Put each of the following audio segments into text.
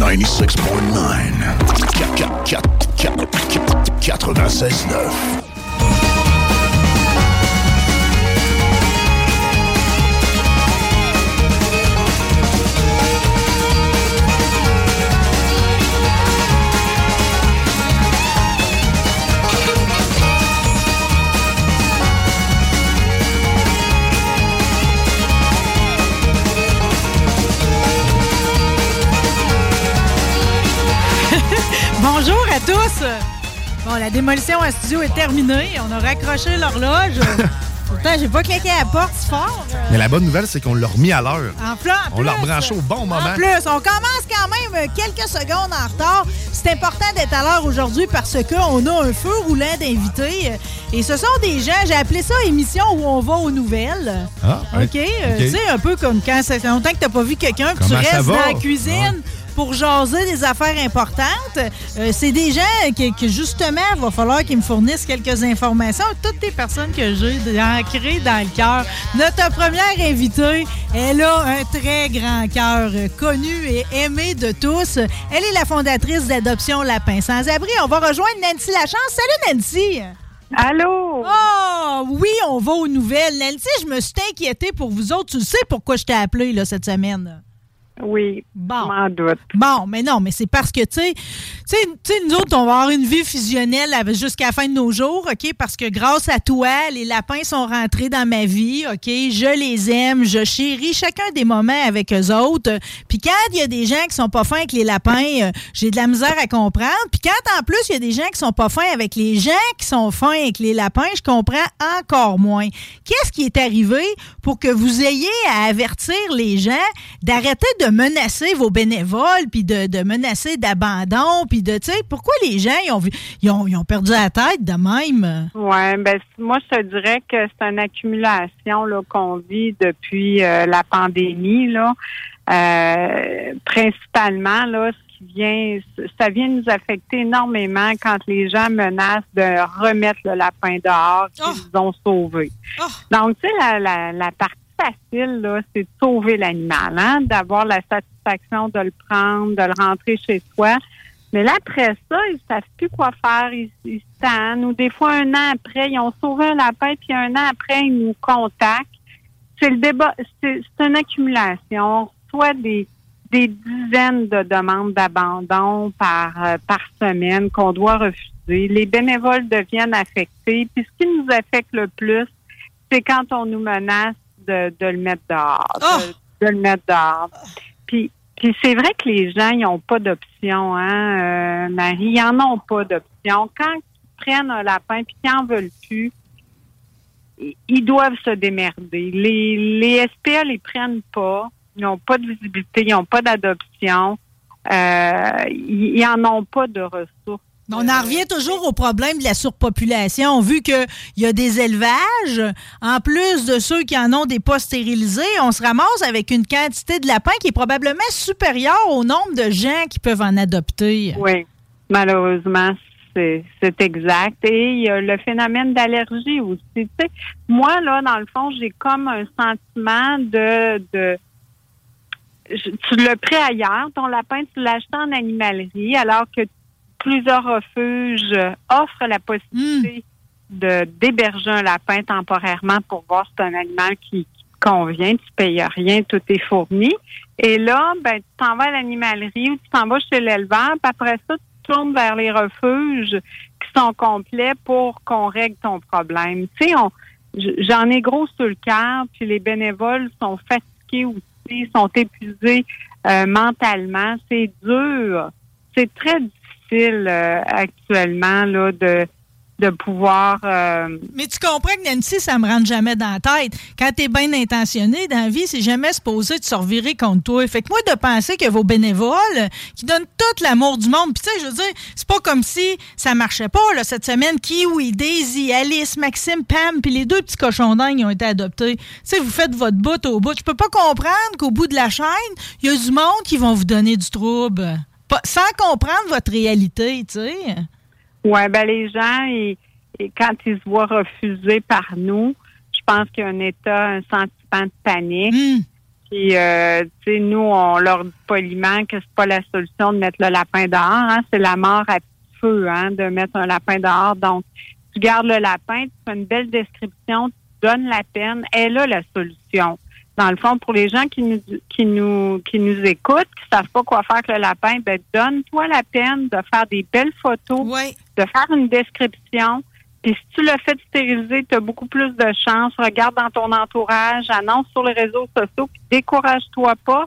96.9 Bonjour à tous. Bon, la démolition à studio est terminée. On a raccroché l'horloge. Pourtant, j'ai pas claqué à la porte fort. Mais la bonne nouvelle, c'est qu'on l'a remis à l'heure. En plein, en On l'a plus. rebranché au bon moment. En plus, on commence quand même quelques secondes en retard. C'est important d'être à l'heure aujourd'hui parce qu'on a un feu roulant d'invités. Et ce sont des gens, j'ai appelé ça émission où on va aux nouvelles. Ah. OK? euh, OK. Tu sais, un peu comme quand ça fait longtemps que t'as pas vu quelqu'un, que tu restes dans la cuisine. Pour jaser des affaires importantes. Euh, c'est des gens que, que, justement, il va falloir qu'ils me fournissent quelques informations. Toutes les personnes que j'ai ancrées dans le cœur. Notre première invitée, elle a un très grand cœur, euh, connu et aimé de tous. Elle est la fondatrice d'Adoption Lapin Sans Abri. On va rejoindre Nancy Lachance. Salut Nancy! Allô? Oh, oui, on va aux nouvelles. Nancy, je me suis inquiétée pour vous autres. Tu sais pourquoi je t'ai appelé là, cette semaine? Oui, Bon. m'en doute. Bon, mais non, mais c'est parce que, tu sais, nous autres, on va avoir une vie fusionnelle jusqu'à la fin de nos jours, OK? Parce que grâce à toi, les lapins sont rentrés dans ma vie, OK? Je les aime, je chéris chacun des moments avec eux autres. Puis quand il y a des gens qui sont pas fins avec les lapins, euh, j'ai de la misère à comprendre. Puis quand, en plus, il y a des gens qui sont pas fins avec les gens qui sont fins avec les lapins, je comprends encore moins. Qu'est-ce qui est arrivé pour que vous ayez à avertir les gens d'arrêter de menacer vos bénévoles, puis de, de menacer d'abandon, puis de, tu sais, pourquoi les gens, ils ont, vu- ils ont, ils ont perdu la tête de même? Ouais, ben moi je te dirais que c'est une accumulation qu'on vit depuis euh, la pandémie là. Euh, principalement là, ce qui vient, ça vient nous affecter énormément quand les gens menacent de remettre le lapin dehors qu'ils ont sauvé. Oh. Donc tu sais la, la, la partie facile là, c'est de sauver l'animal, hein, d'avoir la satisfaction de le prendre, de le rentrer chez soi. Mais là, après ça, ils savent plus quoi faire. Ils, se tannent. Ou des fois, un an après, ils ont sauvé un lapin, puis un an après, ils nous contactent. C'est le débat. Une accumulation. On reçoit des, des dizaines de demandes d'abandon par, euh, par semaine qu'on doit refuser. Les bénévoles deviennent affectés. Puis ce qui nous affecte le plus, c'est quand on nous menace de, de le mettre dehors. De, de le mettre dehors. Puis puis c'est vrai que les gens, ils n'ont pas d'option, hein, euh, Marie. Ils n'en ont pas d'option. Quand ils prennent un lapin puis qu'ils n'en veulent plus, ils- doivent se démerder. Les, les SPA les prennent pas. Ils n'ont pas de visibilité, ils n'ont pas d'adoption. Euh, ils ils en ont pas de ressources. On en revient toujours au problème de la surpopulation, vu qu'il y a des élevages, en plus de ceux qui en ont des pas stérilisés, on se ramasse avec une quantité de lapins qui est probablement supérieure au nombre de gens qui peuvent en adopter. Oui, malheureusement, c'est exact. Et il y a le phénomène d'allergie aussi. Tu sais, moi, là, dans le fond, j'ai comme un sentiment de... de je- tu l'as pris ailleurs, ton lapin, tu l'as acheté en animalerie, alors que plusieurs refuges offrent la possibilité de d'héberger un lapin temporairement pour voir si c'est un animal qui, qui te convient, tu payes rien, tout est fourni. Et là, ben, tu t'en vas à l'animalerie ou tu t'en vas chez l'éleveur, puis après ça, tu tournes vers les refuges qui sont complets pour qu'on règle ton problème. Tu sais, j'en ai gros sur le cœur, puis les bénévoles sont fatigués aussi, sont épuisés euh, mentalement. C'est dur. C'est très difficile euh, actuellement là de de pouvoir. Euh, Mais tu comprends que Nancy, ça me rentre jamais dans la tête. Quand tu es bien intentionné dans la vie, c'est jamais supposé de se revirer contre toi. Fait que moi, de penser que vos bénévoles, qui donnent tout l'amour du monde, puis tu sais, je veux dire, c'est pas comme si ça marchait pas, là, cette semaine. Kiwi, Daisy, Alice, Maxime, Pam, puis les deux petits cochons dingues ont été adoptés. Tu sais, vous faites votre bout au bout. Je peux pas comprendre qu'au bout de la chaîne, il y a du monde qui vont vous donner du trouble. Sans comprendre votre réalité, tu sais. Oui, ben les gens, quand ils se voient refusés par nous, je pense qu'il y a un état, un sentiment de panique. Hmm. Puis, euh, tu sais, nous, on leur dit poliment que c'est pas la solution de mettre le lapin dehors. Hein, c'est la mort à petit feu, hein, de mettre un lapin dehors. Donc, tu gardes le lapin, tu fais une belle description, tu donnes la peine. Elle a la solution dans le fond, pour les gens qui nous qui nous qui nous écoutent, qui savent pas quoi faire avec le lapin, ben donne-toi la peine de faire des belles photos, de faire une description. Puis si tu le fais stériliser, tu as beaucoup plus de chance. Regarde dans ton entourage, annonce sur les réseaux sociaux, puis décourage-toi pas,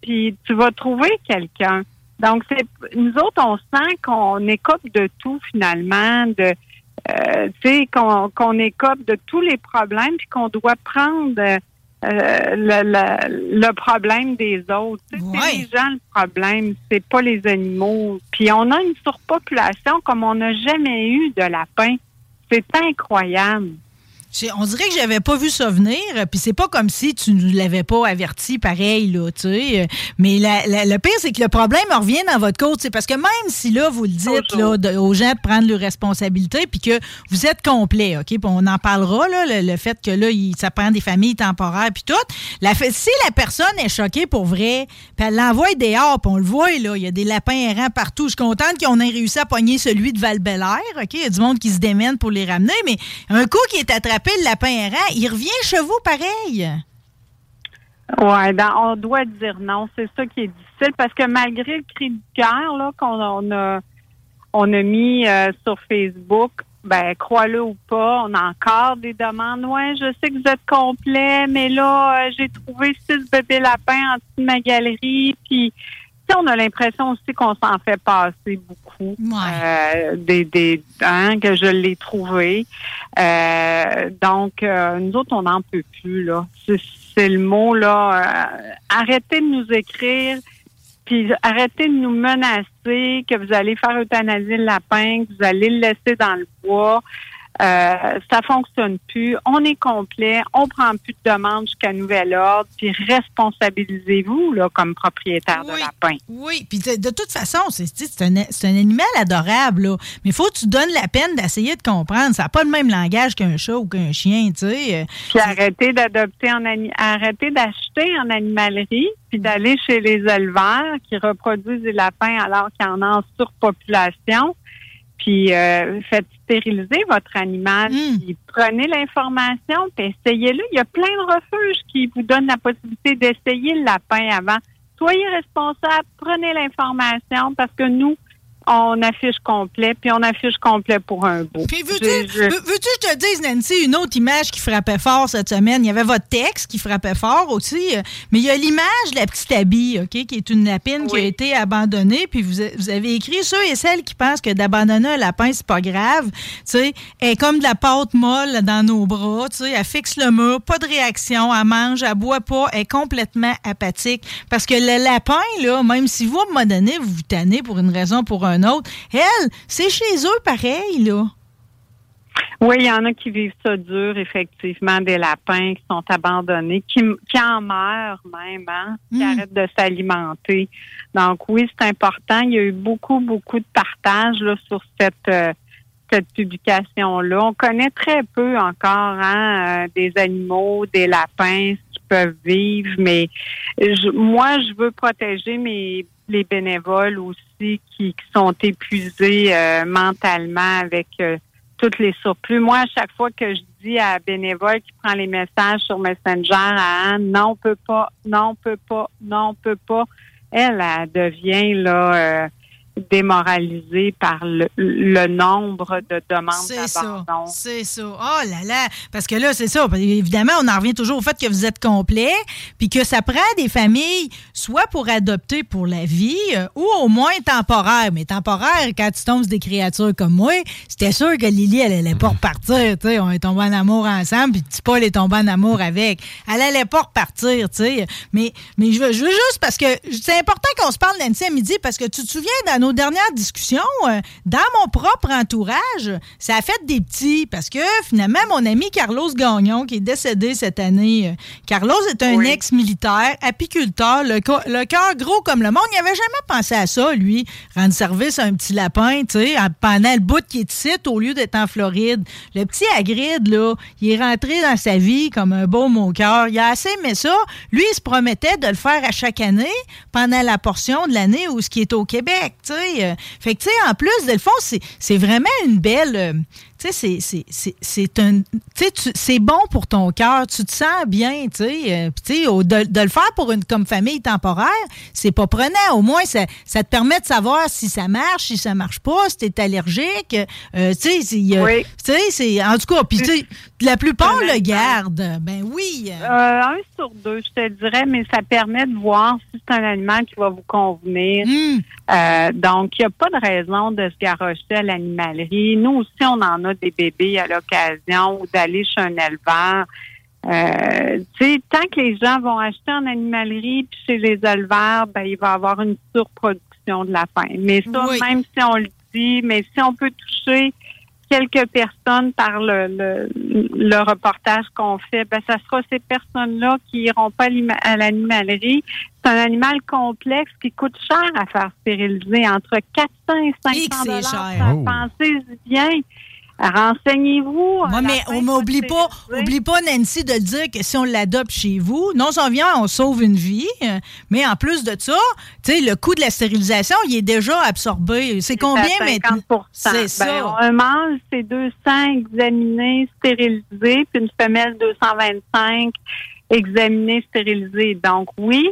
puis tu vas trouver quelqu'un. Donc c'est nous autres, on sent qu'on écope de tout finalement, de euh, tu sais qu'on qu'on écope de tous les problèmes, puis qu'on doit prendre euh, le, le, problème des autres. C'est les gens le problème, c'est pas les animaux. Puis on a une surpopulation comme on n'a jamais eu de lapins. C'est incroyable. On dirait que j'avais pas vu ça venir, puis c'est pas comme si tu ne l'avais pas averti pareil, là, tu sais. Mais le pire, c'est que le problème revient dans votre côte, c'est parce que même si là, vous le dites là, aux gens de prendre leurs responsabilités, puis que vous êtes complet, OK? Puis on en parlera, là, le, fait que là, ça prend des familles temporaires, puis tout. La, si la personne est choquée pour vrai, puis elle l'envoie dehors, puis on le voit, là, il y a des lapins errants partout. Je suis contente qu'on ait réussi à pogner celui de val OK? Il y a du monde qui se démène pour les ramener, mais un coup qui est attrapé, le lapin errant, il revient chez vous pareil. Oui, ben, on doit dire non. C'est ça qui est difficile parce que malgré le cri du cœur qu'on a, on a mis euh, sur Facebook, ben crois-le ou pas, on a encore des demandes. Ouais, je sais que vous êtes complet, mais là, euh, j'ai trouvé six bébés lapins en dessous de ma galerie, puis on a l'impression aussi qu'on s'en fait passer beaucoup. Euh, des, des hein, que je l'ai trouvé. Euh, donc, euh, nous autres, on n'en peut plus, là. C'est le mot, là. arrêtez de nous écrire, puis arrêtez de nous menacer que vous allez faire euthanasier le lapin, que vous allez le laisser dans le bois. Euh, ça fonctionne plus. On est complet. On prend plus de demandes jusqu'à nouvel ordre. Puis responsabilisez-vous là comme propriétaire de lapin. Oui. Puis de, toute façon, c'est un, un, animal adorable. Là. Mais il faut que tu donnes la peine d'essayer de comprendre. Ça n'a pas le même langage qu'un chat ou qu'un chien. Tu sais. Puis arrêtez d'adopter en arrêtez d'acheter en animalerie puis d'aller chez les éleveurs qui reproduisent des lapins alors qu'il y en a en surpopulation puis euh, faites stériliser votre animal, hmm. puis prenez l'information, puis essayez-le. Il y a plein de refuges qui vous donnent la possibilité d'essayer le lapin avant. Soyez responsable, prenez l'information parce que nous, on affiche complet, puis on affiche complet pour un bout. Puis veux-tu veux, que je te dise, Nancy, une autre image qui frappait fort cette semaine? Il y avait votre texte qui frappait fort aussi, euh, mais il y a l'image de la petite Abby, OK, qui est une lapine qui a été abandonnée, puis vous, avez écrit ceux et celles qui pensent que d'abandonner un lapin, c'est pas grave. Tu sais, elle est comme de la pâte molle dans nos bras, tu sais, elle fixe le mur, pas de réaction, elle mange, elle boit pas, elle est complètement apathique. Parce que le lapin, là, même si vous, à un moment donné, vous vous tannez pour une raison pour un autre. Elle, c'est chez eux pareil, là. Oui, il y en a qui vivent ça dur, effectivement, des lapins qui sont abandonnés, qui, en meurent même, hein, qui hmm. arrêtent de s'alimenter. Donc oui, c'est important. Il y a eu beaucoup, beaucoup de partage là, sur cette euh, cette publication-là. On connaît très peu encore hein, euh, des animaux, des lapins qui peuvent vivre, mais moi, je veux protéger mes les bénévoles aussi qui, sont épuisés euh, mentalement avec euh, tous les surplus. Moi, à chaque fois que je dis à bénévole qui prend les messages sur Messenger à Anne, non, on peut pas, non, on peut pas, non, on peut pas, elle, elle devient là démoralisée par le, le nombre de demandes C'est ça. d'abandon. C'est ça. Oh là là. Parce que là, c'est ça. Évidemment, on en revient toujours au fait que vous êtes complet, puis que ça prend des familles, soit pour adopter pour la vie, euh, ou au moins temporaire. Mais temporaire, quand tu tombes sur des créatures comme moi, c'était sûr que Lily, elle allait pas repartir. tu sais. On est tombé en amour ensemble, puis Paul est tombé en amour avec. Elle allait pas repartir, tu sais. Mais, mais je veux, je veux juste, parce que c'est important qu'on se parle, Nancy, à midi, parce que tu te souviens, dans nos dernières discussions, euh, dans mon propre entourage, ça a fait des petits, parce que finalement, mon ami Carlos Gagnon, qui est décédé cette année, euh, Carlos est un Oui. ex-militaire, apiculteur, le, le cœur gros comme le monde. Il n'avait jamais pensé à ça, lui, rendre service à un petit lapin, tu sais, en- pendant le bout qui est ici, au lieu d'être en Floride. Le petit Agride, là, il est rentré dans sa vie comme un baume au cœur. Il a assez aimé ça. Lui, il se promettait de le faire à chaque année pendant la portion de l'année où ce qui est au Québec, tu sais. Euh, Fait que, tu sais, en plus, de le fond, c'est c'est vraiment une belle... tu sais, c'est- un... C'est bon pour ton cœur. Tu te sens bien, tu sais. Euh, de, de le faire pour une comme famille temporaire, c'est pas prenant. Au moins, ça, ça te permet de savoir si ça marche, si ça marche pas, si t'es allergique. Euh, tu sais, Oui. C'est... En tout cas, puis, tu sais, la plupart le gardent. Ben oui. Euh, un sur deux, je te dirais, mais ça permet de voir si c'est un animal qui va vous convenir. Hum. Euh, donc, il n'y a pas de raison de se garrocher à l'animalerie. Nous aussi, on en a des bébés à l'occasion ou d'aller chez un éleveur. Euh, tu sais, tant que les gens vont acheter en animalerie puis chez les éleveurs, ben, il va y avoir une surproduction de lapins. Mais ça, Oui. même si on le dit, mais si on peut toucher quelques personnes par le, le, le reportage qu'on fait, ben, ça sera ces personnes-là qui iront pas à l'animalerie. C'est un animal complexe qui coûte cher à faire stériliser, entre 400 et Et que 500 c'est dollars. cher. Oh. Pensez-y bien. Renseignez-vous. Moi, mais on m'oublie pas, oublie pas, Nancy, de le dire que si on l'adopte chez vous, non seulement on sauve une vie, euh, mais en plus de ça, tu sais, le coût de la stérilisation, il est déjà absorbé. C'est combien maintenant? 50 C'est Ben, ça. Un mâle, c'est 200 examinés, stérilisés, puis une femelle, 225 examinés, stérilisés. Donc, oui,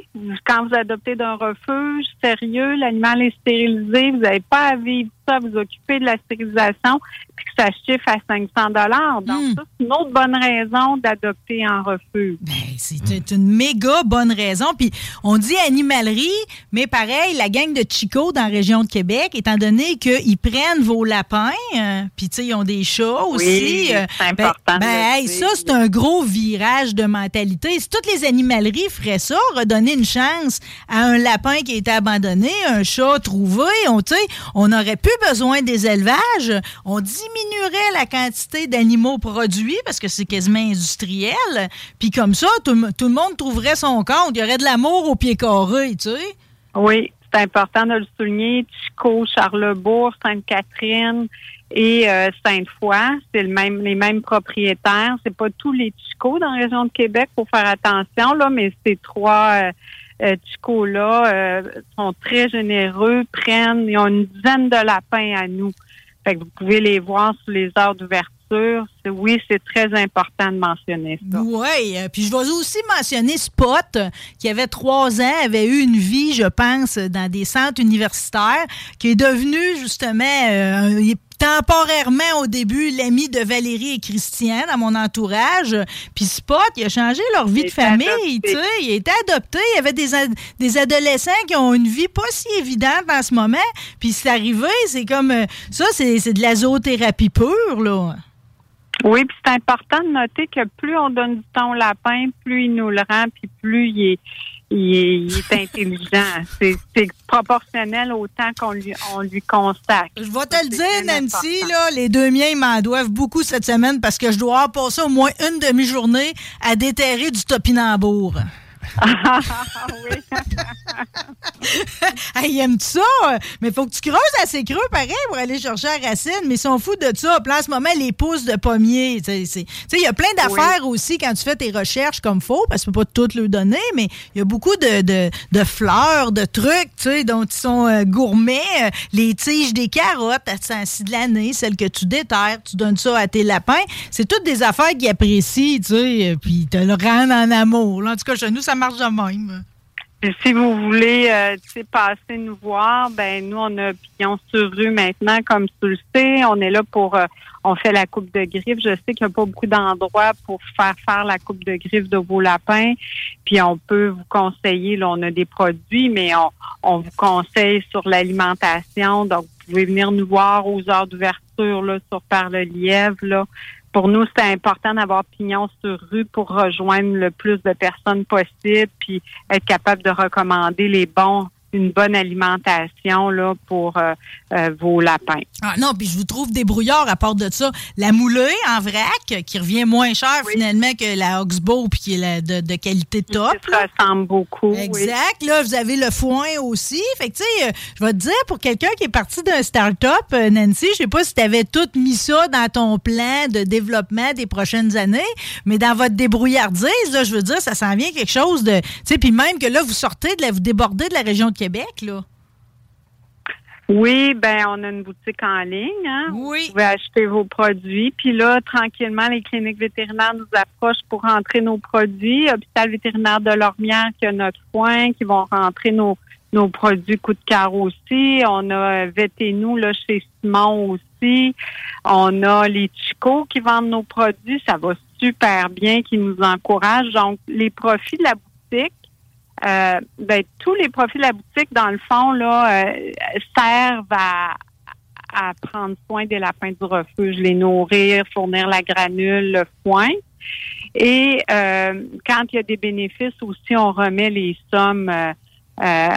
quand vous adoptez d'un refuge sérieux, l'animal est stérilisé, vous n'avez pas à vivre ça, vous occuper de la stérilisation, puis que ça chiffre à 500 dollars. Donc, Hmm. ça, c'est une autre bonne raison d'adopter en refuge. Ben, c'est une méga bonne raison. Puis on dit animalerie, mais pareil, la gang de Chico dans la région de Québec, étant donné qu'ils prennent vos lapins, euh, puis tu sais, ils ont des chats aussi. Oui, euh, c'est ben- important Ben, hey, ça, c'est un gros virage de mentalité. Si toutes les animaleries feraient ça, redonner une chance à un lapin qui a été abandonné, un chat trouvé, on, on n'aurait besoin des élevages, on diminuerait la quantité d'animaux produits parce que c'est quasiment industriel. Puis comme ça, tout, le- monde trouverait son compte. Il y aurait de l'amour au pied carré, tu sais. Oui, c'est important de le souligner. Chico, Charlebourg, Sainte-Catherine et euh, Sainte-Foy, c'est les mêmes propriétaires. C'est pas tous les Chicos dans la région de Québec, faut faire attention là, mais ces trois euh, euh, Chicos là euh, sont très généreux, prennent, ils ont une dizaine de lapins à nous. Fait que vous pouvez les voir sous les heures d'ouverture. Oui, c'est très important de mentionner ça. Oui, euh, puis je vais aussi mentionner Spot, euh, qui avait trois ans, avait eu une vie, je pense, dans des centres universitaires, qui est devenu justement euh, temporairement au début l'ami de Valérie et Christian dans mon entourage. Puis Spot, il a changé leur vie Il de famille, adopté. tu sais. Il a été adopté. Il y avait des, ad- des adolescents qui ont une vie pas si évidente en ce moment. Puis c'est arrivé, c'est comme... ça, c'est c'est de la zoothérapie pure, là. Oui, puis c'est important de noter que plus on donne du temps au lapin, plus il nous le rend, puis plus il est, il est, il est intelligent. C'est proportionnel au temps qu'on lui, on lui consacre. Je vais te le dire, Nancy, important. là, les deux miens, ils m'en doivent beaucoup cette semaine parce que je dois avoir passé au moins une demi-journée à déterrer du topinambour. Ah oui. hey, aime ça? Mais faut que tu creuses assez creux, pareil, pour aller chercher la racine. Mais ils sont fous de ça. Puis en ce moment, les pousses de pommiers. Tu sais, il y a plein d'affaires aussi quand tu fais tes recherches comme faux, parce que tu peux pas toutes le donner, mais il y a beaucoup de, de, de fleurs, de trucs, tu sais, dont ils sont euh, gourmets. Euh, les tiges des carottes, à de l'année, celles que tu déterres, tu donnes ça à tes lapins. C'est toutes des affaires qu'ils apprécient, tu sais, puis te le rendent en amour. en tout cas, chez nous, ça marche si vous voulez euh, passer nous voir, ben nous on a pignon sur rue maintenant, comme tu le sais. On est là pour euh, on fait la coupe de griffes. Je sais qu'il n'y a pas beaucoup d'endroits pour faire faire la coupe de griffes de vos lapins. Puis on peut vous conseiller, on a des produits, mais on, on vous conseille sur l'alimentation. Donc, vous pouvez venir nous voir aux heures d'ouverture sur Par le Lièvre. Là pour nous, c'est important d'avoir pignon sur rue pour rejoindre le plus de personnes possible, puis être capable de recommander les bons une bonne alimentation là pour euh, euh, vos lapins. Ah non, puis je vous trouve débrouillard à part de ça. La moulée en vrac, qui revient moins cher finalement que la Oxbow, puis qui est de, qualité top. Ça ressemble beaucoup. Exact. Là, vous avez le foin aussi. Fait que, tu sais, euh, je vais te dire, pour quelqu'un qui est parti d'un start-up, Nancy, je sais pas si tu avais tout mis ça dans ton plan de développement des prochaines années, mais dans votre débrouillardise, là, je veux dire, ça s'en vient quelque chose de... Tu sais, puis même que là, vous sortez de la... vous débordez de la région de Québec, là? Oui, ben on a une boutique en ligne. Hein? Oui. Vous pouvez acheter vos produits. Puis là, tranquillement, les cliniques vétérinaires nous approchent pour rentrer nos produits. Hôpital vétérinaire de Lormière qui a notre foin, qui vont rentrer nos, nos produits coup de cœur aussi. On a nous là chez Simon aussi. On a les Chicots qui vendent nos produits. Ça va super bien, qui nous encouragent. Donc, les profits de la boutique euh, ben, tous les profits de la boutique, dans le fond, là, euh, servent à, à prendre soin des lapins du refuge, les nourrir, fournir la granule, le foin. Et euh, quand il y a des bénéfices aussi, on remet les sommes euh,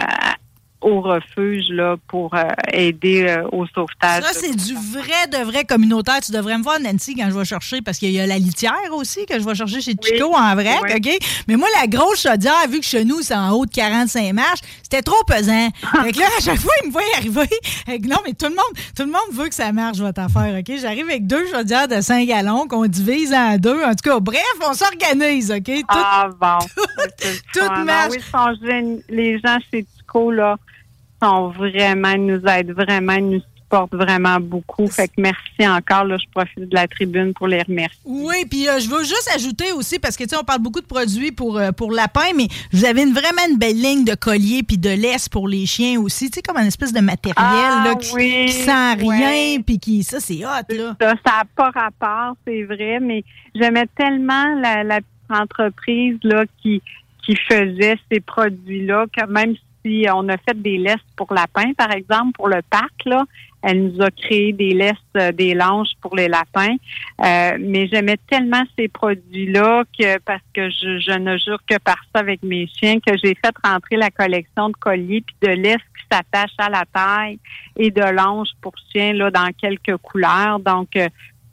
au refuge là, pour euh, aider euh, au sauvetage. Ça, c'est du vrai de vrai communautaire. Tu devrais me voir, Nancy, quand je vais chercher, parce qu'il y a la litière aussi que je vais chercher chez Chico en vrai, OK? Mais moi, la grosse chaudière, vu que chez nous, c'est en haut de 45 marches, c'était trop pesant. fait que là, à chaque fois, il me voit arriver. non, mais tout le monde tout le monde veut que ça marche, votre affaire, OK? J'arrive avec deux chaudières de 5 gallons qu'on divise en deux. En tout cas, bref, on s'organise, OK? ah bon. Tout, marche. Oui, les gens chez Là, sont vraiment, nous aident vraiment, nous supportent vraiment beaucoup. Fait que merci encore. Là, je profite de la tribune pour les remercier. Oui, puis euh, je veux juste ajouter aussi, parce que tu sais, on parle beaucoup de produits pour, euh, pour lapins, mais vous avez une, vraiment une belle ligne de colliers puis de laisse pour les chiens aussi. Tu sais, comme une espèce de matériel ah là, qui, sent rien, puis qui. Ça, c'est hot, là. Ça n'a pas rapport, c'est vrai, mais j'aimais tellement la, la petite entreprise là, qui, qui faisait ces produits-là, que même on a fait des laisses pour lapins, par exemple, pour le parc, là, elle nous a créé des laisses, euh, des langes pour les lapins. Euh, mais j'aimais tellement ces produits-là que parce que je, ne jure que par ça avec mes chiens que j'ai fait rentrer la collection de colliers puis de laisses qui s'attachent à la taille et de langes pour chiens là dans quelques couleurs. Donc euh,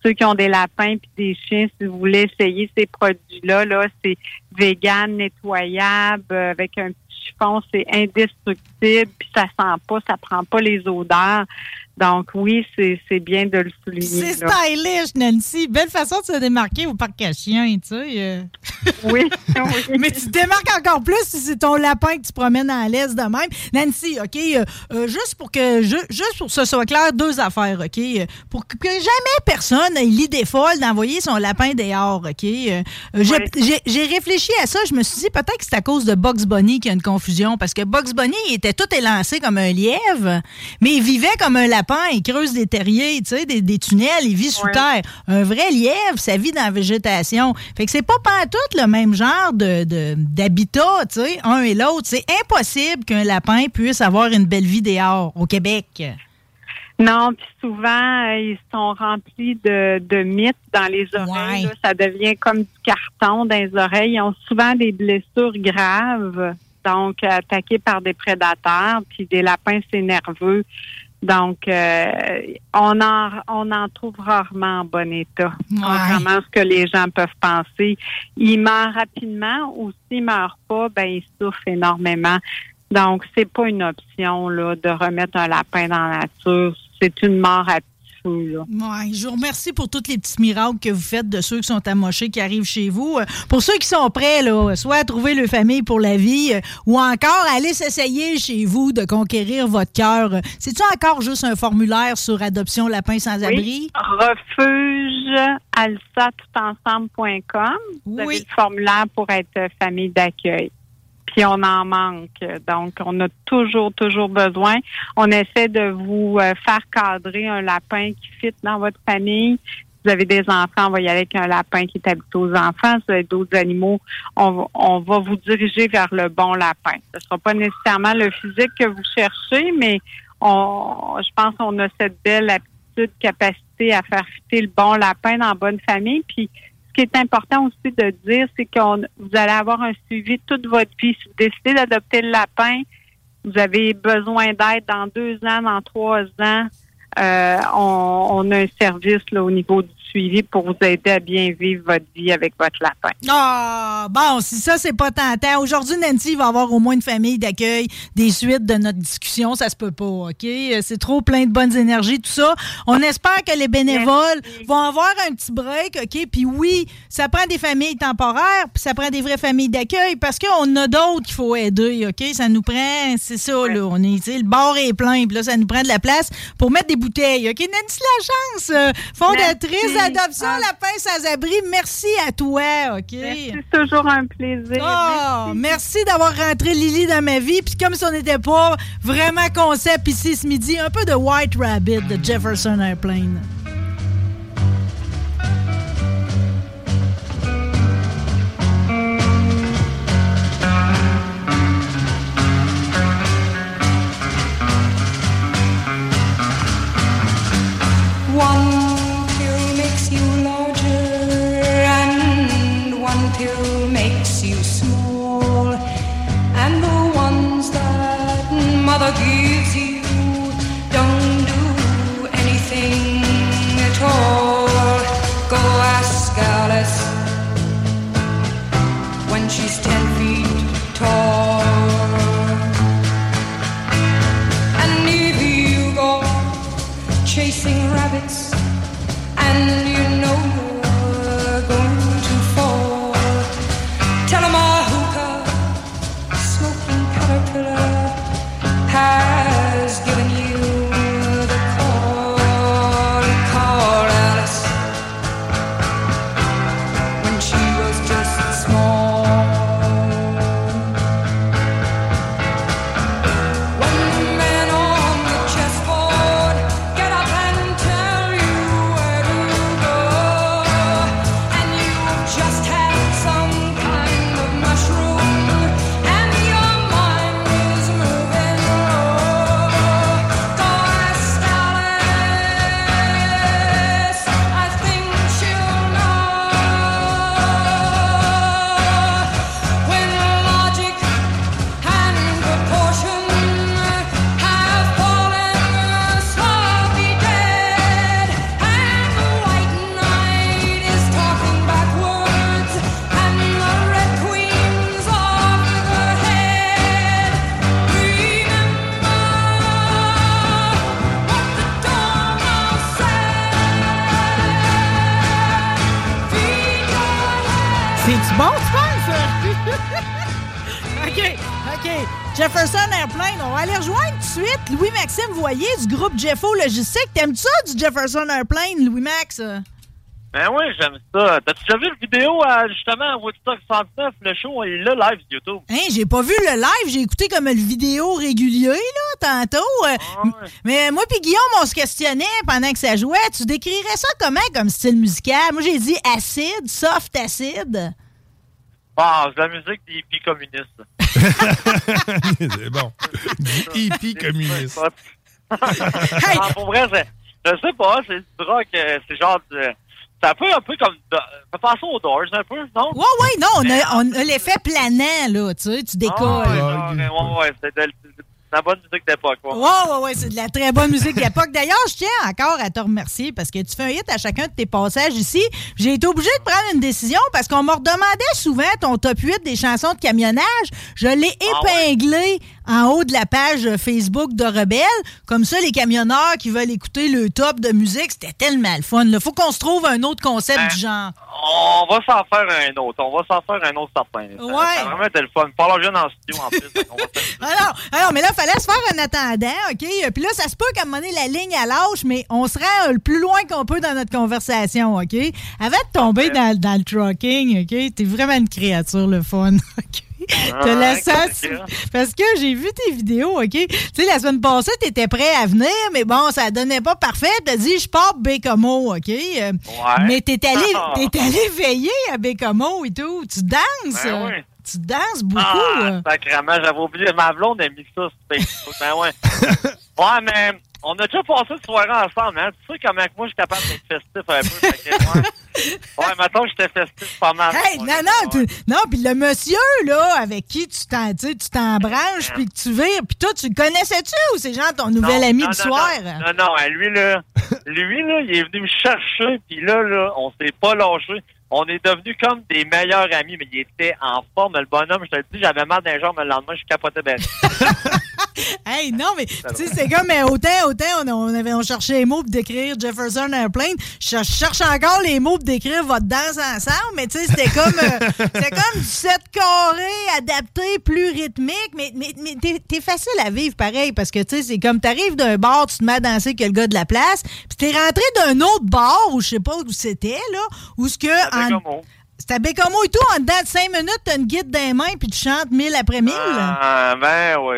ceux qui ont des lapins puis des chiens, si vous voulez essayer ces produits-là, là, c'est vegan, nettoyable, avec un chiffon, c'est indestructible, puis ça sent pas, ça prend pas les odeurs. Donc oui, c'est bien de le souligner. C'est stylish, Nancy. Belle façon de se démarquer au parc à chiens, tu sais. Euh. Oui, Mais tu te démarques encore plus si c'est ton lapin que tu promènes à l'aise de même. Nancy, OK, euh, euh, juste pour que juste pour que ce soit clair, deux affaires, OK? Pour que jamais personne ait l'idée folle d'envoyer son lapin dehors, OK? J'ai réfléchi à ça, je me suis dit peut-être que c'est à cause de Bugs Bunny qu'il y a une confusion, parce que Bugs Bunny était tout élancé comme un lièvre, mais il vivait comme un lapin il creuse des terriers, tu sais, des, tunnels, il vit sous terre. Un vrai lièvre, ça vit dans la végétation. Fait que c'est pas tout le même genre de, d'habitat, tu sais, un et l'autre. C'est impossible qu'un lapin puisse avoir une belle vie dehors au Québec. Non, puis souvent, euh, ils sont remplis de, de mythes dans les oreilles. ça devient comme du carton dans les oreilles. Ils ont souvent des blessures graves, donc attaqués par des prédateurs. Puis des lapins, c'est nerveux. Donc, euh, on en on en trouve rarement en bon état. Contrairement ce que les gens peuvent penser. Ils meurent rapidement ou s'ils meurent pas, ben ils souffrent énormément. Donc, c'est pas une option là, de remettre un lapin dans la nature. C'est une mort à Ouais, je vous remercie pour tous les petits miracles que vous faites de ceux qui sont amochés, qui arrivent chez vous. Euh, pour ceux qui sont prêts, là, soit à trouver le famille pour la vie, euh, ou encore aller s'essayer chez vous de conquérir votre cœur. Euh, c'est-tu encore juste un formulaire sur Adoption Lapin sans abri? Refuge alsa Vous avez le formulaire pour être famille d'accueil puis on en manque. Donc, on a toujours, toujours besoin. On essaie de vous euh, faire cadrer un lapin qui fit dans votre famille. Si vous avez des enfants, on va y aller avec un lapin qui est habitué aux enfants. Si vous avez d'autres animaux, on, va vous diriger vers le bon lapin. Ce ne sera pas nécessairement le physique que vous cherchez, mais on, je pense qu'on a cette belle aptitude, capacité à faire fitter le bon lapin dans la bonne famille. Puis qui est important aussi de dire, c'est que vous allez avoir un suivi toute votre vie. Si vous décidez d'adopter le lapin, vous avez besoin d'aide dans deux ans, dans trois ans. Euh, on, a un service là, au niveau du suivi pour vous aider à bien vivre votre vie avec votre lapin. Ah, bon, si ça, c'est pas tentant. Aujourd'hui, Nancy va avoir au moins une famille d'accueil des suites de notre discussion. Ça se peut pas, OK? C'est trop plein de bonnes énergies, tout ça. On espère que les bénévoles vont avoir un petit break, OK? Puis oui, ça prend des familles temporaires, puis ça prend des vraies familles d'accueil parce qu'on a d'autres qu'il faut aider, OK? Ça nous prend, c'est ça, là. On est, le bord est plein, puis là, ça nous prend de la place pour mettre des bouteilles, OK? Nancy Lachance, euh, fondatrice Adoption ah. Lapin sans abri, merci à toi, OK? C'est toujours un plaisir. Oh, merci, d'avoir rentré Lily dans ma vie. Puis comme si on n'était pas vraiment concept ici ce midi, un peu de White Rabbit de Jefferson Airplane. ten du groupe Jeffo Logistique. T'aimes ça du Jefferson Airplane, Louis-Max? Ben oui, j'aime ça. T'as-tu déjà vu la vidéo, justement, à Woodstock 69, le show, est là, live sur YouTube? Hein, j'ai pas vu le live, j'ai écouté comme le vidéo régulier, là, tantôt. Euh, ah mais moi puis Guillaume, on se questionnait pendant que ça jouait. Tu décrirais ça comment, comme style musical? Moi, j'ai dit acide, soft acide. Ah, c'est la musique des hippies communistes. c'est bon. Hippies communistes. hey. pour vrai, je sais pas, c'est du rock, euh, c'est genre de, ça fait un peu comme. Ça passe aux Doors, un peu, non? Ouais, ouais, non, on a, on a l'effet planant, là, tu sais, tu décolles. Ah, ouais, ouais, ouais, c'est de, la bonne musique d'époque. Ouais, ouais, ouais, c'est de la très bonne musique d'époque. D'ailleurs, je tiens encore à te remercier parce que tu fais un hit à chacun de tes passages ici. J'ai été obligé de prendre une décision parce qu'on me redemandait souvent ton top 8 des chansons de camionnage. Je l'ai ah épinglé en haut de la page Facebook de Rebelle. Comme ça, les camionneurs qui veulent écouter le top de musique, c'était tellement le fun. Il faut qu'on se trouve un autre concept Ben, du genre. On va s'en faire un autre. On va s'en faire un autre certain. Ouais. Ça a vraiment le fun. Parlons jeune en studio en plus. On va faire- Alors, alors, mais là, il fallait se faire un attendant, OK? Puis là, ça se peut qu'à un moment donné, la ligne à lâche, mais on se rend le plus loin qu'on peut dans notre conversation, OK? Avant de tomber dans, dans le trucking, OK? T'es vraiment une créature, le fun, OK? T'as la Ouais, sens- Parce que j'ai vu tes vidéos, OK? Tu sais, la semaine passée, t'étais prêt à venir, mais bon, ça donnait pas parfait. T'as dit, je pars Bécomo, OK? Euh, Mais t'es allé, t'es allé veiller à Bécomo et tout. Tu danses? Ben euh, oui. Tu danses beaucoup. Ah, euh. sacrément, j'avais oublié. Ma blonde a mis ça sur Facebook. Ben ouais. ouais, mais on a déjà passé une soirée ensemble, hein. Tu sais comment moi, je suis capable d'être festif un peu. fait que, ouais. Ouais, mettons j'étais festif pas mal. Hey, non, non, tu- non, puis le monsieur, là, avec qui tu t'en, tu sais, tu t'embranches, puis que tu vires, puis toi, tu le connaissais-tu ou c'est genre ton nouvel ami du non, soir? Non, non, hein, lui, là, lui, là, il est venu me chercher, puis là, là, on s'est pas lâché. On est devenus comme des meilleurs amis, mais il était en forme, le bonhomme. Je te le dis, j'avais mal d'un jour, mais le lendemain, je capotais bien. Hey, non, mais tu sais, c'est comme euh, autant, autant on, on avait on cherchait les mots pour décrire Jefferson Airplane. Je cherche encore les mots pour décrire votre danse ensemble, mais tu sais, c'était comme euh, c'était comme du 7 carré adapté, plus rythmique, mais, mais, mais t'es, facile à vivre pareil parce que tu sais, c'est comme t'arrives d'un bar, tu te mets à danser que le gars de la place, puis t'es rentré d'un autre bar où je sais pas où c'était, là, où ce que. En-. C'était à Bécomo et tout, en dedans de 5 minutes, t'as une guide dans les mains puis tu chantes mille après mille. Ah, ben oui.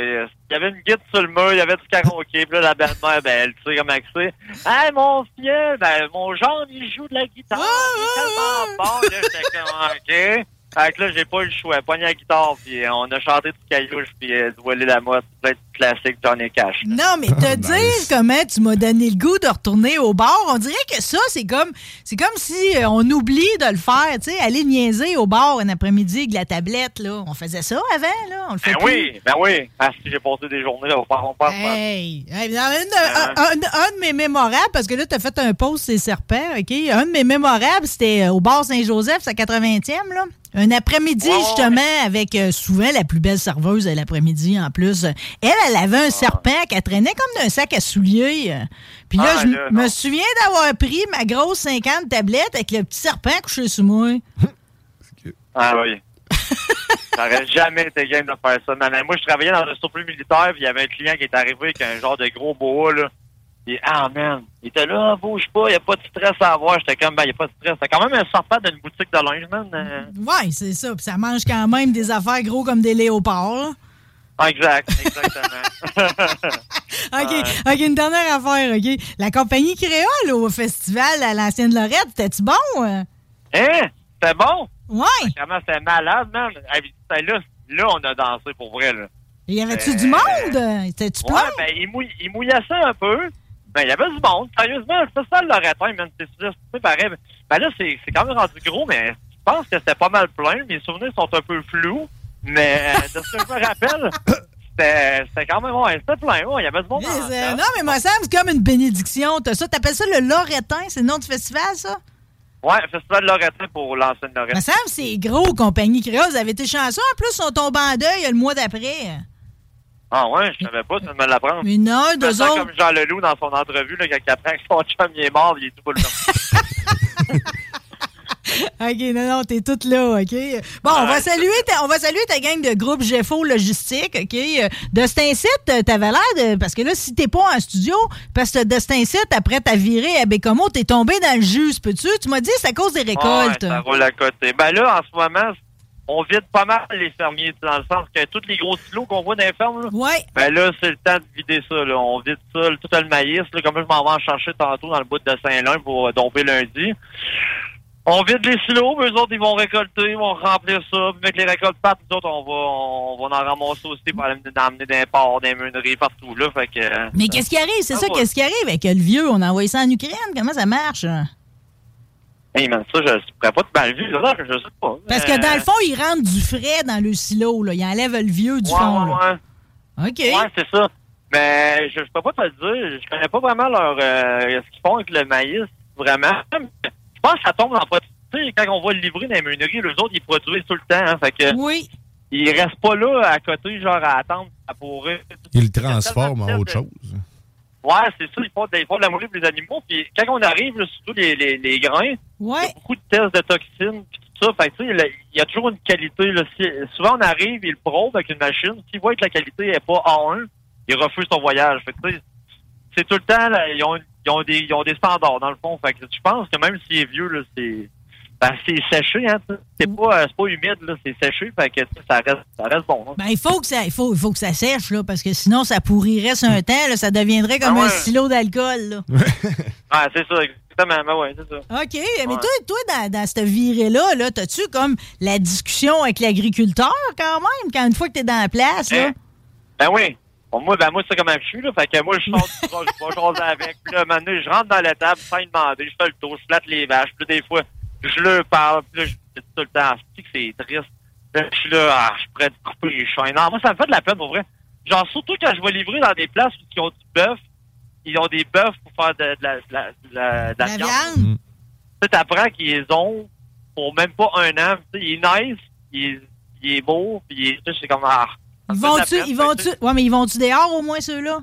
Il y avait une guide sur le mur, il y avait du karaoké, puis là, la belle-mère, ben, elle, tu sais comment c'est. Hey, mon fieu, ben, mon genre, il joue de la guitare. il est tellement bon, là, j'étais comme, OK. Fait que là, j'ai pas eu le choix. Pogné la guitare, puis on a chanté du caillouche, puis euh, du la motte, plein de classiques Johnny Cash. Non, mais te dire comment tu m'as donné le goût de retourner au bar, on dirait que ça, c'est comme c'est comme si euh, on oublie de le faire, tu sais, aller niaiser au bar un après-midi avec la tablette, là. On faisait ça avant, là. On le fait Ben plus. oui, ben oui. Ah, si j'ai passé des journées, là, on part, on part. Hey, hey, une- un, un- un de mes mémorables, parce que là, tu as fait un post sur les serpents, OK? Un de mes mémorables, c'était euh, au bar Saint-Joseph, c'est à 80e, là. Un après-midi, justement, avec euh, souvent la plus belle serveuse de l'après-midi en plus. Elle, elle avait un serpent qu'elle traînait comme d'un sac à souliers. Puis là, Ah, je là, me souviens d'avoir pris ma grosse 50 tablette avec le petit serpent couché sous moi. Ah oui. J'aurais jamais été game de faire ça. Mais moi, je travaillais dans un surplus militaire, puis il y avait un client qui est arrivé avec un genre de gros boa, là. Puis, ah, man, il était là, bouge pas, il n'y a pas de stress à avoir. J'étais comme, ben, il n'y a pas de stress. C'est quand même un serpent d'une boutique de linge, man. Ouais, c'est ça. Puis ça mange quand même des affaires gros comme des léopards. Ah, exact, exactement. OK, OK, une dernière affaire, OK. La compagnie Créole au festival à l'ancienne Lorette, c'était-tu bon? hein? C'était bon? Ouais. Vraiment, c'était malade, man. Ah, là, là, on a dansé pour vrai, là. Y avait-tu Euh, du monde? C'était-tu Ouais, plein? ben, il, mouille, il mouillait ça un peu. Ben, il y avait du monde. Sérieusement, le festival Loretin, man, c'est pareil. Ben là, c'est c'est quand même rendu gros, mais je pense que c'était pas mal plein. Mes souvenirs sont un peu flous, mais euh, de ce que je me rappelle, c'était quand même, ouais, c'était plein. Ouais, il y avait du monde. Mais, en euh, non, mais moi, ça c'est comme une bénédiction. T'as ça, t'appelles ça le Loretin, c'est le nom du festival, ça? Ouais, festival Loretin pour l'ancienne Loretin. semble que c'est gros, compagnie Créole. Vous avez été chanceux. En plus, sont tombés en deuil le mois d'après. Ah ouais, je savais pas, de me l'apprendre. Mais non, Je me deux autres. comme Jean Leloup dans son entrevue, là, quand il apprend que son chum il est mort, il est tout temps. OK, non, non, t'es toute là, OK? Bon, on va saluer ta, on va saluer ta gang de groupe GFO Logistique, OK? Euh, De cet incite, t'avais l'air de... Parce que là, si t'es pas en studio, parce que de cet incite, après t'as viré à Bécomo, t'es tombé dans le jus, peux-tu? Tu m'as dit c'est à cause des récoltes. Ouais, ça roule à côté. Ben là, en ce moment, on vide pas mal les fermiers, dans le sens que tous les gros silos qu'on voit dans les fermes, là, Ouais. ben là, c'est le temps de vider ça. Là. On vide ça, tout le maïs. Là, comme je m'en vais en chercher tantôt dans le bout de Saint-Lin pour euh, domper lundi. On vide les silos, mais eux autres, ils vont récolter, ils vont remplir ça. Puis avec les récoltes pattes, nous autres, on va, on, va en ramasser aussi pour aller emmener des ports, des meuneries, partout. Là, fait que, euh, Mais qu'est-ce qui arrive? C'est Ah ça, qu'est-ce qui arrive avec le vieux? On a envoyé ça en Ukraine? Comment ça marche? hey, man, ça, je ne pourrais pas te mal vu. Là, je sais pas. Parce que dans le fond, ils rentrent du frais dans le silo. Là. Ils enlèvent le vieux du ouais, fond. là. ouais. OK. Ouais, c'est ça. Mais je, je peux pas te le dire. Je connais pas vraiment leur euh, ce qu'ils font avec le maïs, vraiment. Je pense que ça tombe dans sais, quand on va le livrer dans les meuneries, les autres, ils produisent tout le temps. Hein, fait que Oui. il reste pas là à côté, genre à attendre à pourrir. Il le transforme en autre chose. Ouais, c'est ça, ils font, de- ils font de la moulée pour les animaux. Puis quand on arrive, là, surtout les, les, les grains, il y a beaucoup de tests de toxines puis tout ça. Fait que, tu sais, il y a toujours une qualité. Là. Si- souvent, on arrive, ils le prouvent avec une machine. S'ils voient que la qualité n'est pas A1, ils refusent ton voyage. Fait que, tu sais, c'est tout le temps, là, ils, ont, ils, ont des, ils ont des standards, dans le fond. Fait que je pense que même s'il est vieux, là, c'est... Ben, c'est séché, hein. tu. C'est pas, euh, c'est pas humide, là, c'est séché, fait que tu sais, ça reste, ça reste bon. hein. Ben, il faut que ça, il faut, il faut que ça sèche, là, parce que sinon, ça pourrirait sur un temps, là, ça deviendrait comme Ah ouais. un silo d'alcool, là. Ah, c'est ça, exactement. Ben ouais, c'est ça. OK, mais toi, toi dans, dans cette virée-là, là, t'as-tu comme la discussion avec l'agriculteur quand même, quand une fois que t'es dans la place, là? Ben oui. Bon, moi, ben moi, c'est comme un je suis, là. Fait que moi, je sors du truck, je vais jaser avec. Puis là, maintenant, je rentre dans l'étable sans y demander. Je fais le tour, je flatte les vaches. Puis des fois, je leur parle. Puis là, je dis tout le temps, c'est que c'est triste? Là, je suis là, ah, je suis prêt de couper les chaînes. Non, moi, ça me fait de la peine, pour vrai. Genre, surtout quand je vais livrer dans des places où ils ont du bœuf. Ils ont des bœufs pour faire de, de la, de la, de la, de la La viande. viande? Tu apprends qu'ils ont pour même pas un an. Tu sais, il est nice, il est, il est beau, puis c'est comme, ah. Ils vont-tu, ils vont-tu, ouais, mais ils vont-tu dehors au moins, ceux-là?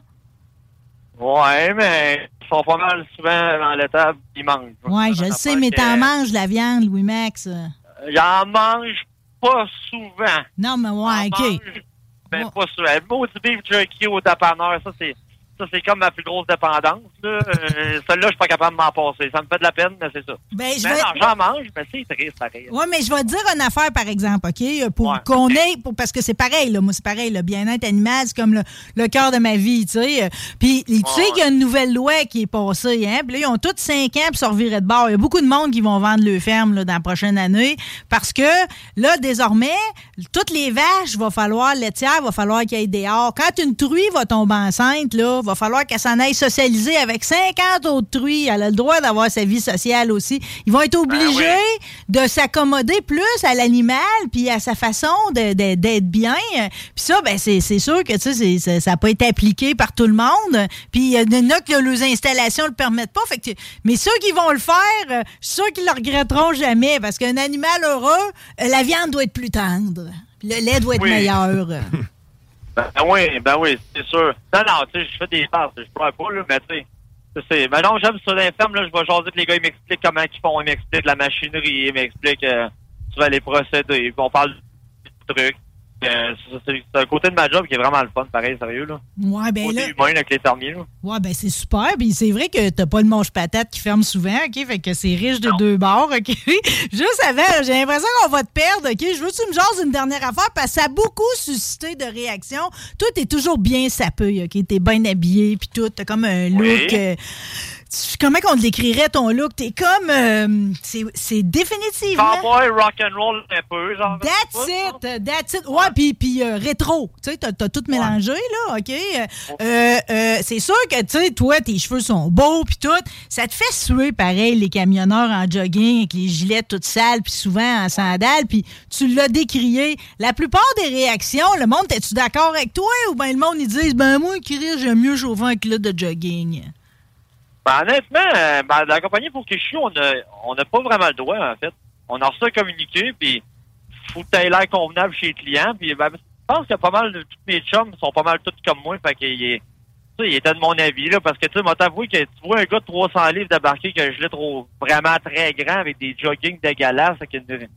Ouais, mais ils sont pas mal souvent dans l'étable, ils mangent. Ouais, je le sais, mais t'en manges la viande, Louis-Max. J'en mange pas souvent. Non, mais ouais, OK. mange, Mais pas souvent. Le mot du beef jerky au dépanneur, ça, c'est. Ça, c'est comme ma plus grosse dépendance. Là. Euh, Celle-là, je suis pas capable de m'en passer. Ça me fait de la peine, mais c'est ça. Ben, je vais- j'en mange, mais c'est triste, pareil. Oui, mais je vais te dire une affaire, par exemple, OK? Pour Ouais. qu'on ait, pour, parce que c'est pareil, là, moi, c'est pareil, le bien-être animal, c'est comme le, le cœur de ma vie, tu sais. Puis, tu sais qu'il y a une nouvelle loi qui est passée, hein? Puis là, ils ont tous 5 ans pour se revirer de bord. Il y a beaucoup de monde qui vont vendre le ferme, là, dans la prochaine année, parce que, là, désormais, toutes les vaches, va falloir, laitière, va falloir qu'il y ait dehors. Quand une truie va tomber enceinte, là, va falloir qu'elle s'en aille socialiser avec 50 autres truies. Elle a le droit d'avoir sa vie sociale aussi. Ils vont être obligés de s'accommoder plus à l'animal puis à sa façon d'être bien. Puis ça, ben c'est sûr que tu sais, ça n'a pas été appliqué par tout le monde. Puis il y en a que leurs installations le permettent pas. Fait que, mais ceux qui vont le faire, euh, sûr qu'ils le regretteront jamais parce qu'un animal heureux, euh, la viande doit être plus tendre. Le lait doit être Oui. meilleur. Ben oui, ben oui, c'est sûr. Non, non, tu sais, je fais des passes, je pleure pas, là, mais tu sais, tu sais, ben non, j'aime sur l'inferme, là, je vais jaser avec les gars, ils m'expliquent comment ils font, ils m'expliquent la machinerie, ils m'expliquent, euh, tu vas les procéder, on parle de trucs. C'est- un côté de ma job qui est vraiment le fun, pareil, sérieux, là. Ouais, ben Côté là. humain avec les fermiers, là. Ouais, ben c'est super. Puis c'est vrai que t'as pas le manche-patate qui ferme souvent, OK? Fait que c'est riche de deux bords, OK? Juste avant, j'ai l'impression qu'on va te perdre, OK? Je veux que tu me jases une dernière affaire parce que ça a beaucoup suscité de réactions. Toi, t'es toujours bien sapé, OK? T'es bien habillé, puis tout. T'as comme un look... Oui. euh, comment qu'on décrirait ton look? T'es comme... euh, c'est définitivement... Cowboy, rock and roll un peu, genre. That's it, that's it. Ouais, puis puis euh, rétro, tu sais, t'as tout mélangé là, ok? Euh, euh, c'est sûr que tu sais, toi, tes cheveux sont beaux puis tout, ça te fait suer pareil les camionneurs en jogging avec les gilets toutes sales puis souvent en sandales, puis tu l'as décrié. La plupart des réactions, le monde, es-tu d'accord avec toi? Ou ben le monde ils disent ben moi, Chris, j'aime mieux chauffer un kilo de jogging. Ben, honnêtement, euh, ben, la compagnie pour que je suis, on a, on n'a pas vraiment le droit, en fait. On a reçu un communiqué, puis faut que l'air convenable chez les clients, puis ben, je pense que pas mal de tous mes chums sont pas mal tous comme moi, fait qu'il il était de mon avis, là, parce que, tu sais, moi, t'avouer que tu vois un gars de 300 livres débarquer que je l'ai trop vraiment très grand avec des joggings dégueulasses, avec une...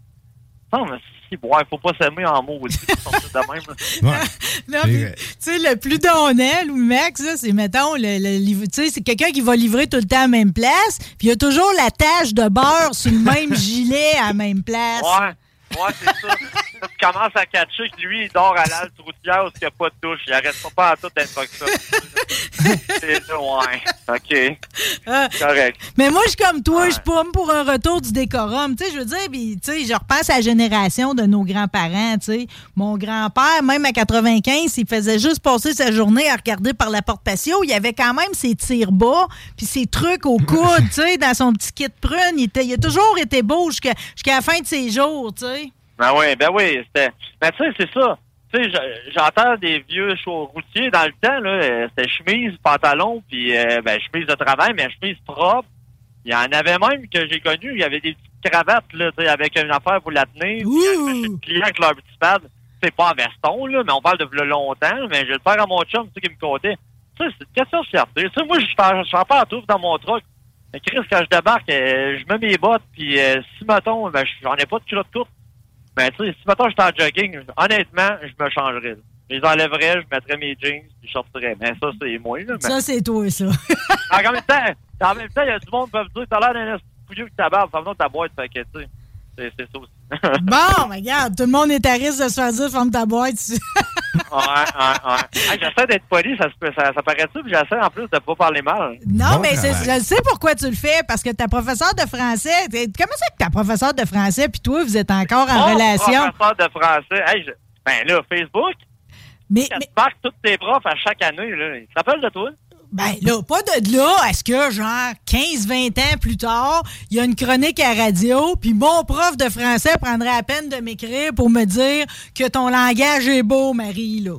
Non, mais si, bon, faut pas s'aimer en mots aussi, de même. Ouais. Non, vrai. tu sais, le plus donnant, Louis Max, c'est, mettons, le, le liv- tu sais, c'est quelqu'un qui va livrer tout le temps à la même place, puis il y a toujours la tache de beurre sur le même gilet à la même place. Ouais, ouais, c'est ça. Tu commences à catcher que lui, il dort à l'halte routière où il n'y a pas de douche. Il arrête pas, pas à tout d'être comme ça. c'est ça, ouais. OK. Ah. Correct. Mais moi, je suis comme toi, je suis pas pour un retour du décorum. Tu sais, je veux dire, puis, tu sais, je repense à la génération de nos grands-parents, tu sais. Mon grand-père, même à 95, il faisait juste passer sa journée à regarder par la porte patio. Il avait quand même ses tirs bas, puis ses trucs au coude, tu sais, dans son petit kit prune. Il, était, il a toujours été beau jusqu'à jusqu'à la fin de ses jours, tu sais. Ben oui, ben oui. C'était... Mais tu sais, c'est ça. Tu sais, je- j'entends des vieux chauds routiers dans le temps, là. euh, C'était chemise, pantalon, puis euh, ben, chemise de travail, mais chemise propre. Il y en avait même que j'ai connu, il y avait des petites cravates, là, tu sais, avec une affaire pour la tenir. Puis clients avec leur petit pad. c'est pas en veston, là, mais on parle de longtemps, mais je le faire à mon chum, tu sais, qui me comptait. Ça, c'est une question de fierté. Tu sais, moi, je fais pas un tour dans mon truck. Mais Chris, quand je débarque, euh, je mets mes bottes, puis euh, si, mettons, ben, j'en ai pas de culotte courte, ben, tu sais, si, mettons, j'étais en jogging, honnêtement, je me changerais. là. Je les enlèverais, je mettrais mes jeans, puis je sortirais. Mais ça, c'est moi, là. Mais... Ça, c'est toi, ça. en même temps, en même temps, il y a du monde qui peut me dire, t'as l'air d'un pouilleux que ta barbe, ferme ta boîte, fait que, tu sais, c'est ça aussi. bon, mais regarde, tout le monde est à risque de se faire dire ferme ta boîte. Ouais, ouais, ouais. Hey, j'essaie d'être poli, ça, se peut- ça, ça paraît-tu, puis j'essaie en plus de pas parler mal. Non, Bon mais je sais pourquoi tu le fais, parce que ta professeure de français, comment ça que ta professeure de français puis toi, vous êtes encore en relation? professeur de français, hey, je- ben là, Facebook, Mais, mais- tu marques tous tes profs à chaque année, là, ils se rappellent de toi? Ben là, pas de là, est-ce que genre 15-20 ans plus tard, il y a une chronique à radio, puis mon prof de français prendrait la peine de m'écrire pour me dire que ton langage est beau, Marie, là.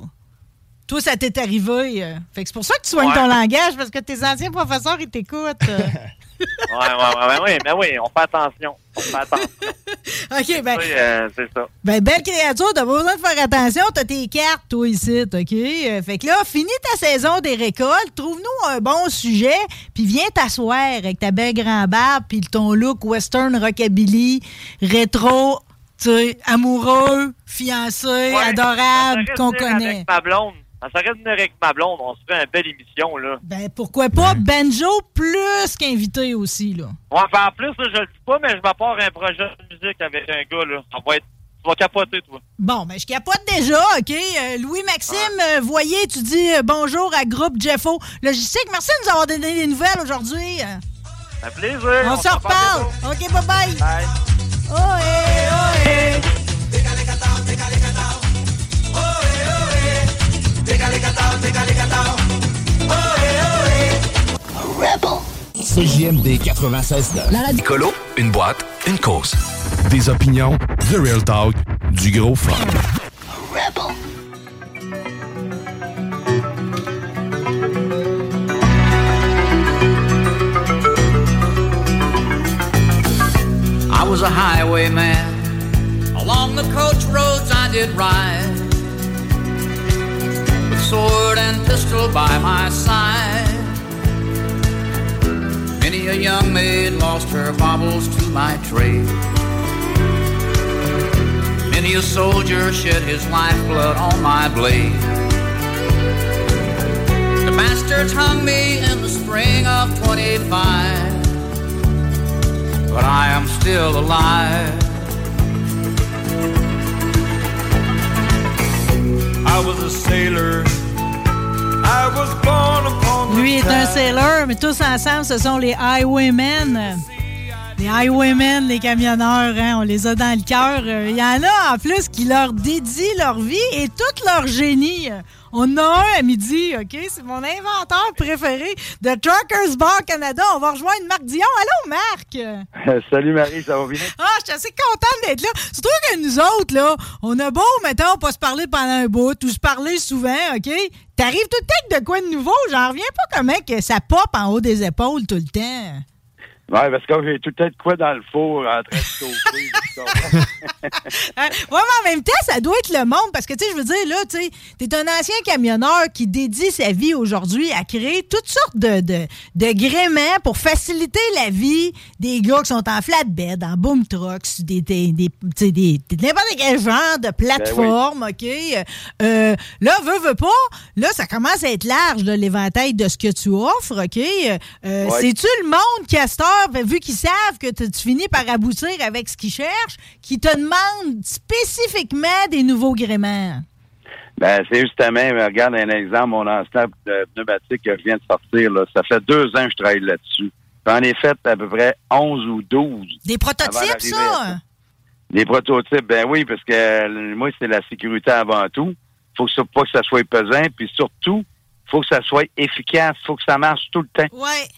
Toi, ça t'est arrivé. euh. Fait que c'est pour ça que tu soignes Ouais. ton langage, parce que tes anciens professeurs, ils t'écoutent. euh. Ouais, ouais, ouais, ouais, mais oui, on fait attention. On fait attention. OK, ben, euh, c'est ça. Ben, belle créature, t'as besoin de faire attention, t'as tes cartes, toi, ici, OK? Euh, Fait que là, finis ta saison des récoltes, trouve-nous un bon sujet, puis viens t'asseoir avec ta belle grand barbe, puis ton look western rockabilly, rétro, tu sais, amoureux, fiancé, Ouais, adorable, qu'on connaît. Avec ma blonde. Ça serait de venir avec ma blonde. On se fait une belle émission, là. Ben, pourquoi pas? Banjo plus qu'invité aussi, là. Ouais, enfin, en plus, là, je le dis pas, mais je m'apporte un projet de musique avec un gars, là. Ça va être. Tu vas capoter, toi. Bon, ben, je capote déjà, OK? Euh, Louis-Maxime, euh, voyez, tu dis euh, bonjour à Groupe Jeffo Logistique. Merci de nous avoir donné des nouvelles aujourd'hui. Un plaisir. On se reparle. OK, bye-bye. Bye. Oh, eh, oh, eh. CJMD 96.9. La radio. Écolo, une boîte, une cause. Des opinions, du real talk, du gros fun. I was a highwayman. Along the coach roads I did ride. Sword and pistol by my side. Many a young maid lost her baubles to my trade. Many a soldier shed his lifeblood on my blade. The bastards hung me in the spring of 25 but I am still alive. Lui est un sailor, mais tous ensemble, ce sont les highwaymen. Les highwaymen, les camionneurs, hein, on les a dans le cœur. Euh, Il y en a en plus qui leur dédient leur vie et tout leur génie. On en a un à midi, OK? C'est mon inventeur préféré de Truckers Bar Canada. On va rejoindre Marc Dion. Allô, Marc? Salut Marie, ça va bien? Ah, je suis assez contente d'être là. Surtout que nous autres, là, on a beau, mettons, pas se parler pendant un bout ou se parler souvent, OK? T'arrives tout le temps de quoi de nouveau? J'en reviens pas comment que ça pop en haut des épaules tout le temps. Ouais, parce que j'ai tout de quoi dans le four en train de chauffer. Hein? Ouais, mais en même temps, ça doit être le monde parce que, tu sais, je veux dire, là, tu sais, t'es un ancien camionneur qui dédie sa vie aujourd'hui à créer toutes sortes de, de, de gréments pour faciliter la vie des gars qui sont en flatbed, en boom trucks, des, des, des, tu sais, des, des- n'importe quel genre de plateforme, OK? Euh, là, veux, veux pas, là, ça commence à être large, là, l'éventail de ce que tu offres, OK? Euh, Ouais. C'est-tu le monde, Castor, vu qu'ils savent que tu finis par aboutir avec ce qu'ils cherchent, qui te demandent spécifiquement des nouveaux gréments? Ben, c'est justement, regarde un exemple, mon ancien de pneumatique que je viens de sortir, là, ça fait deux ans que je travaille là-dessus. J'en ai fait à peu près 11 ou 12. Des prototypes, ça. Des prototypes, ben oui, parce que euh, moi, c'est la sécurité avant tout. faut que ça, pas que ça soit pesant, puis surtout, faut que ça soit efficace, faut que ça marche tout le temps. Ouais.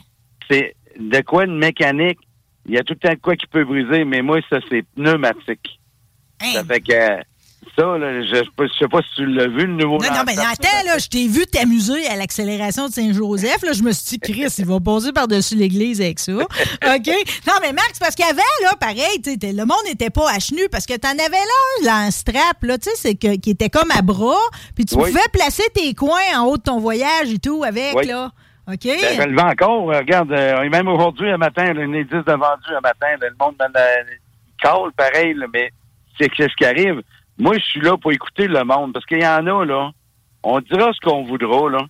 C'est de quoi une mécanique, il y a tout le temps de quoi qui peut briser, mais moi, ça, c'est pneumatique. Hein? Ça fait que ça, là, je, je sais pas si tu l'as vu, le nouveau Non, non, mais attends, là, je t'ai vu t'amuser à l'accélération de Saint-Joseph. Là, je me suis dit, Chris, il va passer par-dessus l'église avec ça. OK? Non, mais Marc, c'est parce qu'avant, là, pareil, le monde n'était pas à chenu parce que t'en avais là un lance-strap, là, tu sais, qui était comme à bras, puis tu Oui. pouvais placer tes coins en haut de ton voyage et tout avec, Oui. là. OK? Ben, le encore. euh, Regarde, euh, même aujourd'hui, un matin, là, en a 10 de vendus un matin. là, le monde me la- il cale pareil, là, mais c'est ce qui arrive. Moi, je suis là pour écouter le monde parce qu'il y en a, là, on dira ce qu'on voudra, là.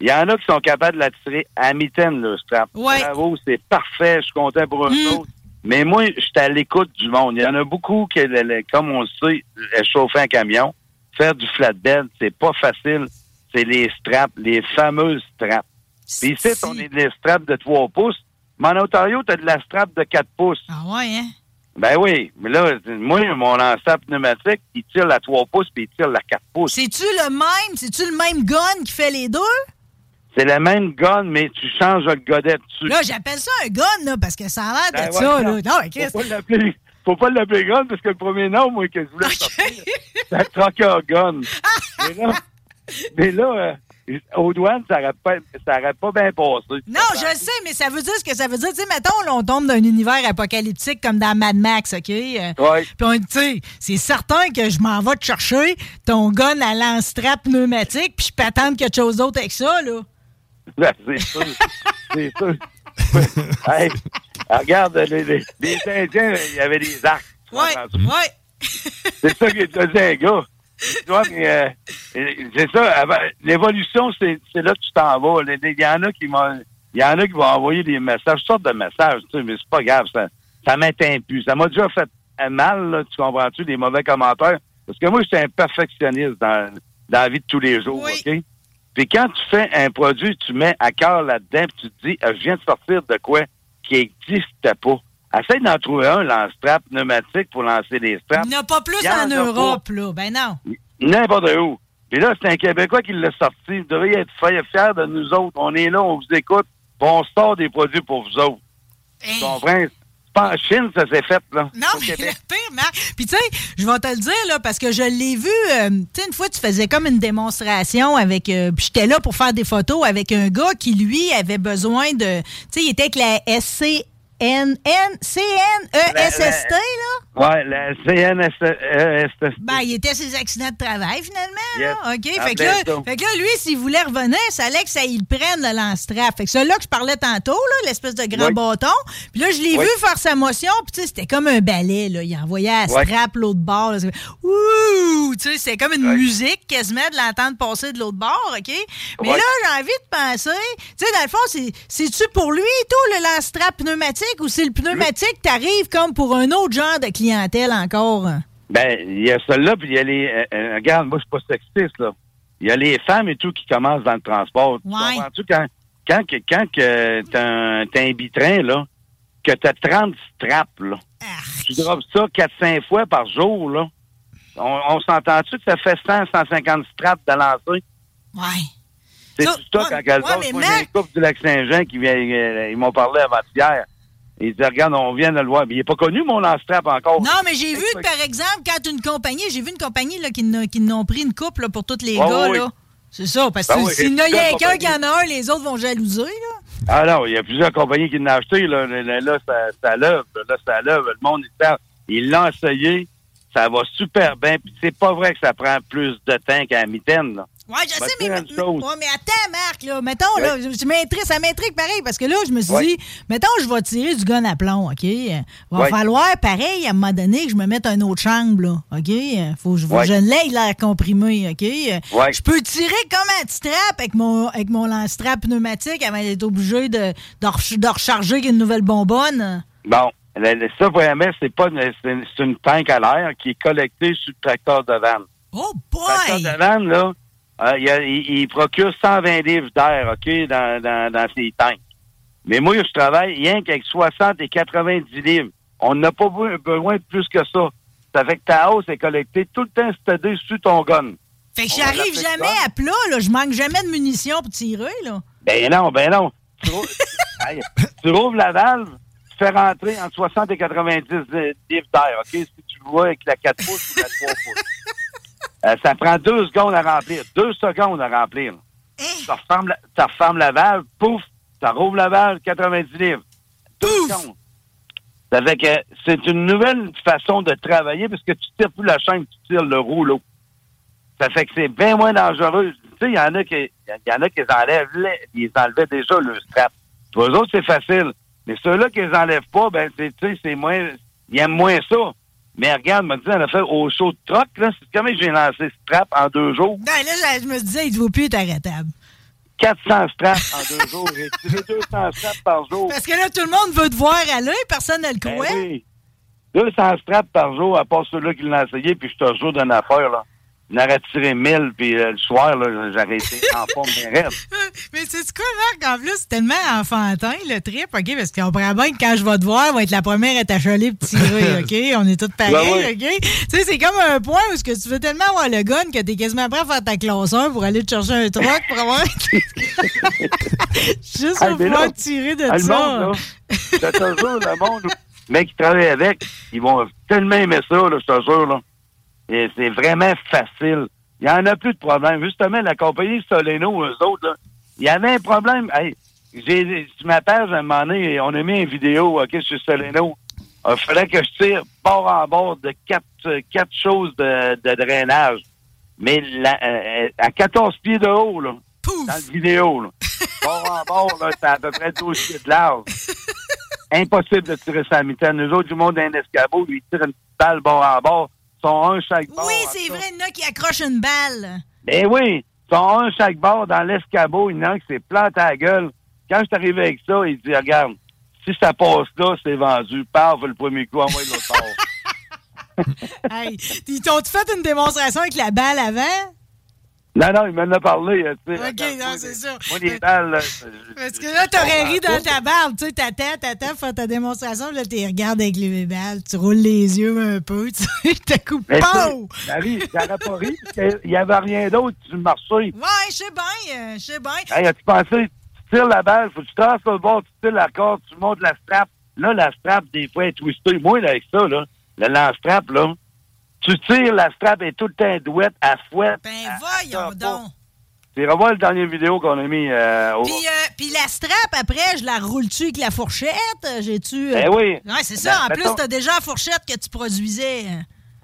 Il y en a qui sont capables de l'attirer à mitaine, le strap. Ouais. Bravo, c'est parfait, je suis content pour eux Mm. autres. Mais moi, je suis à l'écoute du monde. Il y en a beaucoup qui, comme on le sait, chauffer un camion, faire du flatbed, c'est pas facile. C'est les straps, les fameuses straps. Puis ici, on est des straps de 3 pouces. Mais en Ontario, tu as de la strap de 4 pouces. Ah ouais, hein? Ben oui. Mais là, moi, mon lance-strap pneumatique, il tire la 3 pouces puis il tire la 4 pouces. C'est-tu le même? C'est-tu le même gun qui fait les deux? C'est la même gun, mais tu changes le godet dessus. Là, j'appelle ça un gun, là, parce que ça a l'air Ben de ouais, ça, non. là. Non, mais Chris, Faut pas l'appeler. Faut pas l'appeler gun parce que le premier nom, moi, que je voulais sortir, c'est Trucker Gun. mais là, mais là euh, aux douanes, ça aurait pas, ça aurait pas bien passé. Non, je le sais, mais ça veut dire ce que ça veut dire. Tu sais, mettons, là, on tombe dans un univers apocalyptique comme dans Mad Max, OK? Euh, Ouais. Puis, on- tu sais, c'est certain que je m'en vais te chercher ton gun à lance-strap pneumatique, puis je peux attendre quelque chose d'autre avec ça, là. Ben, c'est sûr. c'est sûr. hey, regarde, les, les, les Indiens, il y avait des arcs. Comprends-tu? ouais. C'est ça qu'il faisait un gars. Mais, euh, c'est ça. L'évolution, c'est là que tu t'en vas. Il y en a qui vont, il y en a qui vont envoyer des messages, toutes sortes de messages, tu sais, mais c'est pas grave, ça, ça m'atteint plus. Ça m'a déjà fait mal, là, tu comprends-tu, des mauvais commentaires? Parce que moi, je suis un perfectionniste dans, dans la vie de tous les jours, OK? Puis quand tu fais un produit, tu mets à cœur là-dedans, puis tu te dis, Ah, je viens de sortir de quoi qui n'existait pas. Essaye d'en trouver un lance-strap pneumatique pour lancer des straps. Il n'y en a pas plus en en a pas. Europe, là. Ben non. N'importe où. Puis là, c'est un Québécois qui l'a sorti. Vous devriez être fiers de nous autres. On est là, on vous écoute, on sort des produits pour vous autres. Tu comprends? En Chine, ça s'est fait, là. Non, mais Québec. le pire, Marc. Puis, tu sais, je vais te le dire, là, parce que je l'ai vu. euh, tu sais, une fois, tu faisais comme une démonstration avec. euh, puis, j'étais là pour faire des photos avec un gars qui, lui, avait besoin de. Tu sais, il était avec la SCN. CNESST, là? Ouais, la CNSS. Ben, il était ses accidents de travail, finalement. Là. OK. En Fait que, plein là, ça. fait que là, lui, s'il voulait revenir, ça allait que ça il prenne le lance-strap. Fait que celui-là que je parlais tantôt, là, l'espèce de grand bâton. Puis là, je l'ai vu faire sa motion. Puis, tu sais, c'était comme un ballet, là. Il envoyait à strap l'autre bord. Ouh! Tu sais, c'est comme une musique quasiment de l'entendre passer de l'autre bord, OK? Mais là, j'ai envie de penser. Tu sais, dans le fond, c'est- c'est-tu pour lui, tout, le lance-strap pneumatique, ou c'est le pneumatique, t'arrives comme pour un autre genre de clientèle encore? Ben, il y a celle-là, puis il y a les... euh, euh, regarde, moi, je suis pas sexiste, là. Il y a les femmes et tout qui commencent dans le transport. Tu Ouais. comprends-tu? Quand, quand, quand t'as un, bitrain, là, que t'as 30 straps, là, tu drops ça 4-5 fois par jour, là. On, on s'entend-tu que ça fait 100, 150 straps de lancer? Ouais. C'est Ça, du stock ouais, ouais, mais Moi, j'ai une couple du Lac-Saint-Jean qui vient, euh, ils m'ont parlé avant-hier. Ils disent, regarde, on vient de le voir. Mais il n'est pas connu, mon lance-strap, encore. Non, mais j'ai vu, que, par exemple, quand une compagnie, j'ai vu une compagnie là, qui qui n'ont pris une coupe là, pour tous les Ah gars. oui. là. C'est ça, parce que Ah oui, s'il y en a il une qui en a un, les autres vont jalouser. Là. Ah non, il y a plusieurs compagnies qui l'ont acheté. Là, là, ça, ça lève. Là, ça lève. Le monde, il l'ont essayé. Ça va super bien. Puis c'est pas vrai que ça prend plus de temps qu'à la mitaine. Là. Ouais, je Va sais, mais, ouais, mais attends, Marc, là, mettons, là, je m'intrigue, ça m'intrigue pareil, parce que là, je me suis Ouais. dit, mettons, je vais tirer du gun à plomb, OK? Il va falloir, pareil, à un moment donné, que je me mette un autre chambre, là, OK? Faut que je, je l'ai, l'air comprimé, OK? Je peux tirer comme un petit trap avec mon, avec mon lance-trap pneumatique avant d'être obligé de, de, re- de recharger une nouvelle bonbonne. Bon, ça, vraiment, c'est pas une, c'est une, tank à l'air qui est collectée sur le tracteur de vanne. Oh Le tracteur boy! de vanne, là, euh, il, a- il- il procure 120 livres d'air, OK, dans, dans, dans ses tanks. Mais moi, je travaille rien qu'avec 60 et 90 livres. On n'a pas be- besoin de plus que ça. Ça fait que ta hausse est collectée tout le temps c'est-à-dire sur ton gun. Fait que j'arrive jamais à plat, là. Je manque jamais de munitions pour tirer, là. Ben non, ben non. Tu, rou- Hey, tu rouvres la valve, tu fais rentrer entre 60 et 90 livres d'air, OK? Si tu le vois avec la 4 pouces ou la 3 pouces. Euh, ça prend deux secondes à remplir. Deux secondes à remplir. Ça referme, la, referme la valve, pouf, ça rouvre la valve, 90 livres. Deux secondes. Ça fait que c'est une nouvelle façon de travailler parce que tu tires plus la chaîne, tu tires le rouleau. Ça fait que c'est bien moins dangereux. Tu sais, il y en a qui, y en a qui enlèvent, ils enlevaient déjà le strap. Pour eux autres, c'est facile. Mais ceux-là qui les enlèvent pas, ben, c'est, tu sais, c'est moins, ils aiment moins ça. Mais regarde, me dit, on a fait au show de troc, là, c'est comment j'ai lancé strap en deux jours. Ben là, je me disais, il ne vaut plus être arrêtable. 400 straps en deux jours. J'ai tiré 200 straps par jour. Parce que là, tout le monde veut te voir à l'œil, personne ne le Ben croit. oui. 200 straps par jour, à part ceux-là qui l'ont essayé, puis je te jure d'une affaire, là. On aurait tiré 1000, puis euh, le soir, là, j'aurais été en forme bien raide. Mais c'est quoi, Marc? En plus, c'est tellement enfantin, le trip, OK? Parce qu'on comprend bien que quand je vais te voir, va être la première à t'achaler et tirer, OK? On est tous pareils, Ben oui. OK? Tu sais, c'est comme un point où ce que tu veux tellement avoir le gun que t'es quasiment prêt à faire ta classe 1 pour aller te chercher un truc pour avoir... Juste Ah, pour pouvoir là, tirer de ah, le ça. monde, là, je te jure, le monde, les mecs qui travaillent avec, ils vont tellement aimer ça, là, je te jure, là. Et c'est vraiment facile. Il y en a plus de problème. Justement, la compagnie Soleno, eux autres, là, il y avait un problème. Hey, j'ai, sur ma page, à un moment donné, on a mis une vidéo, OK, sur Soleno. Il fallait que je tire bord en bord de quatre, quatre choses de, de drainage. Mais la- euh, à 14 pieds de haut, là, dans la vidéo, là. bord en bord, là, c'est à peu près 12 pieds de large. Impossible de tirer sa mitaine. Nous autres, du monde d'un escabeau, lui, ils tirent une petite balle bord en bord. Sont un chaque bord. Oui, c'est vrai, il y en a qui accrochent une balle. Ben oui, ils sont un chaque bord dans l'escabeau. Il y en a qui s'est planté à la gueule. Quand je suis arrivé avec ça, il dit, regarde, si ça passe là, c'est vendu. Paf, le premier coup, envoie l'autre bord. hey, ils t'ont fait une démonstration avec la balle avant? Non, non, il m'en a parlé. euh, tu sais. OK, non, c'est ça. Moi, les balles, là, Parce que là, t'aurais ri dans ta barbe. Tu sais, t'attends, t'attends, faire ta démonstration. Là, tu regardes avec les balles. Tu roules les yeux un peu. Tu sais, t'as coupé. Tu sais, Marie, t'aurais pas ri qu'il n'y avait rien d'autre le marché. Ouais, je sais bien. euh, Je sais bien. Hey, as-tu pensé, tu tires la balle, faut que tu sur le bord, tu tires la corde, tu montes la strap. Là, la strap, des fois, est twistée. Moi, là, avec ça, là, le lance-strap, là, tu tires, la strap est tout le temps douette, à fouette. Ben, voyons donc. Tu revois le dernier vidéo qu'on a mis euh, au... Puis, euh, puis la strap, après, je la roule-tu avec la fourchette? J'ai-tu. Ben oui. Ouais, c'est ça. Ben, en plus, t'as déjà la fourchette que tu produisais.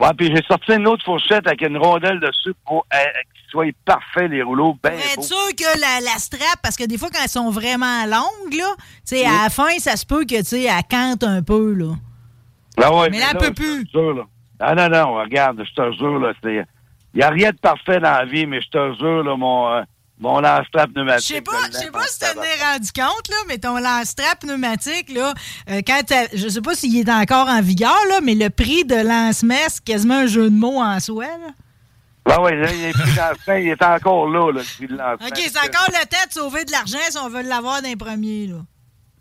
Ouais, puis j'ai sorti une autre fourchette avec une rondelle dessus pour euh, qu'ils soient parfaits, les rouleaux, ben être sûr que la, la strap, parce que des fois, quand elles sont vraiment longues, là, tu sais, à la fin, ça se peut que, tu sais, elle cante un peu, là. Ah ouais, Mais là, elle peut plus. Là. Ah non, non, regarde, je te jure, là, c'est... Il n'y a rien de parfait dans la vie, mais je te jure, là, mon, euh, mon lance-strap Je pneumatique... sais pas, je je sais pas si tu t'en es rendu compte, là, mais ton lance-strap pneumatique, là, euh, quand je sais pas s'il est encore en vigueur, là, mais le prix de lance-messe, c'est quasiment un jeu de mots en soi, là. Ouais, là, il est plus dans le train, il est encore là, là, le lancement. OK, c'est encore le temps de sauver de l'argent si on veut l'avoir d'un premier, là.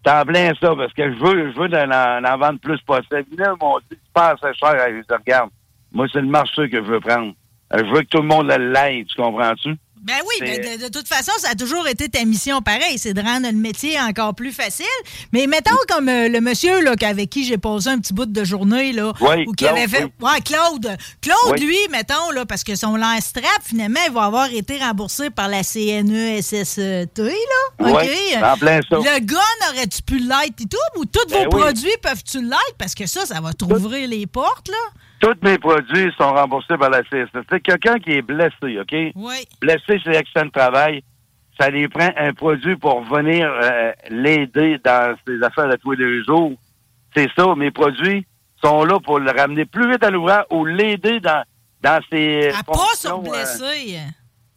T'en plein ça, parce que je veux, je veux en, en vendre plus possible. Là, m'ont dit, tu passes cher. Je dis, regarde, moi, c'est le marché que je veux prendre. Euh, Je veux que tout le monde l'aille, tu comprends-tu? Ben oui, mais de, de toute façon, ça a toujours été ta mission pareil, c'est de rendre le métier encore plus facile. Mais mettons comme euh, le monsieur là, avec qui j'ai posé un petit bout de journée, là, Oui, ou qui avait fait. Ouais, Claude. Claude, Oui. lui, mettons, là, parce que son lance-strap, finalement, il va avoir été remboursé par la E CNESST, là. Oui, OK? en plein ça. Le gun, aurais-tu pu l'être et tout? Ou tous Ben vos produits peuvent-tu l'être? Parce que ça, ça va t'ouvrir les portes, là. Tous mes produits sont remboursés par la CSST. Quelqu'un qui est blessé, OK? Oui. Blessé chez Accident de travail, ça lui prend un produit pour venir euh, l'aider dans ses affaires de tous les jours. C'est ça, mes produits sont là pour le ramener plus vite à l'ouvrage ou l'aider dans, dans ses À pas fonctions, euh, blesser.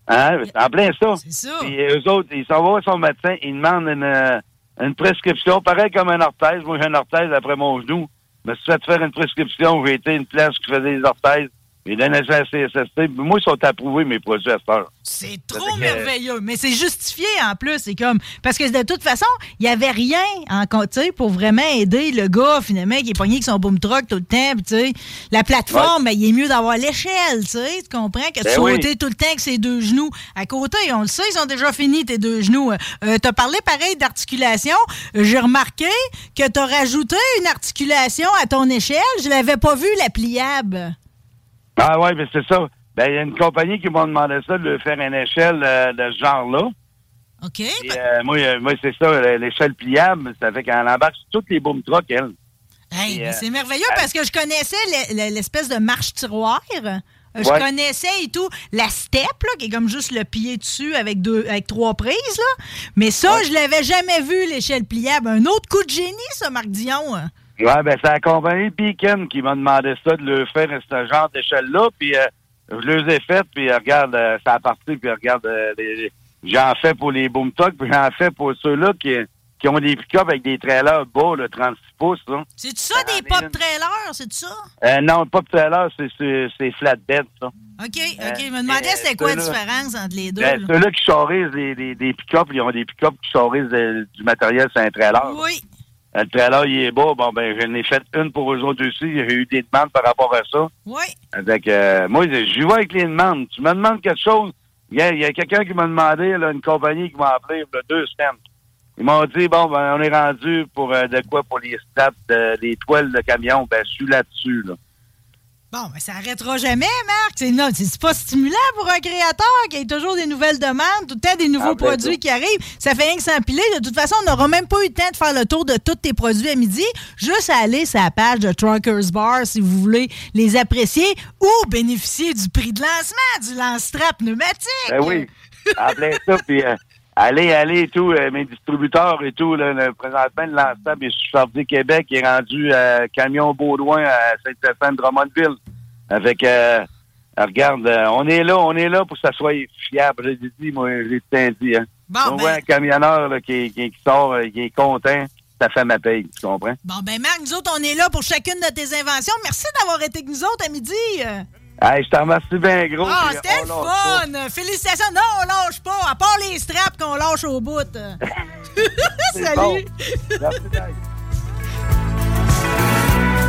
Hein, en plein ça. C'est ça. Puis eux autres, ils s'en vont voir son médecin, ils demandent une, euh, une prescription, pareil comme un orthèse. Moi, j'ai une orthèse après mon genou. Me suis fait faire une prescription, j'ai été une place qui faisait des orthèses. À la CSST. Puis Moi, ils sont approuvés, mes produits à cette heure. C'est trop que- merveilleux. Mais c'est justifié en plus. C'est comme. Parce que de toute façon, il n'y avait rien en sais, pour vraiment aider le gars, finalement, qui est pogné avec son boom truck tout le temps. puis tu sais, la plateforme, ben, il est mieux d'avoir l'échelle, tu sais. Tu comprends que de Ben sauter oui. tout le temps avec ses deux genoux. À côté, on le sait, ils sont déjà finis, tes deux genoux. Euh, tu as parlé pareil d'articulation. J'ai remarqué que tu as rajouté une articulation à ton échelle. Je l'avais pas vu, la pliable. Ah ouais, mais c'est ça. Ben, il y a une compagnie qui m'a demandé ça, de faire une échelle euh, de ce genre-là. OK. Puis, euh, moi, euh, moi c'est ça, l'échelle pliable, ça fait qu'elle embarque sur toutes les boom trucks, elle. Hey, Et, mais c'est merveilleux parce que je connaissais le- le- l'espèce de marche-tiroir. Je Ouais. connaissais et tout la step, là, qui est comme juste le pied dessus avec deux, avec trois prises, là. Mais ça, je l'avais jamais vu, l'échelle pliable. Un autre coup de génie, ça, Marc Dion. Ouais, ben, c'est la compagnie Beacon qui m'a demandé ça, de le faire ce genre d'échelle-là. Puis, euh, je les ai faites, puis euh, regarde, euh, ça a parti, puis regarde, euh, j'en fais pour les boom trucks, puis j'en fais pour ceux-là qui, qui ont des pick-up avec des trailers bas, le 36 pouces, là. C'est-tu ça, des pop trailers? C'est ça? Euh, non, de trailer, c'est- c'est c'est flatbed, ça. OK, OK. Euh, je me demandais euh, c'était quoi la différence entre les deux. Ben, là. ceux-là qui charrisent des, des, pick-up, ils ont des pick-up qui charrisent euh, du matériel sur un trailer. Oui. Euh, Le trailer, il est bas. Bon, ben, j'en ai fait une pour eux autres aussi. J'ai eu des demandes par rapport à ça. Oui. Avec, euh, moi, j'y vais avec les demandes. Tu me demandes quelque chose. Il y a, quelqu'un qui m'a demandé, là, une compagnie qui m'a appelé il y a deux semaines. Ils m'ont dit, bon, ben, on est rendu pour euh, de quoi pour les straps, de- les toiles de camion. Ben, je suis là-dessus, là. Bon, ben ça arrêtera jamais, Marc. C'est non, c'est c'est pas stimulant pour un créateur qu'il y ait toujours des nouvelles demandes, tout le temps des nouveaux Ah, produits ça. qui arrivent. Ça fait rien que s'empiler. De toute façon, on n'aura même pas eu le temps de faire le tour de tous tes produits à midi. Juste à aller sur la page de Truckers Bar si vous voulez les apprécier ou bénéficier du prix de lancement du lance-trap pneumatique. Ben oui. Appelez ça, puis euh, allez, allez et tout, euh, mes distributeurs et tout, là, le, présentement, le lancement, puis je suis sorti Québec, il est rendu à Camion Baudouin à Saint-Stéphane Drummondville. Avec, euh, regarde, euh, on est là, on est là pour que ça soit fiable. Je l'ai dit, moi, le temps dit, hein. Bon, on ben- voit un camionneur là, qui, qui, qui sort, euh, qui est content, ça fait ma paye, tu comprends? Bon, ben Marc, nous autres, on est là pour chacune de tes inventions. Merci d'avoir été avec nous autres à midi. Hey, je te remercie bien gros. Ah, c'était on le lâche pas. fun! Félicitations! Non, on lâche pas, à part les straps qu'on lâche au bout. C'est Salut! bon. Merci.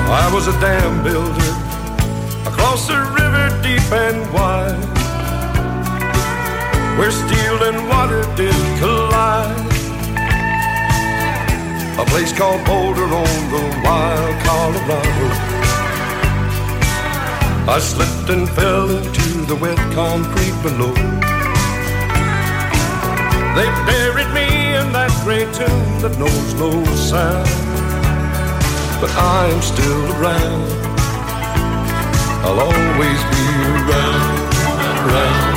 I was a dam builder across a river deep and wide, where steel and water did collide. A place called Boulder on the wild Colorado. I slipped and fell into the wet concrete below. They buried me in that great tomb that knows no sound but I'm still around. I'll always be around around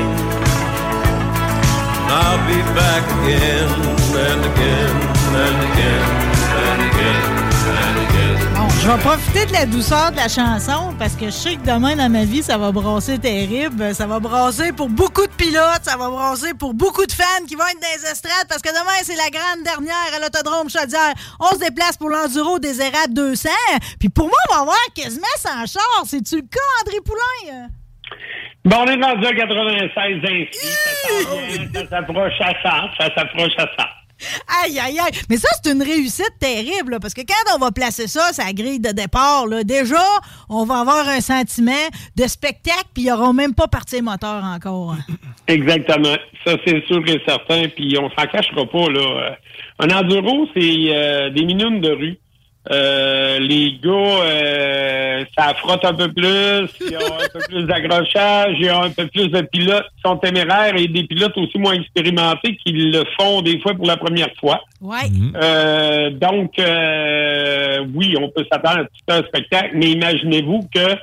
I'll be back again again again again again. Bon, je vais profiter de la douceur de la chanson parce que je sais que demain dans ma vie, ça va brasser terrible. Ça va brasser pour beaucoup de pilotes, ça va brasser pour beaucoup de fans qui vont être dans les estrades parce que demain, c'est la grande dernière à l'autodrome Chaudière. On se déplace pour l'Enduro des Érables 200. Puis pour moi, on va voir quasiment sans char. C'est-tu le cas, André Poulain? Bon, on est rendu à 96 inscrits. Ça ça s'approche à 100. Ça s'approche à 100. Aïe, aïe, aïe. Mais ça, c'est une réussite terrible, là, parce que quand on va placer ça, sa grille de départ, là, déjà, on va avoir un sentiment de spectacle, puis ils n'auront même pas parti les moteurs encore. hein. Exactement. Ça, c'est sûr et certain. Puis on s'en cachera pas, là. Euh, Un enduro, c'est euh, des minounes de rue. Euh, les gars, euh, ça frotte un peu plus, il y a un peu plus d'accrochage, il y a un peu plus de pilotes qui sont téméraires et des pilotes aussi moins expérimentés qui le font des fois pour la première fois. Ouais. Euh, donc, euh, oui, on peut s'attendre à tout un spectacle, mais imaginez-vous que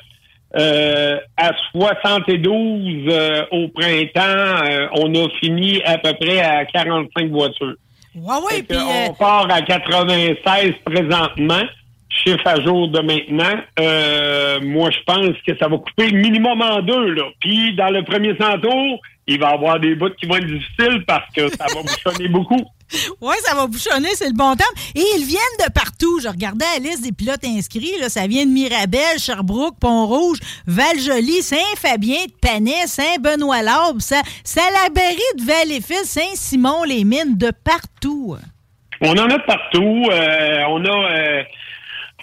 euh, à 72 euh, au printemps, euh, on a fini à peu près à 45 voitures. Ouais, puis. euh, on part à 96 présentement. chiffres à jour de maintenant, euh, moi, je pense que ça va couper minimum en deux. Là. Puis, dans le premier 100 tours, il va y avoir des bouts qui vont être difficiles parce que ça va bouchonner beaucoup. Oui, ça va bouchonner, c'est le bon terme. Et ils viennent de partout. Je regardais la liste des pilotes inscrits. Là, ça vient de Mirabel, Sherbrooke, Pont-Rouge, Val-Joli, Saint-Fabien, de Panay, Saint-Benoît-l'Aube, Salaberry de Valleyfield, Saint-Simon-les-Mines, de partout. On en a de partout. Euh, on a euh,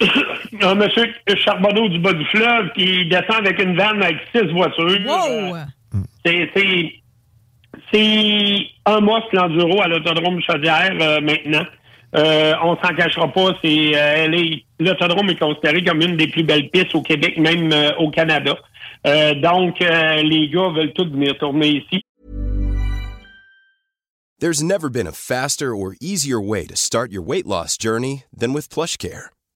un monsieur Charbonneau du bas du fleuve qui descend avec une vanne avec six voitures. Wow! C'est- c'est un mois l'enduro à l'autodrome Chaudière euh, maintenant. Euh, on s'en cachera pas. Euh, l'autodrome est considéré comme une des plus belles pistes au Québec, même euh, au Canada. Donc les gars veulent tous venir tourner ici. There's never been a faster or easier way to start your weight loss journey than with PlushCare.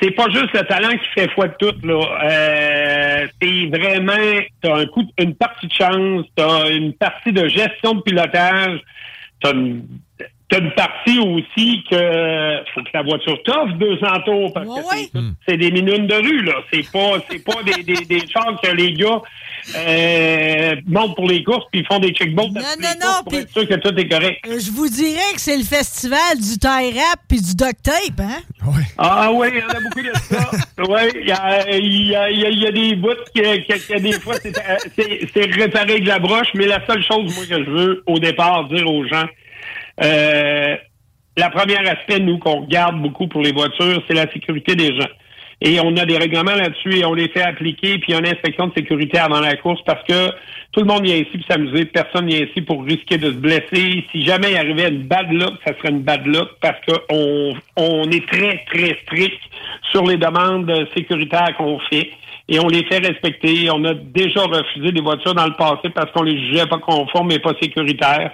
c'est pas juste le talent qui fait foi de tout. Là. Euh, c'est vraiment, t'as un coup, une partie de chance, t'as une partie de gestion de pilotage, t'as une, t'as une partie aussi que faut que la voiture t'offre 200 tours parce que c'est, c'est des minutes de rue là. C'est pas, c'est pas des, des, des chars que les gars euh, montent pour les courses puis ils font des checkboats Non, non, non, pour être sûr que tout est correct. Euh, Je vous dirais que c'est le festival du tie rap puis du duct tape, hein? Ah oui, il y en a beaucoup de ça. Oui, il y a, il y, a, il y a- il y a des bouts qui, qui- qui- des fois, c'est euh, c'est réparé avec la broche, mais la seule chose, moi, que je veux, au départ, dire aux gens, euh, la première aspect, nous, qu'on regarde beaucoup pour les voitures, c'est la sécurité des gens. Et on a des règlements là-dessus et on les fait appliquer, puis il y a une inspection de sécurité avant la course parce que tout le monde vient ici pour s'amuser, personne vient ici pour risquer de se blesser. Si jamais il arrivait une bad luck, ça serait une bad luck parce qu'on on est très, très strict sur les demandes sécuritaires qu'on fait et on les fait respecter. On a déjà refusé des voitures dans le passé parce qu'on les jugeait pas conformes et pas sécuritaires.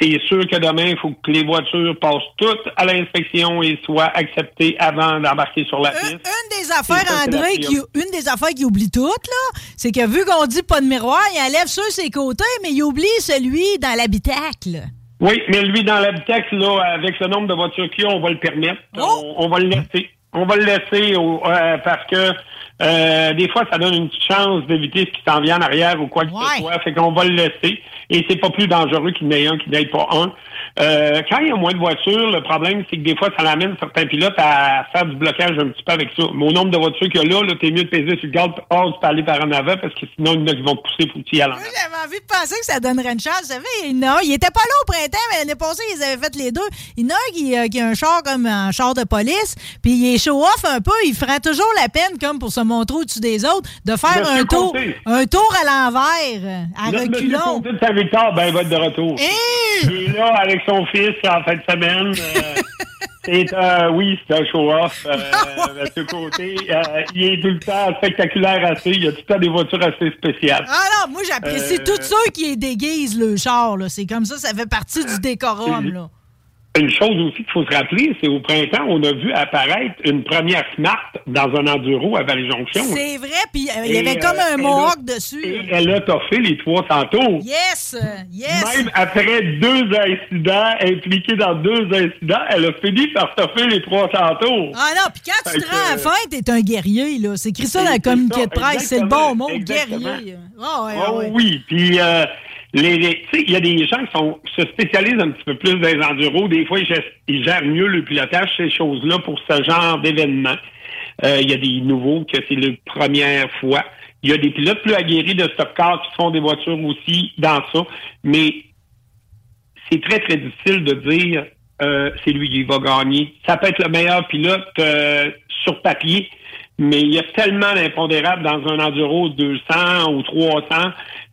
C'est sûr que demain, il faut que les voitures passent toutes à l'inspection et soient acceptées avant d'embarquer sur la piste. Une des affaires, ça, André, qui, une des affaires qu'il oublie toutes, là, c'est que vu qu'on dit pas de miroir, il enlève sur ses côtés, mais il oublie celui dans l'habitacle. Oui, mais lui, dans l'habitacle, là, avec le nombre de voitures qu'il y a, on va le permettre. On, on va le laisser. On va le laisser au- euh, parce que euh, des fois, ça donne une petite chance d'éviter ce qui s'en vient en arrière ou quoi que ce soit. Fait qu'on va le laisser. Et c'est pas plus dangereux qu'il n'ait un qu'il n'ait pas un. Euh, quand il y a moins de voitures, le problème, c'est que des fois, ça l'amène certains pilotes à faire du blocage un petit peu avec ça. Mais au nombre de voitures qu'il y a là, là t'es mieux de peser sur le oh, tu peux aller par en avant parce que sinon, il y en a qui vont te pousser pour que tu y ailles en avant. J'avais envie de penser que ça donnerait une chance. Vous savez, il y en a un, il était pas là au printemps, mais l'année passée, ils avaient fait les deux. Il y en a un qui, euh, qui a un char comme un char de police, puis il est show-off un peu. Il ferait toujours la peine, comme pour se montrer au-dessus des autres, de faire Monsieur un tour, un tour à l'envers, à reculons. Côté de Saint-Victor, ben, il va être de retour. Il est là avec son fils en fin de semaine. euh, c'est, euh, oui, c'est un show-off. Euh, de ce côté, euh, il est tout le temps spectaculaire assez. Il y a tout le temps des voitures assez spéciales. Ah non, moi j'apprécie tous ceux qui déguisent le char. là. C'est comme ça, ça fait partie du décorum. Là. Une chose aussi qu'il faut se rappeler, c'est au printemps, on a vu apparaître une première Smart dans un enduro à Vallée-Jonction. C'est vrai, puis euh, il y Et, avait comme euh, un elle mohawk a- dessus. Et elle a toffé les 300 tours. Yes, euh, yes. Même après deux incidents, impliqués dans deux incidents, elle a fini par toffer les 300 tours. Ah non, puis quand tu te rends à la fin, t'es un guerrier, là. C'est écrit ça dans le C'est communiqué de presse, c'est le bon mot, guerrier. Ah ouais, Oh ouais. oui, puis euh, les, les- il y a des gens qui sont se spécialisent un petit peu plus dans les enduros. Des fois, ils gèrent, ils gèrent mieux le pilotage, ces choses-là, pour ce genre d'événement. Euh, Il y a des nouveaux que c'est la première fois. Il y a des pilotes plus aguerris de stock car qui font des voitures aussi dans ça. Mais c'est très, très difficile de dire euh, c'est lui qui va gagner. Ça peut être le meilleur pilote euh, sur papier, mais il y a tellement d'impondérables dans un enduro 200 ou 300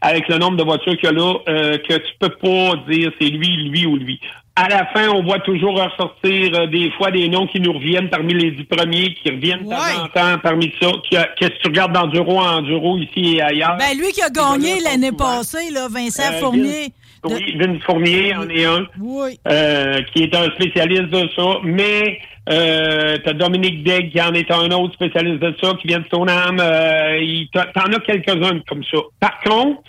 avec le nombre de voitures qu'il y a là euh, que tu peux pas dire c'est lui, lui ou lui. À la fin, on voit toujours ressortir euh, des fois des noms qui nous reviennent parmi les dix premiers, qui reviennent de temps en temps parmi ça. Qu'est-ce que tu regardes d'enduro en enduro ici et ailleurs? Ben, lui qui a gagné l'année passée, là, Vincent Euh, Fournier. Vince- Oui, Vince Fournier en est un. Oui. qui est un spécialiste de ça. Mais euh, t'as Dominique Degg qui en est un autre spécialiste de ça, qui vient de Stoneham. Euh, T'en as quelques-uns comme ça. Par contre,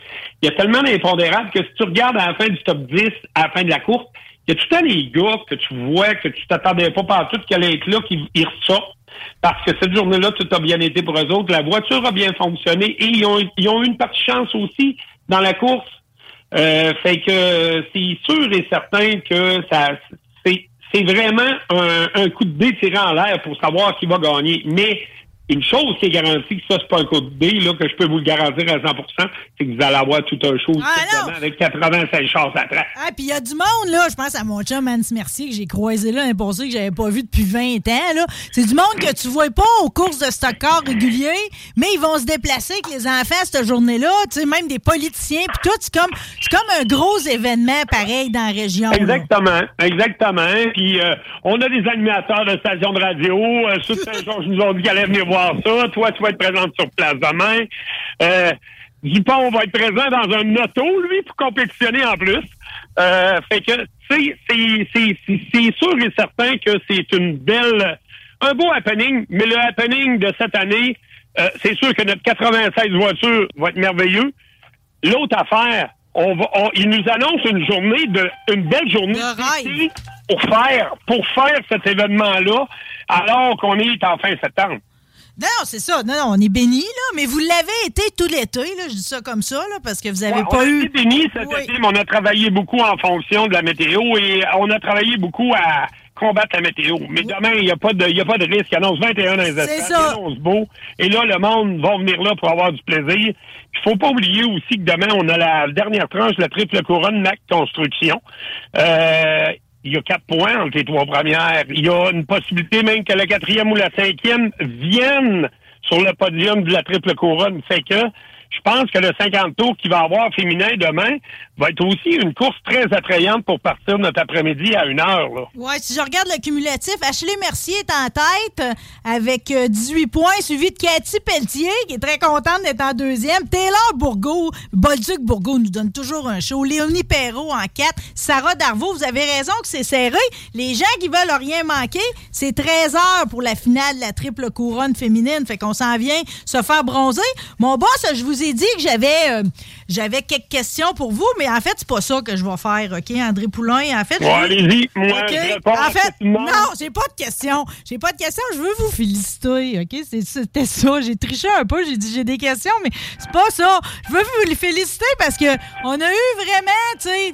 il y a tellement d'impondérables que si tu regardes à la fin du top 10, à la fin de la course, il y a tout des gars que tu vois, que tu t'attendais pas partout qu'elle être là, qui ils ressortent. Parce que cette journée-là, tout a bien été pour eux autres. La voiture a bien fonctionné et ils ont, ils ont eu une partie chance aussi dans la course. Euh, fait que c'est sûr et certain que ça c'est vraiment un, un coup de dé tiré en l'air pour savoir qui va gagner. Mais une chose qui est garantie, que ça, c'est pas un coup de dé, là, que je peux vous le garantir à 100% c'est que vous allez avoir tout un show Ah, avec 85 chars à trace. Ah, puis il y a du monde, là. Je pense à mon chum Hans Mercier que j'ai croisé là l'année passée, que j'avais pas vu depuis 20 ans, là. C'est du monde que tu vois pas aux courses de stock car réguliers, mais ils vont se déplacer avec les enfants cette journée-là, tu sais, même des politiciens, puis tout. C'est comme, comme un gros événement pareil dans la région. là. Exactement, exactement. Puis euh, on a des animateurs de stations de radio. Euh, Sud Saint-Georges nous ont dit qu'ils allaient venir voir ça. Toi, tu vas être présente sur place demain. Euh, Dupont va être présent dans un auto, lui, pour compétitionner en plus. Euh, fait que, tu sais, c'est- c'est sûr et certain que c'est une belle, un beau happening, mais le happening de cette année, euh, c'est sûr que notre 96 voitures va être merveilleux. L'autre affaire, on va, on- nous annonce une journée de, une belle journée pour faire, pour faire cet événement-là, alors qu'on est en fin septembre. Non, c'est ça. Non, non, on est bénis, là, mais vous l'avez été tout l'été, là. Je dis ça comme ça, là, parce que vous avez Ouais, pas on eu. été bénis cet été, mais on a travaillé beaucoup en fonction de la météo et on a travaillé beaucoup à combattre la météo. Mais demain, il n'y a, pas de- il y a pas de risque. Il annonce 21 dans les C'est espaces, ça. il annonce beau. Et là, le monde va venir là pour avoir du plaisir. Il faut pas oublier aussi que demain, on a la dernière tranche de la triple couronne MAC Construction. Euh, il y a quatre points entre les trois premières. Il y a une possibilité même que la quatrième ou la cinquième viennent sur le podium de la triple couronne. Fait que je pense que le 50 tours qu'il va avoir féminin demain va être aussi une course très attrayante pour partir notre après-midi à une heure. Ouais, si je regarde le cumulatif, Ashley Mercier est en tête euh, avec euh, 18 points, suivi de Cathy Pelletier, qui est très contente d'être en deuxième. Taylor Bourgault, Bolduc Bourgault nous donne toujours un show. Léonie Perrault en 4. Sarah Darvaux, vous avez raison que c'est serré. Les gens qui veulent rien manquer, c'est 13 heures pour la finale de la triple couronne féminine. Fait qu'on s'en vient se faire bronzer. Mon boss, je vous ai dit que j'avais euh, j'avais quelques questions pour vous, mais en fait, c'est pas ça que je vais faire, OK, André Poulain? En fait, Bon, allez-y, moi, OK? je En fait, non, j'ai pas de questions. J'ai pas de questions. Je veux vous féliciter, OK? C'était ça. J'ai triché un peu. J'ai dit j'ai des questions, mais c'est pas ça. Je veux vous les féliciter parce que on a eu vraiment, tu sais,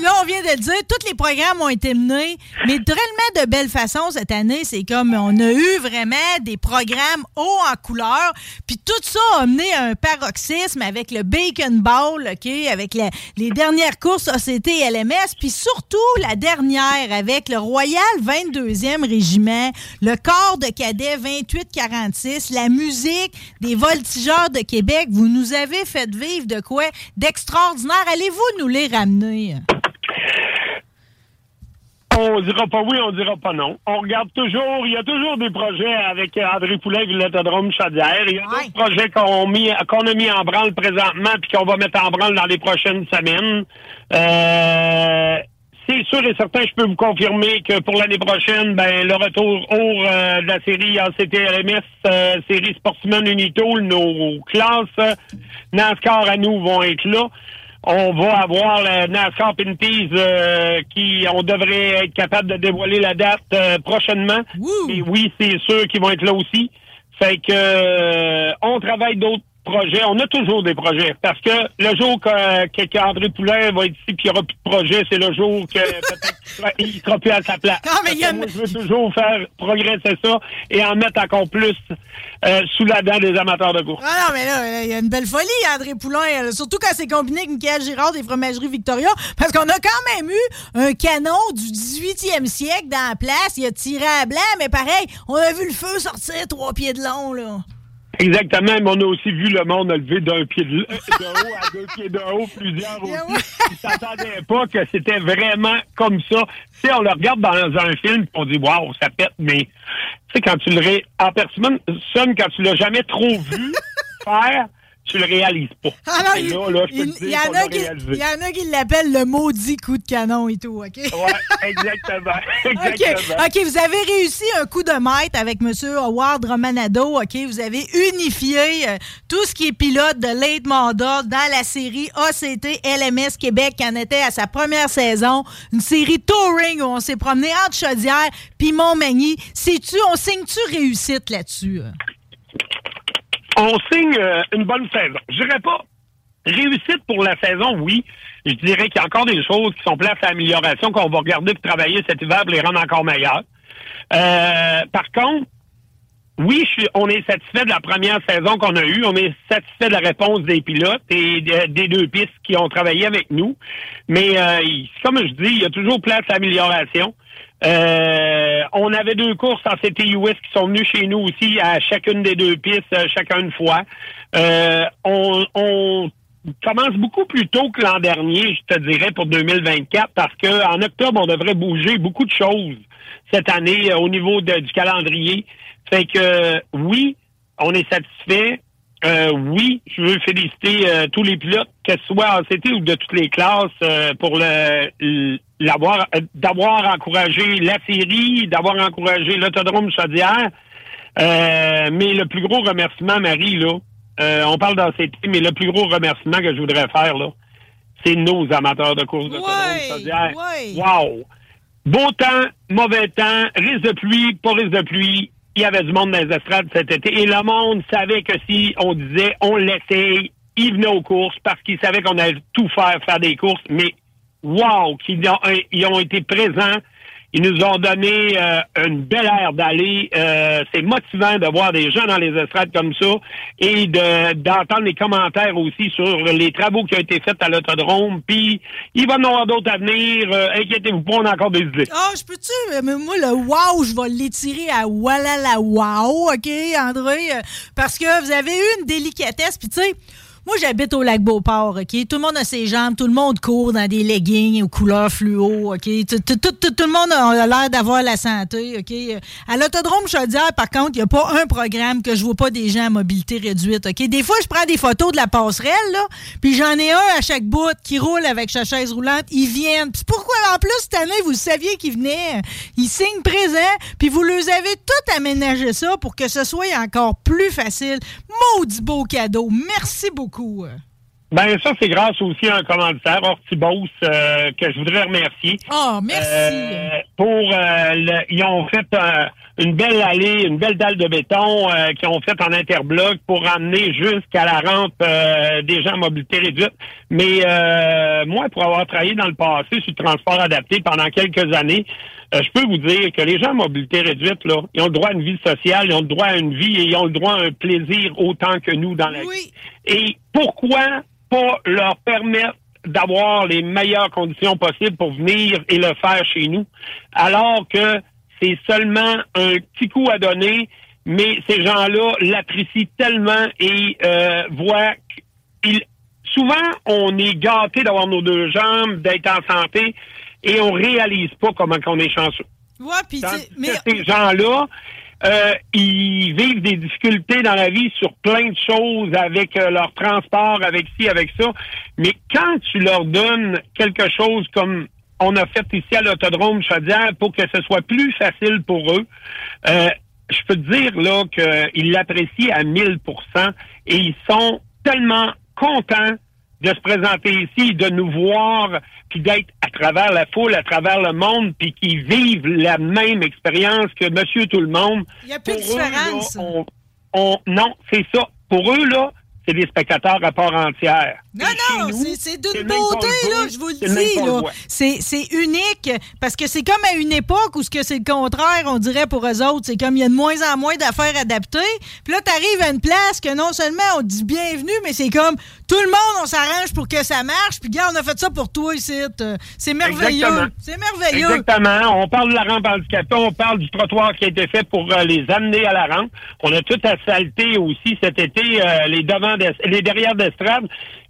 là, on vient de le dire, tous les programmes ont été menés, mais tellement de belle façon cette année. C'est comme on a eu vraiment des programmes hauts en couleur. Puis tout ça a mené à un paroxysme avec le Bacon OK? Avec les dernières courses ACT et LMS, puis surtout la dernière avec le Royal 22e Régiment, le corps de cadet 2846, la musique des voltigeurs de Québec. Vous nous avez fait vivre de quoi d'extraordinaire. Allez-vous nous les ramener? On dira pas oui, on dira pas non. On regarde toujours, il y a toujours des projets avec euh, André Poulet et l'autodrome Chaudière. Il y a d'autres projets qu'on mis- qu'on a mis en branle présentement puis qu'on va mettre en branle dans les prochaines semaines. Euh, c'est sûr et certain, je peux vous confirmer que pour l'année prochaine, ben le retour au euh, de la série ACT-LMS, euh, série Sportsman Unitool, nos classes euh, NASCAR à nous vont être là. On va avoir la NASCAR Pinties euh, qui, on devrait être capable de dévoiler la date euh, prochainement. Et oui, c'est sûr qu'ils vont être là aussi. Fait que euh, on travaille d'autres projets. On a toujours des projets. Parce que le jour que, que- qu'André Poulain va être ici puis qu'il n'y aura plus de projet, c'est le jour que peut-être qu'il sera- il sera plus à sa place. Non, mais il y a- Parce que moi, je veux toujours faire progresser ça et en mettre encore plus euh, sous la dent des amateurs de course. Ah non, mais là, il y a une belle folie, André Poulain. euh, Surtout quand c'est combiné avec Michael Girard des fromageries Victoria. Parce qu'on a quand même eu un canon du 18e siècle dans la place. Il a tiré à blanc, mais pareil, on a vu le feu sortir trois pieds de long, là. Exactement, mais on a aussi vu le monde lever d'un pied de, de haut à deux pieds de haut, plusieurs aussi. Ils s'attendaient pas que c'était vraiment comme ça. Tu sais, on le regarde dans un film, on dit waouh, ça pète, mais tu sais, quand tu le ré... en personne, quand tu l'as jamais trop vu faire, tu le réalises pas. Ah il, là, là, il- il y en a qui- il y en a qui l'appellent le maudit coup de canon et tout, OK? Ouais, exactement. OK, exactement. OK, vous avez réussi un coup de maître avec M. Howard Romanado. OK, vous avez unifié euh, tout ce qui est pilote de late model dans la série ACT LMS Québec qui en était à sa première saison. Une série touring où on s'est promené entre Chaudière puis Montmagny. Sais-tu, on signe-tu réussite là-dessus? On signe euh, une bonne saison. Je dirais pas réussite pour la saison, oui. Je dirais qu'il y a encore des choses qui sont places à amélioration qu'on va regarder pour travailler cet hiver pour les rendre encore meilleurs. Euh, par contre, oui, je suis- on est satisfait de la première saison qu'on a eue. On est satisfait de la réponse des pilotes et de- des deux pistes qui ont travaillé avec nous. Mais euh, comme je dis, il y a toujours place à amélioration. Euh, on avait deux courses en CTUS qui sont venues chez nous aussi à chacune des deux pistes, euh, chacun une fois. Euh, on, commence beaucoup plus tôt que l'an dernier, je te dirais, pour 2024, parce que en octobre, on devrait bouger beaucoup de choses cette année au niveau du calendrier. Fait que oui, on est satisfait. Euh, oui, je veux féliciter euh, tous les pilotes, que ce soit en CT ou de toutes les classes, euh, pour le l'avoir d'avoir encouragé la série, d'avoir encouragé l'autodrome Chaudière. Mais le plus gros remerciement, Marie, là, on parle dans CT, mais le plus gros remerciement que je voudrais faire, là, c'est nos amateurs de course d'autodrome Chaudière. Wow! Beau temps, mauvais temps, risque de pluie, pas risque de pluie. Il y avait du monde dans les estrades cet été. Et le monde savait que si on disait on l'essaye, ils venaient aux courses parce qu'ils savaient qu'on allait tout faire, faire des courses. Mais wow! qu'ils ont, ils ont été présents. Ils nous ont donné euh, une belle aire d'aller. Euh, c'est motivant de voir des gens dans les estrades comme ça et de d'entendre les commentaires aussi sur les travaux qui ont été faits à l'autodrome. Puis il va y en avoir d'autres à venir. Euh, Inquiétez-vous pas, on a encore des idées. Ah, je peux-tu, mais moi, le wow, je vais l'étirer à voilà la wow, OK, André? Parce que vous avez eu une délicatesse, puis tu sais, moi, j'habite au lac Beauport, OK? Tout le monde a ses jambes, tout le monde court dans des leggings aux couleurs fluo, OK? Tout, le monde a l'air d'avoir la santé, OK? À l'autodrome Chaudière, par contre, il n'y a pas un programme que je vois pas des gens à mobilité réduite, OK? Des fois, je prends des photos de la passerelle, là, puis j'en ai un à chaque bout qui roule avec sa chaise roulante. Ils viennent. Puis pourquoi, en plus, cette année, vous saviez qu'ils venaient? Ils signent présent, puis vous leur avez tout aménagé ça pour que ce soit encore plus facile. Maudit beau cadeau. Merci beaucoup. Ben ça, c'est grâce aussi à un commanditaire, Hortibos, euh, que je voudrais remercier. Oh, merci. Euh, pour euh, le- ils ont fait euh, une belle allée, une belle dalle de béton euh, qu'ils ont fait en interbloc pour amener jusqu'à la rampe euh, des gens à mobilité réduite. Mais euh, moi, pour avoir travaillé dans le passé sur le transport adapté pendant quelques années, euh, je peux vous dire que les gens à mobilité réduite, là, ils ont le droit à une vie sociale, ils ont le droit à une vie et ils ont le droit à un plaisir autant que nous dans la vie. Et pourquoi pas leur permettre d'avoir les meilleures conditions possibles pour venir et le faire chez nous, alors que c'est seulement un petit coup à donner, mais ces gens-là l'apprécient tellement et euh, voient qu'ils souvent on est gâté d'avoir nos deux jambes, d'être en santé, et on réalise pas comment qu'on est chanceux. Ouais, puis que ces gens-là, euh, ils vivent des difficultés dans la vie sur plein de choses avec euh, leur transport, avec ci, avec ça. Mais quand tu leur donnes quelque chose comme on a fait ici à l'autodrome Chaudière pour que ce soit plus facile pour eux, euh, je peux te dire là qu'ils l'apprécient à 1000% et ils sont tellement contents de se présenter ici, de nous voir, puis d'être à travers la foule, à travers le monde, puis qu'ils vivent la même expérience que Monsieur Tout le monde. Il n'y a plus de là, différence. on- on- non, c'est ça. Pour eux, là, c'est des spectateurs à part entière. Non, non, c'est- d'une beauté, là, je vous le dis. C'est unique parce que c'est comme à une époque où ce que c'est le contraire, on dirait pour eux autres. C'est comme il y a de moins en moins d'affaires adaptées. Puis là, t'arrives à une place que non seulement on te dit bienvenue, mais c'est comme tout le monde, on s'arrange pour que ça marche. Puis gars, on a fait ça pour toi ici. C'est merveilleux. C'est merveilleux. Exactement. On parle de la rampe handicapée, on parle du trottoir qui a été fait pour euh, les amener à la rampe. On a tout asphalté aussi cet été euh, les devants, d'es- les derrière d'estrade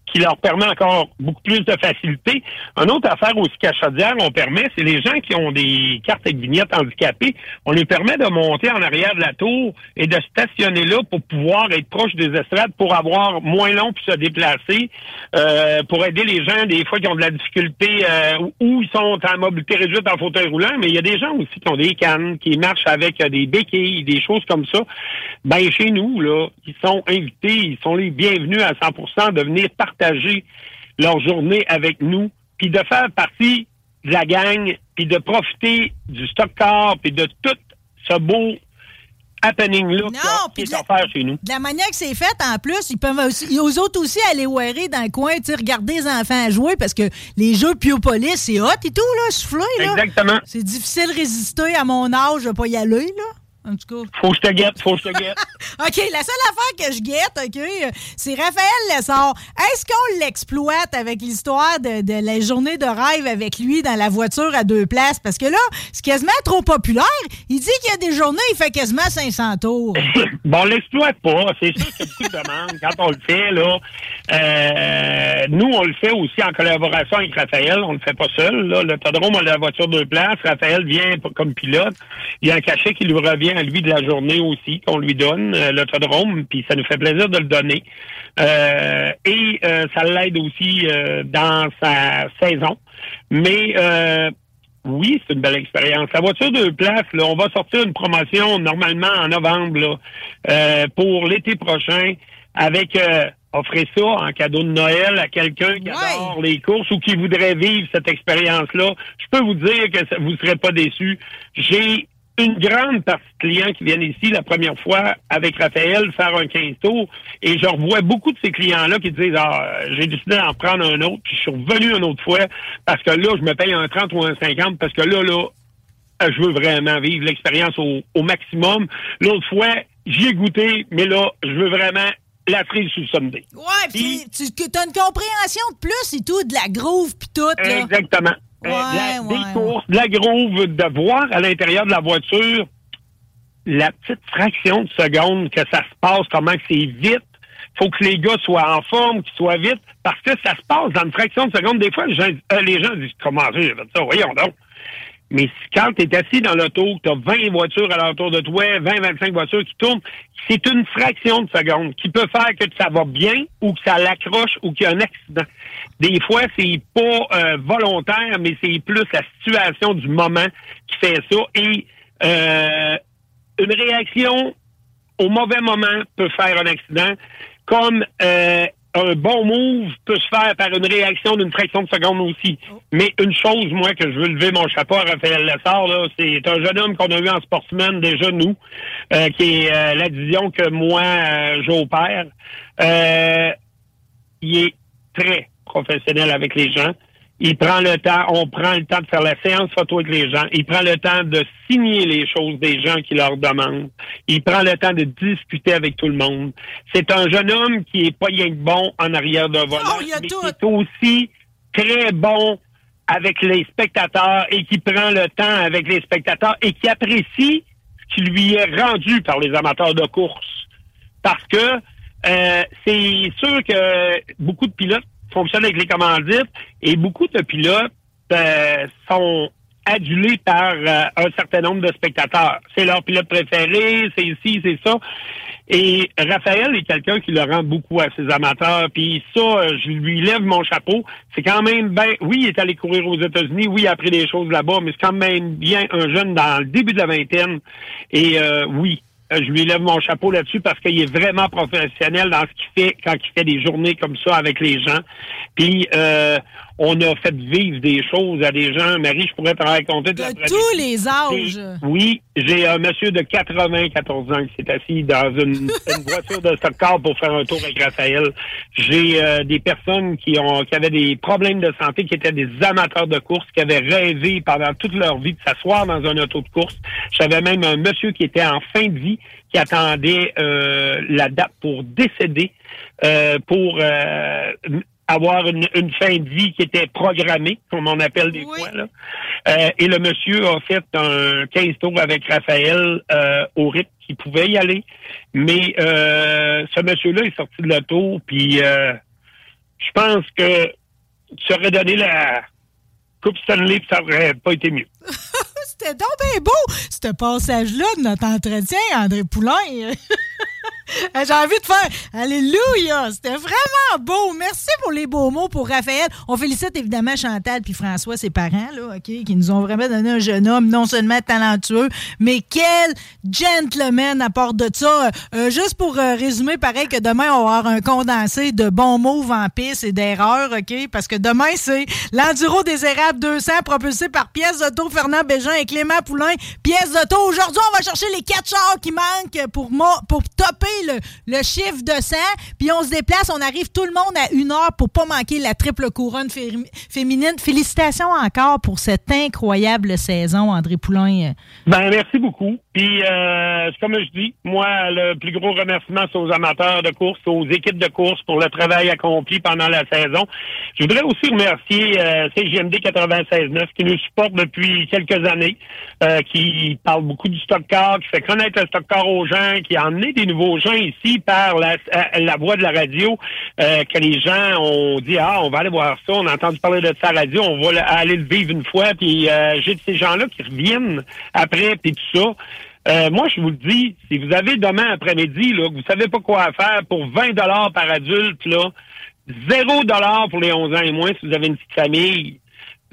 qui leur permet encore beaucoup plus de facilité. Une autre affaire aussi qu'à on permet, c'est les gens qui ont des cartes avec vignettes handicapées, on les permet de monter en arrière de la tour et de stationner là pour pouvoir être proche des estrades, pour avoir moins long pour se déplacer, euh, pour aider les gens des fois qui ont de la difficulté euh, ou- ou ils sont en mobilité réduite en fauteuil roulant, mais il y a des gens aussi qui ont des cannes, qui marchent avec euh, des béquilles, des choses comme ça. Ben chez nous, là, ils sont invités, ils sont les bienvenus à 100% de venir partager leur journée avec nous, puis de faire partie de la gang, puis de profiter du stock car, puis de tout ce beau happening-là qui est offert chez nous. De la manière que c'est fait, en plus, ils peuvent aussi, aux autres aussi aller wearer dans le coin, regarder les enfants jouer parce que les jeux Piopolis, c'est hot et tout, là, souffler, là. Exactement. C'est difficile de résister à mon âge, je vais pas y aller, là. En tout cas. Faut que je te guette, faut que je te guette. OK, la seule affaire que je guette, OK, c'est Raphaël Lessard. Est-ce qu'on l'exploite avec l'histoire de, de la journée de rêve avec lui dans la voiture à deux places? Parce que là, c'est quasiment trop populaire. Il dit qu'il y a des journées, il fait quasiment 500 tours. Bon, on l'exploite pas. C'est sûr qu'il y a beaucoup de demandes quand on le fait, là. Euh, nous, on le fait aussi en collaboration avec Raphaël. On le fait pas seul, là. L'autodrome a la voiture deux places. Raphaël vient comme pilote. Il y a un cachet qui lui revient à lui de la journée aussi, qu'on lui donne, euh, l'autodrome, puis ça nous fait plaisir de le donner. Euh, et euh, ça l'aide aussi euh, dans sa saison. Mais euh, oui, c'est une belle expérience. La voiture de place, là, on va sortir une promotion normalement en novembre là, euh, pour l'été prochain avec euh, offrir ça en cadeau de Noël à quelqu'un qui adore les courses ou qui voudrait vivre cette expérience-là. Je peux vous dire que ça- vous ne serez pas déçus. J'ai une grande partie de clients qui viennent ici la première fois avec Raphaël faire un 15 tours et je revois beaucoup de ces clients-là qui disent ah, j'ai décidé d'en prendre un autre puis je suis revenu une autre fois parce que là je me paye un 30 ou un 50 parce que là là euh, je veux vraiment vivre l'expérience au, au maximum. L'autre fois, j'y ai goûté, mais là, je veux vraiment la frise sur le Sunday. Ouais, puis tu as une compréhension de plus et tout, de la groove puis tout, là. Exactement. Euh, de la- des courses, de la groove, de voir à l'intérieur de la voiture la petite fraction de seconde que ça se passe, comment que c'est vite. faut que les gars soient en forme, qu'ils soient vite, parce que ça se passe dans une fraction de seconde. Des fois, les gens, euh, les gens disent Comment ça, j'ai fait ça? Voyons donc. Mais quand tu es assis dans l'auto, que tu as 20 voitures à l'entour de toi, 20-25 voitures qui tournent, c'est une fraction de seconde qui peut faire que ça va bien ou que ça l'accroche ou qu'il y a un accident. Des fois, c'est pas euh, volontaire, mais c'est plus la situation du moment qui fait ça. Et euh, une réaction au mauvais moment peut faire un accident, comme euh, un bon move peut se faire par une réaction d'une fraction de seconde aussi. Mais une chose, moi, que je veux lever mon chapeau à Raphaël Lessard, là, c'est un jeune homme qu'on a eu en sportsman déjà, nous, euh, qui est euh, la division que moi, euh, j'opère. Euh, il est très professionnel avec les gens. Il prend le temps, on prend le temps de faire la séance photo avec les gens. Il prend le temps de signer les choses des gens qui leur demandent. Il prend le temps de discuter avec tout le monde. C'est un jeune homme qui est pas rien que bon en arrière de volant, mais qui est aussi très bon avec les spectateurs et qui prend le temps avec les spectateurs et qui apprécie ce qui lui est rendu par les amateurs de course. Parce que euh, c'est sûr que beaucoup de pilotes fonctionnent avec les commandites et beaucoup de pilotes euh, sont adulés par euh, un certain nombre de spectateurs. C'est leur pilote préféré, c'est ici, c'est ça. Et Raphaël est quelqu'un qui le rend beaucoup à ses amateurs. Puis ça, je lui lève mon chapeau. C'est quand même bien... Oui, il est allé courir aux États-Unis. Oui, il a appris des choses là-bas. Mais c'est quand même bien un jeune dans le début de la vingtaine. Et euh, oui, je lui lève mon chapeau là-dessus parce qu'il est vraiment professionnel dans ce qu'il fait quand il fait des journées comme ça avec les gens. Puis euh, On a fait vivre des choses à des gens. Marie, je pourrais te raconter de, la De tous les âges. oui, j'ai un monsieur de 94 ans qui s'est assis dans une, une voiture de stock car pour faire un tour avec Raphaël. J'ai euh, des personnes qui ont qui avaient des problèmes de santé, qui étaient des amateurs de course, qui avaient rêvé pendant toute leur vie de s'asseoir dans un auto de course. J'avais même un monsieur qui était en fin de vie, qui attendait euh, la date pour décéder, euh, pour euh, avoir une, une fin de vie qui était programmée, comme on appelle des fois. Là. Euh, et le monsieur a fait un 15 tours avec Raphaël euh, au rythme qu'il pouvait y aller. Mais euh, ce monsieur-là est sorti de l'auto, puis euh, je pense que tu aurais donné la Coupe Stanley, puis ça aurait pas été mieux. C'était donc bien beau, ce passage-là de notre entretien, André Poulain. J'ai envie de faire Alléluia! C'était vraiment beau. Merci pour les beaux mots pour Raphaël. On félicite évidemment Chantal puis François, ses parents, là, OK, qui nous ont vraiment donné un jeune homme non seulement talentueux, mais quel gentleman à part de ça. Euh, juste pour euh, résumer, pareil que demain, on va avoir un condensé de bons mots en piste et d'erreurs, OK? Parce que demain, c'est l'Enduro des érables 200 propulsé par pièce d'auto Fernand Bégin et Clément Poulain. Pièce d'auto. Aujourd'hui, on va chercher les quatre chars qui manquent pour, mo- pour le, chiffre de 100. Puis on se déplace, on arrive tout le monde à une heure pour pas manquer la triple couronne fé- féminine. Félicitations encore pour cette incroyable saison, André Poulain. Ben, merci beaucoup. Puis, euh, comme je dis, moi, le plus gros remerciement, c'est aux amateurs de course, aux équipes de course pour le travail accompli pendant la saison. Je voudrais aussi remercier euh, CGMD 96.9 qui nous supporte depuis quelques années, euh, qui parle beaucoup du stock car, qui fait connaître le stock car aux gens, qui a emmené des nouveaux gens ici par la, euh, la voix de la radio, euh, que les gens ont dit, ah, on va aller voir ça, on a entendu parler de ça à la radio, on va le- aller le vivre une fois, puis euh, j'ai ces gens-là qui reviennent après, puis tout ça. Moi, je vous le dis, si vous avez demain après-midi, là, que vous savez pas quoi faire pour 20 dollars par adulte, là, 0 dollars pour les 11 ans et moins si vous avez une petite famille,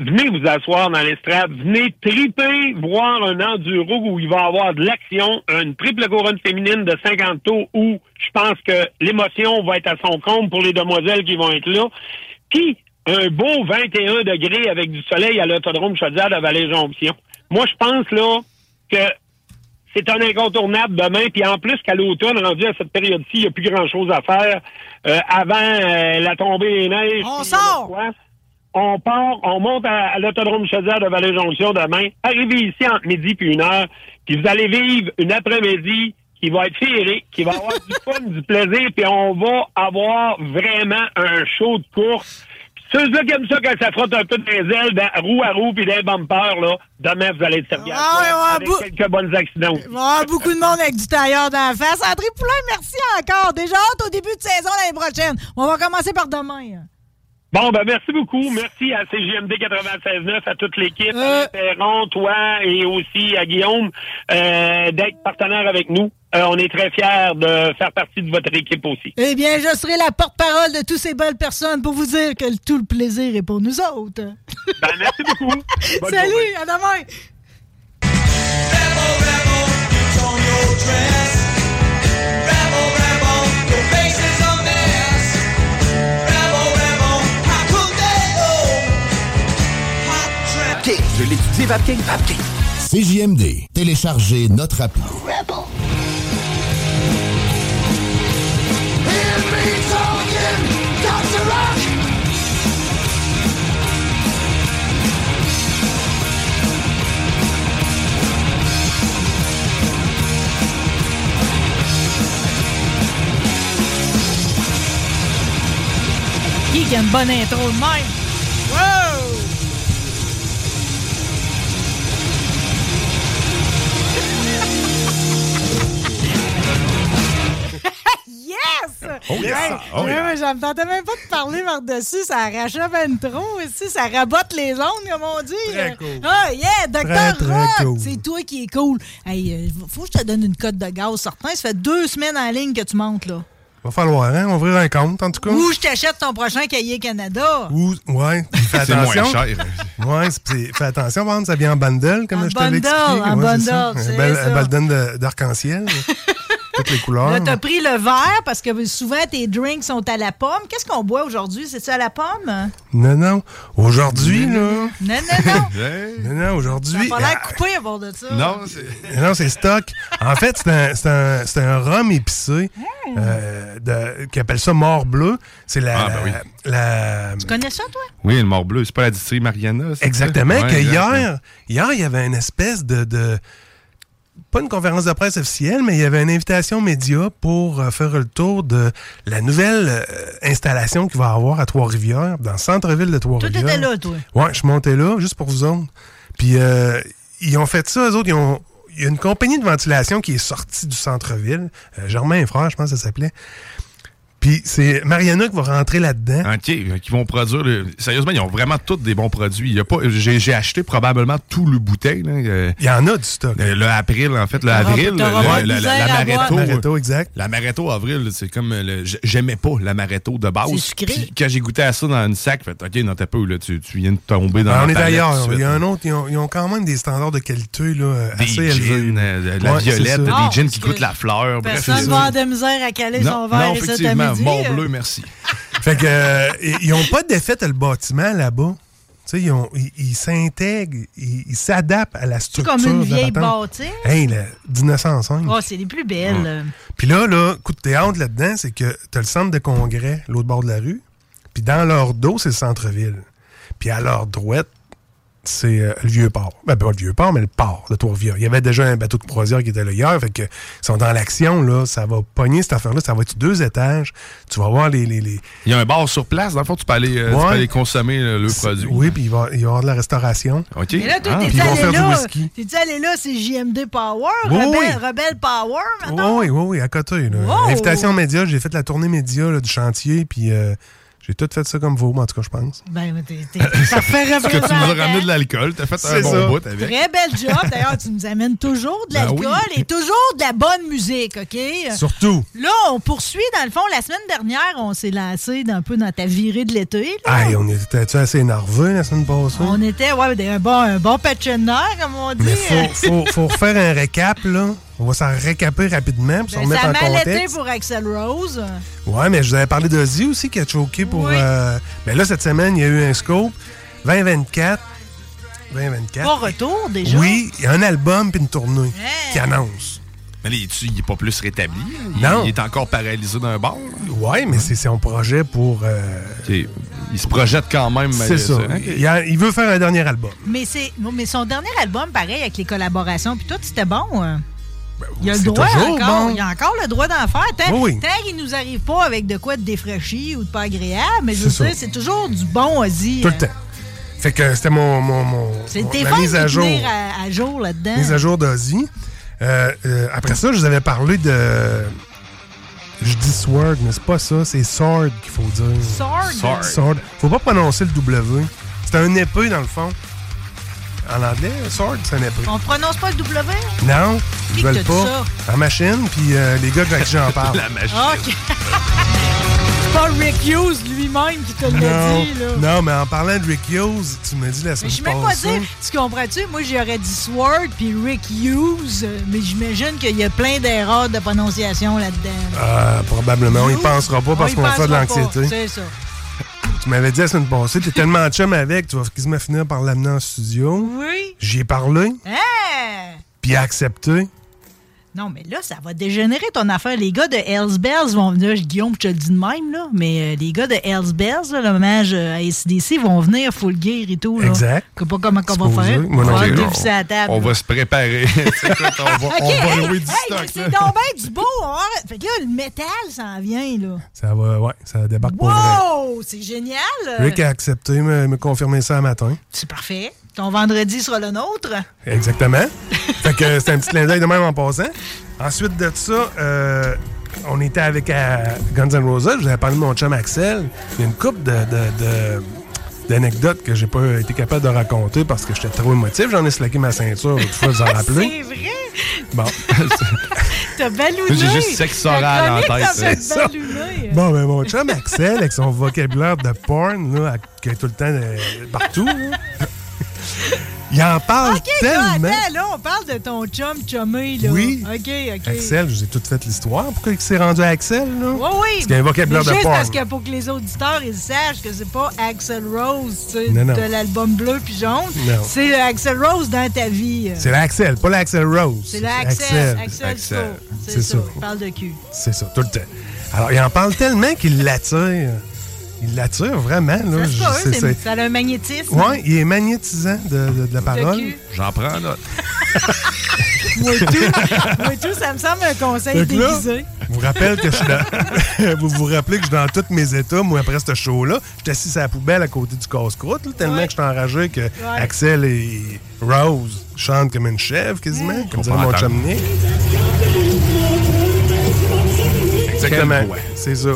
venez vous asseoir dans l'estrade, venez triper, voir un enduro où il va y avoir de l'action, une triple couronne féminine de 50 tours où je pense que l'émotion va être à son compte pour les demoiselles qui vont être là. Puis, un beau 21 degrés avec du soleil à l'autodrome Chaudière de Vallée-Jonction. Moi, je pense, là, que c'est un incontournable demain. Puis en plus qu'à l'automne, rendu à cette période-ci, il n'y a plus grand-chose à faire. Euh, avant euh, la tombée des neiges. On sort! On part, on monte à, à l'autodrome Chaudière de Vallée-Jonction demain. Arrivez ici entre midi puis une heure. Puis vous allez vivre une après-midi qui va être féerique, qui va avoir du fun, du plaisir. Puis on va avoir vraiment un show de course. Puis Ceux-là qui aiment ça quand ça frotte un peu des ailes, dans, roue à roue puis des bumpers, là, demain, vous allez être servi à Ah, ouais, ouais, avec quelques bonnes accidents. Avoir beaucoup de monde avec du tailleur dans la face. André Poulain, merci encore. Déjà hâte au début de saison l'année prochaine. On va commencer par demain. Bon, ben merci beaucoup. Merci à CGMD 96.9, à toute l'équipe, Euh. à Perron, toi et aussi à Guillaume euh, d'être partenaire avec nous. Euh, on est très fiers de faire partie de votre équipe aussi. Eh bien, je serai la porte-parole de toutes ces belles personnes pour vous dire que tout le plaisir est pour nous autres. Ben, merci beaucoup. Bonne Salut, journée. à demain. Je l'étudie, Vapking, Vapking. CJMD. Téléchargez notre appli. Qui qui a une bonne intro de même? Wow! yes! Oh, yes! Ouais, Oh, ouais, yeah. ouais, j'en tentais même pas de parler par-dessus. Ça arrachait ben trop ici. Ça rabote les ondes, comme on dit. Très cool. Ah, yeah! Docteur Rock! cool. C'est toi qui est cool. Hey, euh, faut que je te donne une cote de gaz certain. Ça fait deux semaines en ligne que tu montes, là. Va falloir, hein, ouvrir un compte, en tout cas. Ou je t'achète ton prochain cahier Canada. Ou, ouais, fais C'est moins attention. cher. Ouais, c'est- fais attention, par ça vient en bundle, comme En je t'avais expliqué. en Ouais, c'est bundle, ça. c'est Un bel- ça. Un bundle de- d'arc-en-ciel. Toutes les couleurs. Là, t'as pris le verre parce que souvent tes drinks sont à la pomme. Qu'est-ce qu'on boit aujourd'hui? C'est ça à la pomme? Non, non. Aujourd'hui, là. Non, non, non. Non, non, aujourd'hui. Ça a pas l'air coupé à bord de ça. Non, c'est. Non, c'est stock. En fait, c'est un, c'est un, c'est un rhum épicé euh, de, qui appelle ça mort bleu. C'est la, Ah, ben oui. la. Tu connais ça, toi? Oui, le mort bleu, c'est pas la distillerie Mariana. ça? Exactement. Ouais, que exact. hier, hier, il y avait une espèce de, de- Pas une conférence de presse officielle, mais il y avait une invitation média pour euh, faire le tour de la nouvelle euh, installation qu'il va y avoir à Trois-Rivières, dans le centre-ville de Trois-Rivières. t'étais là, toi. Ouais, je monté là, juste pour vous autres. Puis, euh, ils ont fait ça, eux autres. Ils ont, il y a une compagnie de ventilation qui est sortie du centre-ville. Euh, Germain et je pense que ça s'appelait. Puis, c'est Mariana qui va rentrer là-dedans. OK, euh, qui vont produire. le- Sérieusement, ils ont vraiment tous des bons produits. Il y a pas... J'ai j'ai acheté probablement tout le bouteille. là. Euh, Il y en a du stock. Le, le avril, en fait, le avril, le- la, la. Maretto. Maretto, exact. La Maretto avril, c'est comme. euh, le- J'aimais pas la Maretto de base. C'est sucré. Puis quand j'ai goûté à ça dans une sac, fait OK, non, t'as pas, là, tu, tu viens de tomber dans Ah, la on est palette ailleurs. tout de Il y a un autre. Ils ont, ils ont quand même des standards de qualité là, euh, Des assez élevés. euh, la Ouais, violette, des Ah, parce qui goûtent la fleur. Bref, Personne c'est va avoir de misère à caler son verre et ça effectivement, midi. mort bleu, merci. Fait que, euh, ils n'ont pas défait le bâtiment là-bas. Tu sais, ils, s'intègrent, ils s'adaptent à la C'est structure. comme une vieille bâtisse. Hey, le 1905. Oh, c'est les plus belles. Puis là, là, coup de théâtre là-dedans, c'est que tu as le centre de congrès, l'autre bord de la rue. Puis dans leur dos, c'est le centre-ville. Puis à leur droite, c'est euh, le vieux port. Ben, pas le vieux port, mais le port de Trois-Rivières. Il y avait déjà un bateau de croisière qui était là hier. Fait que, ils sont dans l'action, là. Ça va pogner cette affaire-là. Ça va être deux étages. Tu vas voir les. les, les- Il y a un bar sur place. Dans le fond, tu peux aller, euh, tu Ouais. peux aller consommer euh, le produit. Oui, puis il va, il va y avoir de la restauration. OK. Et là, toi, Ah. t'es allé là. T'es allé là, c'est JMD Power, Oui, Rebelle, oui. Rebelle Power, Oui, maintenant. oui, oui, oui, à côté. Là. Wow! Invitation média, j'ai fait la tournée média là, du chantier, puis euh, j'ai tout fait ça comme vous, en tout cas, je pense. Ben, t'es, t'es, ça fait Parce que tu nous as ramené de l'alcool. T'as fait un bon ça. bout avec. Très belle job. D'ailleurs, tu nous amènes toujours de Ben l'alcool oui. et toujours de la bonne musique, OK? Surtout. Là, on poursuit, dans le fond. La semaine dernière, on s'est lancé un peu dans ta virée de l'été. Hey, on était assez énervés la semaine passée? On était, ouais, des- un bon, un bon patcheneur, comme on dit. Mais faut, faut, faut refaire un récap, là. On va s'en récaper rapidement, Ben, remettre ça a mal été pour Axel Rose. Ouais, mais je vous avais parlé d'Ozzy aussi qui a choqué pour. Oui. euh, Mais là, cette semaine, il y a eu un scope. 2024. 2024. Pas retour, déjà. Oui, il y a un album puis une tournée Hey. qui annonce. Mais là, il est- il est pas plus rétabli? Il, Non. il est encore paralysé d'un bord. Ouais, mais c'est son projet pour. euh, Il se projette quand même. C'est mais ça. Il, a- il veut faire un dernier album. Mais, mais son dernier album, pareil, avec les collaborations, puis tout, c'était bon. hein? Il a le droit toujours encore. bon. Il a encore le droit d'en faire. Tant, Oui, tant qu'il nous arrive pas avec de quoi de défraîchi ou de pas agréable, mais je sais, c'est toujours du bon Ozzy. Tout le hein. temps. Fait que c'était mon, mon, mise à jour. à, à là-dedans. Mise à jour d'Ozzy. Euh, euh, après ça, je vous avais parlé de. Je dis Sword, mais c'est pas ça, c'est Sword qu'il faut dire. Sword? Sword. Faut pas prononcer le W. C'est un épée dans le fond. En anglais, Sword, c'est un épée. On prononce pas le W? Non, ils veulent pas. ça? En machine, puis euh, les gars avec qui j'en parle. La machine. OK. c'est pas Rick Hughes lui-même qui te l'a dit, là. non, mais en parlant de Rick Hughes, tu m'as dit la Mais semaine je suis même pas passée. dire, tu comprends-tu? Moi, j'aurais dit Sword puis Rick Hughes, mais j'imagine qu'il y a plein d'erreurs de prononciation là-dedans. Ah, probablement, on y pensera pas parce qu'on fait de l'anxiété. C'est ça. Tu m'avais dit la semaine passée, t'es tellement chum avec, tu vas quasiment finir par l'amener en studio. Oui. J'y ai parlé, Hein? puis accepté. Non, mais là, ça va dégénérer ton affaire. Les gars de Hells Bells vont venir, Guillaume, je te le dis de même, là, mais euh, les gars de Hells Bells, là, l'hommage euh, à SDC, vont venir full gear et tout. Là. Exact. Je sais pas comment on va faire. Moi non on à table. On va se préparer. On va, OK, on va hey, louer du hey, stock. là. C'est donc bien du beau. hein? Fait que là, le métal s'en vient, là. Ça va, ouais, ça débarque pour vrai. Wow! C'est génial! Rick a accepté, me, me confirmer ça un matin. C'est parfait. Ton vendredi sera le nôtre. Exactement. fait que c'est un petit clin d'œil de même en passant. Ensuite de ça, euh, on était avec euh, Guns N' Roses. Je vous avais parlé de mon chum Axel. Il y a une couple de, de- de- d'anecdotes que j'ai pas été capable de raconter parce que j'étais trop émotif. J'en ai slacké ma ceinture une fois, vous en rappelez. C'est vrai? Bon. T'as ballonné. J'ai juste sexe oral en tête, t'a fait c'est ça. Bon, ben mon chum Axel, avec son vocabulaire de porn, là, qui est tout le temps euh, partout, là, Il en parle OK, là, tellement. attends, là, on parle de ton chum chumé, là. Oui. OK, OK. Axel, je vous ai tout fait l'histoire. Pourquoi il s'est rendu à Axel, là? Oui, oui. Parce qu'il y a un vocabulaire de juste parce que pour que les auditeurs ils sachent que c'est pas Axel Rose tu sais, Non, non. de l'album bleu puis jaune. C'est Axel Rose dans ta vie. C'est l'Axel, pas l'Axel Rose. C'est l'Axel. Axel. C'est ça. Il parle de cul. C'est ça, tout le temps. Alors, il en parle tellement qu'il l'attire. Il l'attire vraiment, là. Ça, c'est pas Je- eux, c'est- c'est- c'est- ça a un magnétisme. Ouais, il est magnétisant de, de- de la parole. J'en prends note. Moi tout, moi tout, ça me semble un conseil là, déguisé. vous rappelez que je suis dans... vous vous rappelez que je suis dans tous mes états, moi, après ce show-là. J'étais assis à la poubelle à côté du casse-croûte, là, tellement que j'étais enragé que Axel et Rose chantent comme une chèvre, quasiment, comme dirait mon chum. Exactement, c'est ça.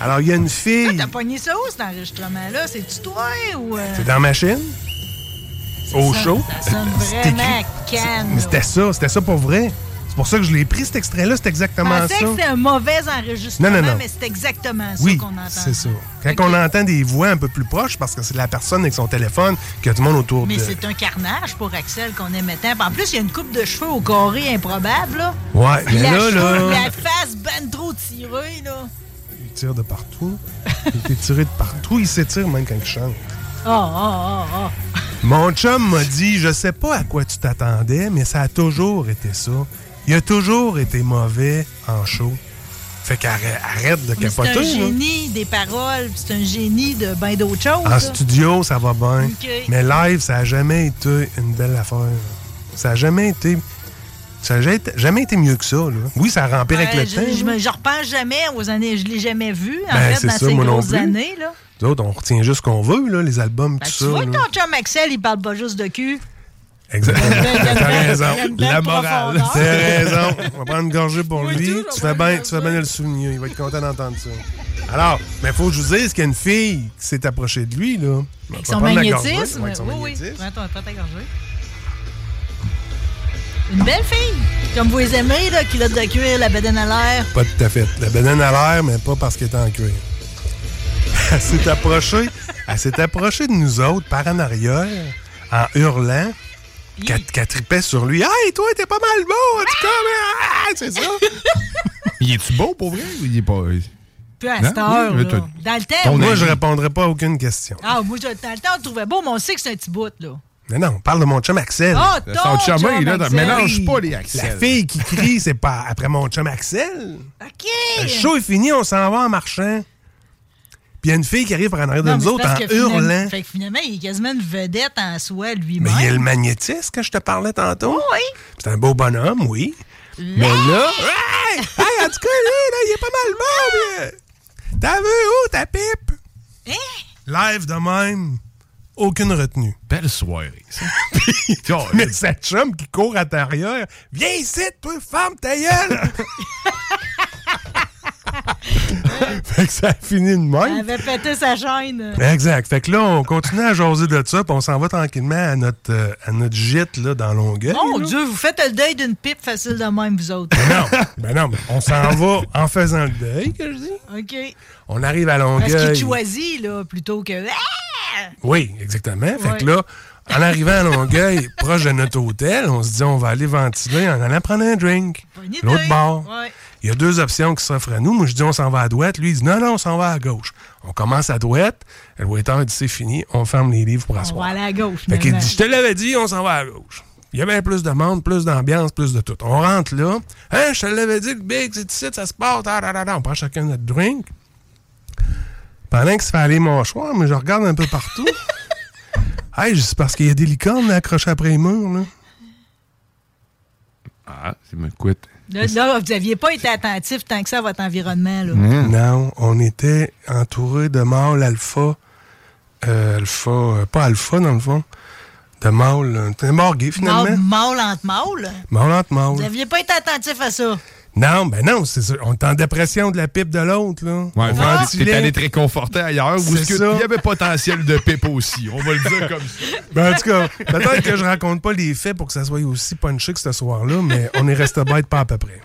Alors, il y a une fille... T'as pogné ça où, cet enregistrement-là? C'est-tu toi ou... euh, C'est dans ma chaîne, au ça- show? Ça sonne C'est vraiment canne. Mais c'était ça, c'était ça pour vrai. C'est pour ça que je l'ai pris, cet extrait-là, c'est Je exactement pensais ça. que c'était un mauvais enregistrement, Non, non, non. mais c'est exactement ça qu'on entend. c'est ça. Quand on entend des voix un peu plus proches, parce que c'est la personne avec son téléphone qui a du monde autour Mais de... c'est un carnage pour Axel qu'on aimait tant. En plus, il y a une coupe de cheveux au carré improbable, là. Ouais, mais la, là, cheveux- là, la face ben trop tirée, là. Il tire de partout. il est tiré de partout, il s'étire même quand il chante. Oh, oh, oh, oh. Mon chum m'a dit, je sais pas à quoi tu t'attendais, mais ça a toujours été ça. Il a toujours été mauvais en show. Fait qu'arrête arrête de Mais C'est un capoter, là. génie des paroles, c'est un génie de ben d'autres choses. En là. studio, ça va bien. Mais live, ça a jamais été une belle affaire. Ça a jamais été. Ça a jamais été- mieux que ça. Là. Oui, ça a rempli avec Ouais, le je, temps. je, je repense jamais aux années. Je l'ai jamais vu, en Ben, fait, c'est dans ça, ces moi non grosses plus. années. Là. Nous autres, on retient juste ce qu'on veut, là, les albums, Ben, tout tu ça. vois que ton chum Axel, il parle pas juste de cul. Exactement. T'as raison. La morale. profondeur. T'as raison. On va prendre une gorgée pour lui. tout, Tu fais bien tu fais bien de le souligner. Il va être content d'entendre ça. Alors, mais faut que je vous dise qu'il y a une fille qui s'est approchée de lui, là. Avec son gorgée. magnétisme. Ouais, avec son oui, oui. magnétisme. Ton- prends ta gorgée. Une belle fille. Comme vous les aimez, là, culotte de cuir, la bedaine à l'air. Pas tout à fait. La banane à l'air, mais pas parce qu'elle est en cuir. Elle s'est approchée, elle s'est approchée de nous autres par en arrière en hurlant qu'elle qu'elle tripait sur lui. Hey, toi, t'es pas mal beau, en tout cas, mais ah, c'est ça. Il est-tu beau pour vrai ou il est pas. Peu à Non, cette heure, oui, là. Dans le temps. Moi, je répondrai pas à aucune question. Ah, moi, je- dans le temps, on le trouvait beau, mais on sait que c'est un petit bout, là. Mais non, on parle de mon chum Axel. Ah, ton Son chum, chum là, Axel. mélange pas les Axel. La fille qui crie, c'est pas après mon chum Axel. OK. Le show est fini, on s'en va en marchant. Puis il y a une fille qui arrive par en arrière de Non, nous mais autres en hurlant. Fait que finalement, il est quasiment une vedette en soi, Mais lui-même. il y a le magnétisme que je te parlais tantôt. Oui. C'est un beau bonhomme, oui. Mais là. Hey! Hey, en tout cas, lui, là, il est pas mal euh, T'as vu où ta pipe? Hein? Live de même. Aucune retenue. Belle soirée, ça. Mais cette chum qui court à l'arrière, viens ici, toi, ferme ta gueule! fait que ça a fini de Elle même. avait pété sa chaîne. Exact. Fait que là, on continue à jaser de ça, puis on s'en va tranquillement à notre, euh, à notre gîte là, dans Longueuil. Mon là. Dieu, vous faites le deuil d'une pipe facile de même, vous autres. Non, ben non, mais on s'en va en faisant le deuil, que je dis. OK. On arrive à Parce qu'il Longueuil. choisit, là, plutôt que. Oui, exactement. Fait que là, en arrivant à Longueuil, proche de notre hôtel, on se dit on va aller ventiler en allant prendre un drink. L'autre bord. Ouais. Il y a deux options qui s'offrent à nous. Moi, je dis on s'en va à droite. Lui, il dit non, non, on s'en va à gauche. On commence à droite. Le waiter dit c'est fini. On ferme les livres pour On va asseoir. aller à gauche. Fait qu'il dit, je te l'avais dit, on s'en va à gauche. Il y avait plus de monde, plus d'ambiance, plus de tout. On rentre là. Hein, je te l'avais dit, le big, c'est ici, ça se passe. On prend chacun notre drink. Pendant qu'il se fait aller mon choix, mais je regarde un peu partout. hey, c'est parce qu'il y a des licornes là, accrochées après les murs, là. Ah, c'est me quitte. Là, là, vous n'aviez pas été attentif tant que ça à votre environnement. Là. Non, on était entouré de mâles alpha. Euh, alpha, euh, pas alpha dans le fond. De mâles. euh, T'es mort gay finalement. Mâle, mâle entre mâle. Mâle entre mâles. Vous n'aviez pas été attentif à ça? Non, ben non, c'est ça. On est en dépression de la pipe de l'autre, là. Ouais, ventilait. t'es allé te réconforter ailleurs où C'est est-ce que ça. il y avait potentiel de pipe aussi? On va le dire comme ça. Ben, en tout cas, peut-être que je raconte pas les faits pour que ça soit aussi punché que ce soir-là, mais on est resté bête pas à peu près.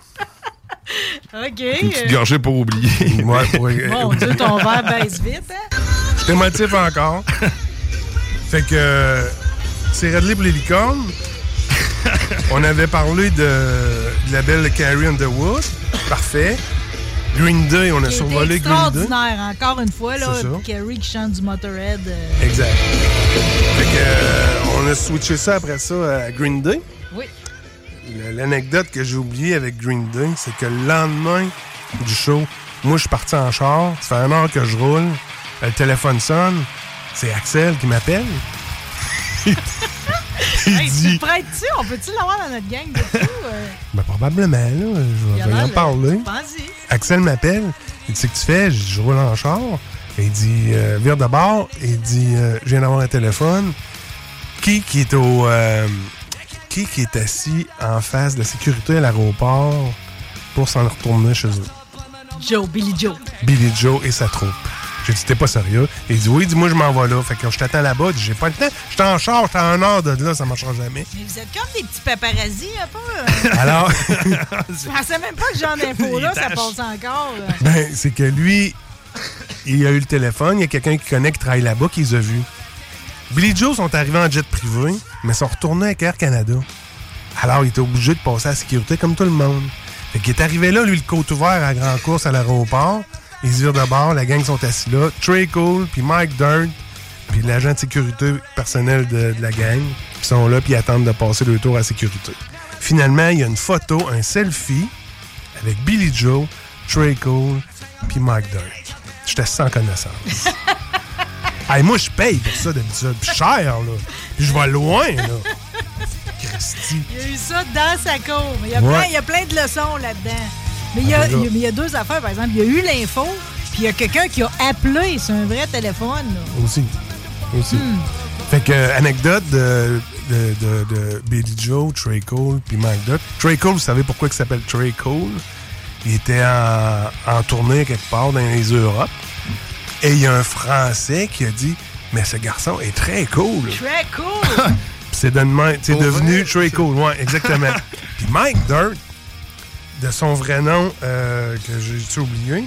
OK. Une petite gorgée pour oublier. Ouais, ouais. Mon Dieu, ton verre baisse vite. Hein? J'étais motif encore. fait que. c'est Redley pour les licornes. On avait parlé de, de la belle Carrie Underwood. Parfait. Green Day, on a survolé Green Day. extraordinaire, encore une fois, là. Carrie qui chante du Motorhead. euh, Exact. Fait que, euh, on a switché ça après ça à Green Day. Oui. L'anecdote que j'ai oubliée avec Green Day, c'est que le lendemain du show, moi, je suis parti en char. Ça fait un heure que je roule. Le téléphone sonne. C'est Axel qui m'appelle. Hey, dit... prêtes-tu? On peut-tu l'avoir dans notre gang de tout? euh? Ben, probablement, là. Je vais en parler. Axel m'appelle. Il dit C'est que tu fais? Je dis, Je roule en char. Et il dit euh, Vire de bord. Il dit euh, Je viens d'avoir un téléphone. Qui qui est au. euh, qui qui est assis en face de la sécurité à l'aéroport pour s'en retourner chez eux? Joe, Billy Joe. Billy Joe et sa troupe. J'ai dit T'es pas sérieux il dit Oui, dis-moi, je m'en vais là. Fait que je t'attends là-bas. J'ai pas le temps. J'étais en char, j'étais à un heure de là, ça marchera jamais. Mais vous êtes comme des petits paparazzis, un peu. euh. Alors. Je pensais même pas que genre d'infos-là, ça tâche. passe encore. là. Ben, c'est que lui, il a eu le téléphone, il y a quelqu'un qui connaît qui travaille là-bas qui les a vus. Billy Joe sont arrivés en jet privé, mais sont retournés avec Air Canada. Alors, il était obligé de passer à la sécurité comme tout le monde. Fait qu'il est arrivé là, lui, le côte ouvert à la grande course à l'aéroport. Ils se virent de bord, la gang sont assis là. Trey Cole, puis Mike Dirt, puis l'agent de sécurité personnel de, de la gang, qui sont là, puis ils attendent de passer le tour à la sécurité. Finalement, il y a une photo, un selfie, avec Billy Joe, Trey Cole, puis Mike Dirt. J'étais sans connaissance. hey, moi, je paye pour ça d'habitude. Puis cher, là. Puis je vais loin, là. Christy. Il y a eu ça dans sa cour. Mais il y a, Ouais. plein, il y a plein de leçons là-dedans. Mais il y, a, il y a- deux affaires, par exemple. Il y a eu l'info, puis il y a quelqu'un qui a appelé sur un vrai téléphone. là. Aussi. Aussi. Hmm. Fait que, euh, anecdote de, de, de- de Billy Joe, Trey Cole, puis Mike Dutt. Trey Cole, vous savez pourquoi il s'appelle Trey Cole? Il était en, en tournée quelque part dans les Europes. Et il y a un Français qui a dit Mais ce garçon est très cool. Très cool. Puis c'est devenu? Trey Cole, ouais, exactement. Puis Mike Dirt, de son vrai nom que j'ai oublié?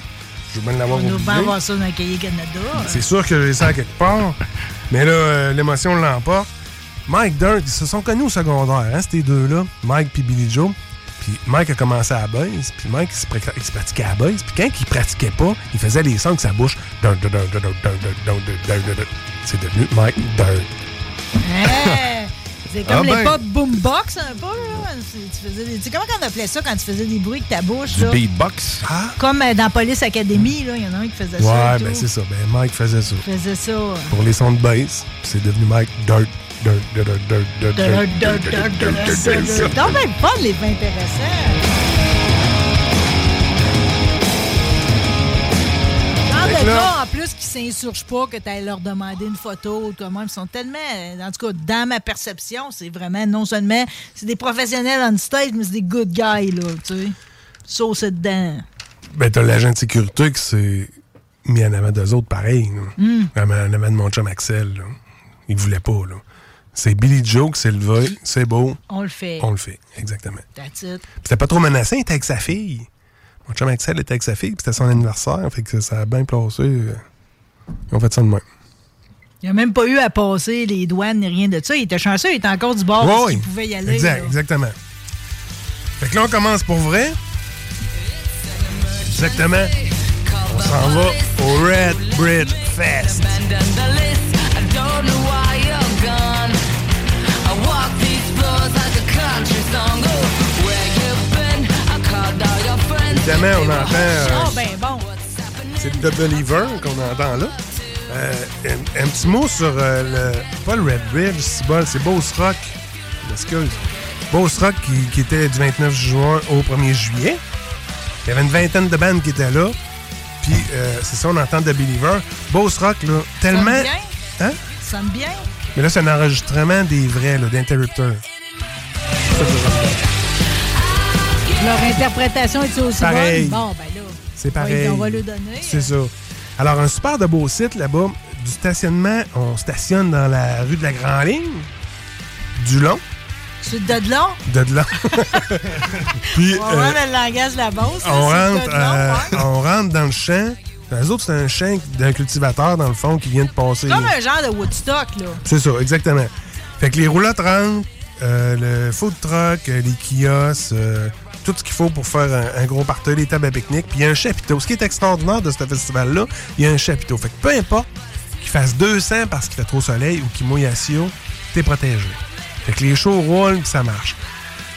Je veux bien l'avoir oublié. On avoir ça dans le cahier Canada. C'est sûr que j'ai ça quelque part. Mais là, l'émotion l'emporte. Mike Dirt, ils se sont connus au secondaire, hein, ces deux-là, Mike puis Billy Joe. Puis Mike a commencé à la base, puis Mike il se, pratiquait à la base, puis quand il pratiquait pas, il faisait les sons avec sa bouche. C'est devenu Mike Dirt. C'est comme Ah ben. l'époque boombox un peu. Là. C'est- Tu faisais des- tu sais, comment on appelait ça quand tu faisais des bruits avec ta bouche? là? beatbox. Comme euh, dans Police Academy, là, il y en a un qui faisait ça. Ouais, et tout. ben c'est ça. Ben Mike faisait ça. Il faisait ça. euh, Pour les sons de bass, c'est devenu Mike Dirt. Dirt, dirt, dirt, dirt, dirt, Dur, dirt, dur, dirt, dur, dirt, dur, dirt, dur, dirt, dur. dirt. Donc, même pas les vins intéressants. Genre de gars, en plus, qui s'insurgent pas que tu ailles leur demander une photo ou même. Ils sont tellement, en tout cas, dans ma perception, c'est vraiment non seulement, c'est des professionnels on stage, mais c'est des good guys, là, tu sais. Sauce dedans. Ben, t'as l'agent de sécurité qui s'est mis en avant d'eux autres pareil. Mm. En avant de mon chum Axel. Là. Il voulait pas. là. C'est Billy Joe qui s'est levé. C'est beau. On le fait. On le fait, exactement. C'était pas trop menaçant, il était avec sa fille. Mon chum Axel était avec sa fille, puis c'était son anniversaire. Fait que ça a bien placé. euh, Ils ont fait ça de même. Il a même pas eu à passer les douanes ni rien de ça. Il était chanceux, il était encore du bord oui. qu'il pouvait y aller. Exact, là. exactement. Fait que là, on commence pour vrai. Exactement. On s'en va au Red Bridge Fest. Évidemment, on entend. euh, Ah, ben bon. c'est The Believer qu'on entend là. Euh, un, un petit mot sur euh, le. Pas le Red Bridge, c'est bon, c'est Beauce Rock. Excuse. Beauce Rock qui, qui était du 29 juin au 1er juillet. Il y avait une vingtaine de bandes qui étaient là. Puis euh, c'est ça, on entend The Believer. Beauce Rock, là, tellement. Sonne bien? Hein? Sonne bien? Mais là, c'est un enregistrement des vrais, là, d'Interrupter. Leur interprétation est aussi Pareil. bonne? Bon, ben là. C'est pareil. On va le donner. C'est ça. Alors, un super de beau site là-bas. Du stationnement, on stationne dans la rue de la Grand Ligne. Du long. C'est de long. De long. Puis, On euh, le langage de la bosse. on, rentre, euh, on rentre dans le champ. Les autres, c'est un champ d'un cultivateur, dans le fond, qui vient de passer. Comme un genre de Woodstock, là. C'est ça, exactement. Fait que les roulottes rentrent, euh, le food truck, euh, les kiosques, euh, tout ce qu'il faut pour faire un, un gros party, les tables à pique-nique. Puis il y a un chapiteau. Ce qui est extraordinaire de ce festival-là, il y a un chapiteau. Fait que peu importe qu'il fasse 200 parce qu'il fait trop soleil ou qu'il mouille à Sio, t'es protégé. Fait que les shows roulent puis ça marche.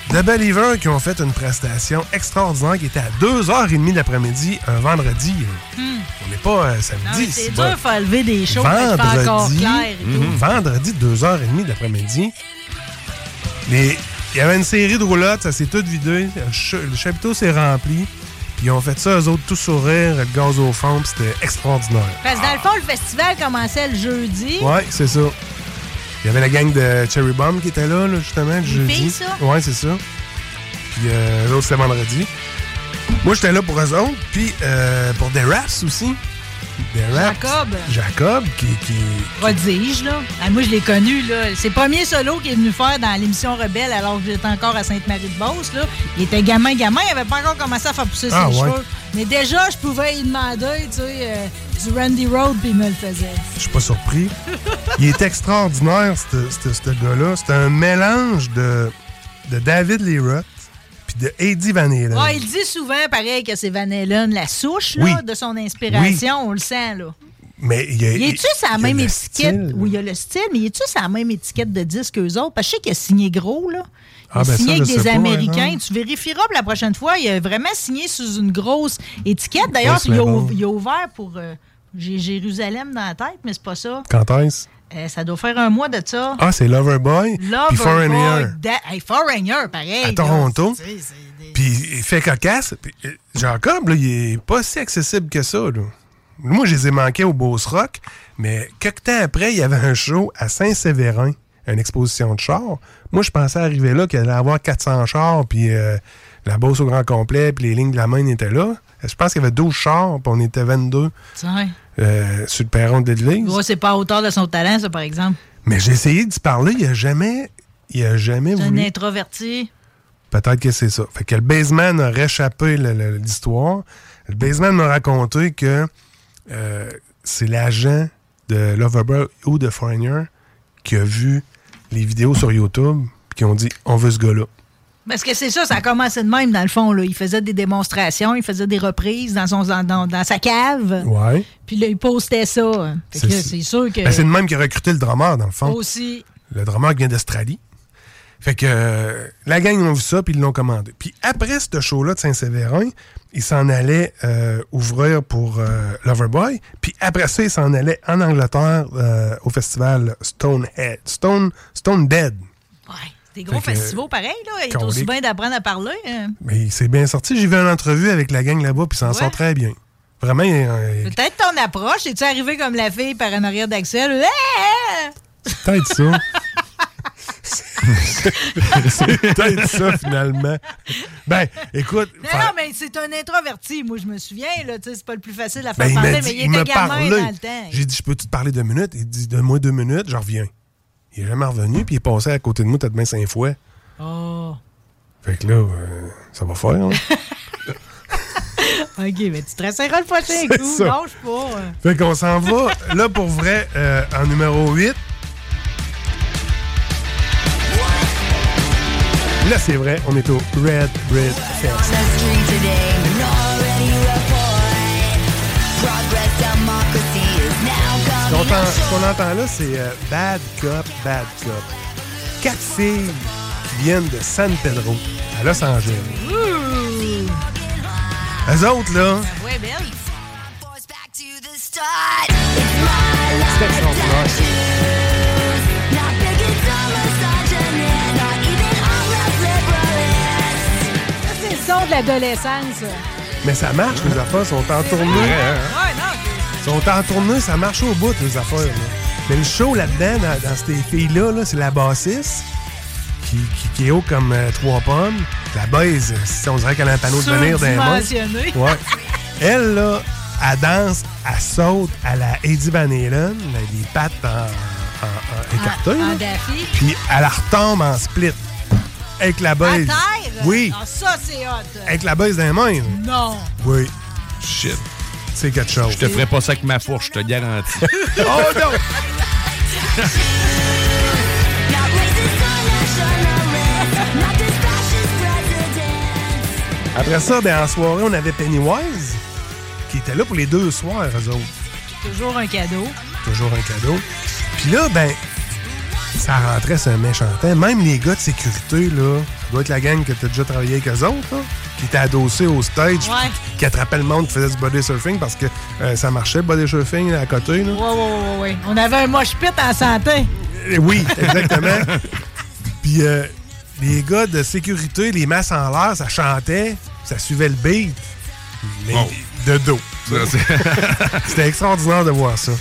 The Believer qui ont fait une prestation extraordinaire qui était à 2h30 de l'après-midi un vendredi. Hmm. On n'est pas euh, samedi. c'est dur de faire lever des choses il fait encore Vendredi, clair et tout. Mhm. vendredi 2h30 de l'après-midi. Les- Il y avait une série de roulottes, ça s'est tout vidé. Le, ch- le chapiteau s'est rempli. Puis ils ont fait ça, eux autres, tout sourire, le gaz au fond, puis c'était extraordinaire. Parce que dans le fond, le festival commençait le jeudi. Ouais, c'est ça. Il y avait la gang de Cherry Bomb qui était là, là, justement, le jeudi. filles, ça? Ouais, c'est ça. Puis euh, l'autre, c'était vendredi. Moi, j'étais là pour eux autres. Puis euh, pour des raps aussi. Raps. Jacob. Jacob, qui. qui... Prodige, là. Ah, moi, je l'ai connu, là. C'est le premier solo qu'il est venu faire dans l'émission Rebelle alors que j'étais encore à Sainte-Marie-de-Beauce, là. Il était gamin, gamin. Il avait pas encore commencé à faire pousser Ah, ses ouais. cheveux. Mais déjà, je pouvais lui demander, tu sais, euh, du Randy Road, puis il me le faisait. Je suis pas surpris. Il est extraordinaire, ce gars-là. C'est un mélange de, de David Lee Roth puis de Eddie Van Halen. Ah, il dit souvent, pareil, que c'est Van Halen, la souche, là, Oui. de son inspiration. On le sent, là. Mais il y a, Il est-tu sa y même étiquette? style. Oui, il y a le style, mais il est-tu sa même étiquette de disque qu'eux autres? Parce que je sais qu'il a signé gros, là. Ah, il a ben signé ça, avec des pas, Américains. hein. Tu vérifieras pour la prochaine fois. Il a vraiment signé sous une grosse étiquette. D'ailleurs, il, il a ouvert pour. euh, J'ai Jérusalem dans la tête, mais c'est pas ça. Quand est-ce? Euh, ça doit faire un mois de ça. Ah, c'est Loverboy. puis Loverboy. Foreigner. Da- Hey, Foreigner, pareil. À. Toronto. C'est- c'est- Puis il fait cocasse. Puis, euh, Jacob, là, il est pas si accessible que ça. Là. Moi, je les ai manqués au Beauce Rock, mais quelques temps après, il y avait un show à Saint-Séverin, une exposition de chars. Moi, je pensais arriver là qu'il allait avoir 400 chars, puis euh, la Beauce au grand complet, puis les lignes de la main étaient là. Je pense qu'il y avait 12 chars, puis on était 22 Tiens. Euh, sur le perron de l'église. C'est pas à hauteur de son talent, ça, par exemple. Mais j'ai essayé d'y parler, il a jamais, il a jamais C'est un voulu. introverti. Peut-être que c'est ça. Fait que le baseman a réchappé l'histoire. Le baseman m'a raconté que euh, c'est l'agent de Loverboy ou de Foreigner qui a vu les vidéos sur YouTube qui ont dit on veut ce gars-là. Parce que c'est ça, ça a commencé de même, dans le fond. Là. Il faisait des démonstrations, il faisait des reprises dans, son, dans, dans- dans sa cave. Ouais. Puis là, il postait ça. C'est sûr que. Ben, c'est le même qui a recruté le drummer, dans le fond. Aussi. Le drummer qui vient d'Australie. Fait que euh, la gang ont vu ça, puis ils l'ont commandé. Puis après ce show-là de Saint-Séverin, ils s'en allaient euh, ouvrir pour euh, Loverboy. Puis après ça, ils s'en allaient en Angleterre au festival Stonehead. Stone, Stone Dead. Des gros Fait festivals pareils, là. Il est aussi bien d'apprendre à parler. hein. Mais il s'est bien sorti. J'ai vu une entrevue avec la gang là-bas, puis s'en Ouais. sort très bien. Vraiment, euh, Peut-être ton approche. Es-tu arrivé comme la fille par en arrière d'Axel? Peut-être ça. c'est peut-être ça, finalement. Ben, écoute. Non, non, mais c'est un introverti. Moi, je me souviens, là, tu sais, c'est pas le plus facile à faire Ben, parler, m'a mais il il était gamin dans le temps. J'ai dit, je peux-tu te parler deux minutes? Il dit, donne-moi deux minutes, je reviens. Il est jamais revenu, puis il est passé à côté de moi, peut-être bien cinq fois. Oh. Fait que là, euh, ça va faire, hein? OK, mais tu te resserras le prochain coup. Lâche pas. hein. Fait qu'on s'en va, là, pour vrai, euh, en numéro 8. Là, c'est vrai, on est au Red Bread Fest. Ce qu'on entend, là, c'est euh, Bad Cop, Bad Cop. Quatre filles qui viennent de San Pedro, à Los Angeles. Ouh. Eux autres, là, Ouais, belle. c'est extraordinaire. Ça, c'est le son de l'adolescence. ça. Mais ça marche, les affaires sont en tournée. Ouais, non. sont en tournée, ça marche au bout, les affaires. là. Mais le show là-dedans, dans, dans ces filles-là, là, c'est la bassiste qui, qui, qui est haut comme euh, trois pommes. La baise, si on dirait qu'elle a un panneau de venir. Surdimensionné. Ouais. Elle, là, elle danse, elle saute à la Eddie Van Halen, les pattes en, en- en écartées. En là. daffy. Puis elle retombe en split. Avec la À baise. terre? Oui. Ah, ça, c'est hot. Avec la baise les mains. là. Non. Oui. Shit c'est quelque chose. Je te ferai pas ça avec ma fourche, je te garantis. oh non! Après ça, ben, en soirée, on avait Pennywise qui était là pour les deux soirs, eux autres. Toujours un cadeau. Toujours un cadeau. Puis là, ben, ça rentrait sur un méchant temps. Même les gars de sécurité, là, ça doit être la gang que t'as déjà travaillé avec eux autres, là, qui étaient adossés au stage, Ouais. qui attrapaient le monde qui faisait du body surfing parce que euh, ça marchait, le body surfing, là, à côté. Là. Ouais, ouais, ouais, ouais. On avait un moche pit en santé. Euh, Oui, exactement. Puis euh, les gars de sécurité, les masses en l'air, ça chantait, ça suivait le beat. Mais de dos. C'était extraordinaire de voir ça.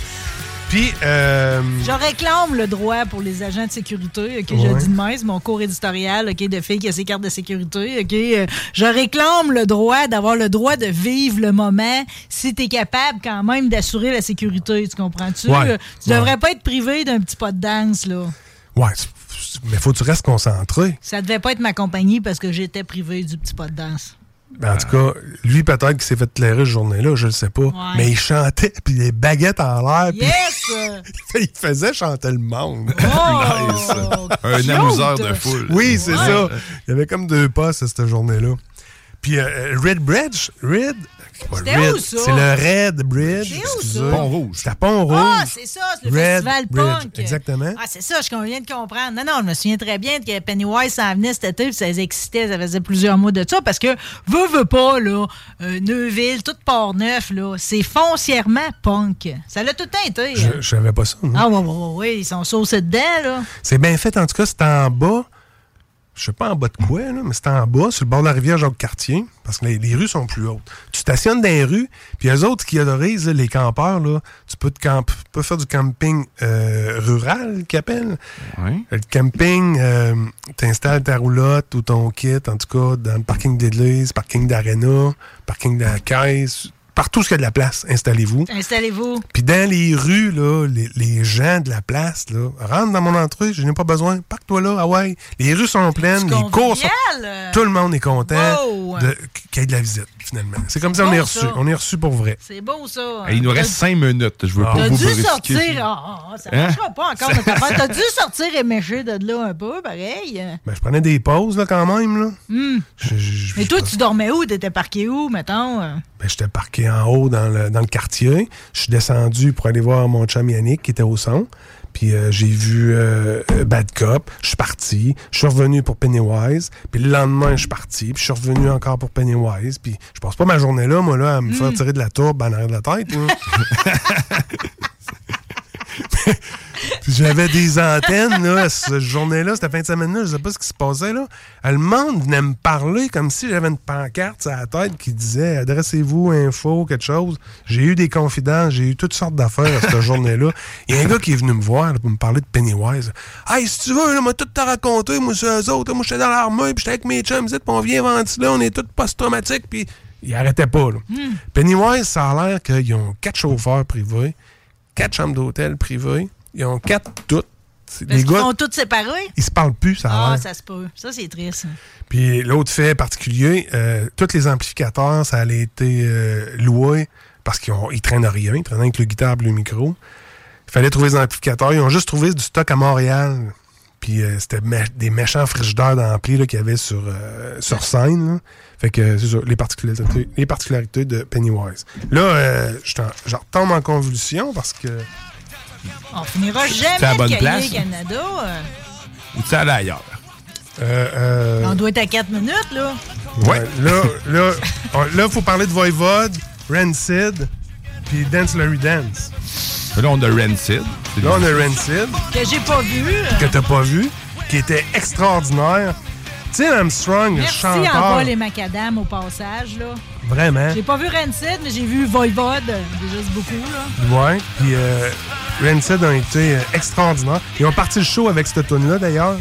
Puis, euh, Je réclame le droit pour les agents de sécurité, OK, je dis de même, c'est mon cours éditorial, OK, de filles qui a ses cartes de sécurité, OK. euh, je réclame le droit d'avoir le droit de vivre le moment si tu es capable quand même d'assurer la sécurité, tu comprends-tu? Ouais. Tu devrais pas être privé d'un petit pas de danse, là. ouais, mais faut que tu restes concentré. Ça devait pas être ma compagnie parce que j'étais privé du petit pas de danse. Ben, en tout cas, lui, peut-être qu'il s'est fait clairer cette journée-là, je le sais pas. Mais il chantait, puis les baguettes en l'air, puis Yes! il faisait chanter le monde. Oh! Nice. Un amuseur de foule. Oui, c'est Ouais. ça. Il y avait comme deux postes cette journée-là. Puis euh, Red Bridge, Red, pas C'était Red, où, ça? c'est le Red Bridge. C'est où, ça? Pont-Rouge. C'est à Pont-Rouge. Ah, c'est ça, c'est le Red festival Bridge, punk. Exactement. Ah, c'est ça, je viens de comprendre. Non, non, je me souviens très bien que Pennywise s'en venait cet été, puis ça les excitait, ça faisait plusieurs mois de ça, parce que, veux, veux pas, là, euh, Neuville, toute Port-Neuf, là, c'est foncièrement punk. Ça l'a tout le temps été. Je, je savais pas ça. moi. Ah, ouais, ouais, ouais, ils sont saucés dedans, là. C'est bien fait, en tout cas, c'est en bas. Je sais pas en bas de quoi, là, mais c'est en bas, sur le bord de la rivière Jacques-Cartier, parce que les, les rues sont plus hautes. Tu stationnes dans les rues, puis eux autres qui autorisent, là, les campeurs, là, tu peux, te camp- tu peux faire du camping euh, rural, qu'ils appellent. Le camping, euh, t'installes ta roulotte ou ton kit, en tout cas, dans le parking d'église, parking d'arena, parking de la caisse, partout où il y a de la place, installez-vous. Installez-vous. Puis dans les rues, là, les, les gens de la place, là, rentre dans mon entrée, je n'ai pas besoin, parque-toi là, ah ouais. Les rues sont pleines, les cours sont... Tout le monde est content Wow. qu'il y ait de la visite, finalement. C'est comme ça qu'on est reçu. ça. On est reçu pour vrai. C'est beau, ça. Et il nous reste cinq minutes. Je veux pas T'as vous dû brusquer. sortir. Ah, ah, ça Hein? marchera pas encore, notre affaire. T'as dû sortir éméché de là un peu, pareil. Ben, je prenais des pauses, là, quand même, là. Hmm. Je- je- Mais toi, tu dormais où? T'étais parqué où, mettons? euh? Ben, j'étais parqué en haut dans le, dans le quartier. Je suis descendu pour aller voir mon chum Yannick qui était au son. Puis euh, j'ai vu euh, Bad Cop. Je suis parti. Je suis revenu pour Pennywise. Puis le lendemain, je suis parti. Puis je suis revenu encore pour Pennywise. Puis je passe pas ma journée là, moi, là, à me faire tirer de la tourbe en arrière de la tête. J'avais des antennes, là, cette journée-là, cette fin de semaine-là, je sais pas ce qui se passait, là. Euh, Le monde venait me parler comme si j'avais une pancarte sur la tête qui disait « Adressez-vous, info, quelque chose ». J'ai eu des confidences, j'ai eu toutes sortes d'affaires cette journée-là. Il y a un gars qui est venu me voir là, pour me parler de Pennywise. « Hey, si tu veux, là, moi, tout te raconté, moi, sur eux autres. Moi, j'étais dans l'armée, puis j'étais avec mes chums, puis on vient ventiler, on est tous post-traumatiques, puis... » Il arrêtait pas, là. Pennywise, ça a l'air qu'ils ont quatre chauffeurs privés, quatre chambres d'hôtel privées, ils ont quatre toutes. Les gars, sont tous séparés? ils se parlent plus, ça Ah, ça se peut. Ça, c'est triste. Puis l'autre fait particulier, euh, tous les amplificateurs, ça allait été euh, loué parce qu'ils ils traînent rien, ils traînent avec le guitare le micro. Il fallait trouver des amplificateurs. Ils ont juste trouvé du stock à Montréal. Puis euh, c'était mé- des méchants frigidaires d'ampli là, qu'il y avait sur, euh, sur scène. là. Fait que c'est ça, les particularités, les particularités de Pennywise. Là, euh, je t'en- je retombe en convulsion parce que. On finira C'est jamais à la de bonne cahier place. Canada. euh. Ou tu allais ailleurs? Euh, euh, On doit être à 4 minutes, là. Ouais. Là, là, on- là, faut parler de Voivode, Rancid, puis Dance Larry Dance. Là, on a Rancid. Là, on a Rancid, Que j'ai pas vu. que t'as pas vu, qui était extraordinaire. Tim Armstrong, Merci chanteur. en bas les macadam au passage, là. Vraiment. J'ai pas vu Rancid, mais j'ai vu Voivode. Déjà, c'est beaucoup, là. Ouais. Puis euh, Rancid a été euh, extraordinaire. Ils ont parti le show avec cette tune-là, d'ailleurs.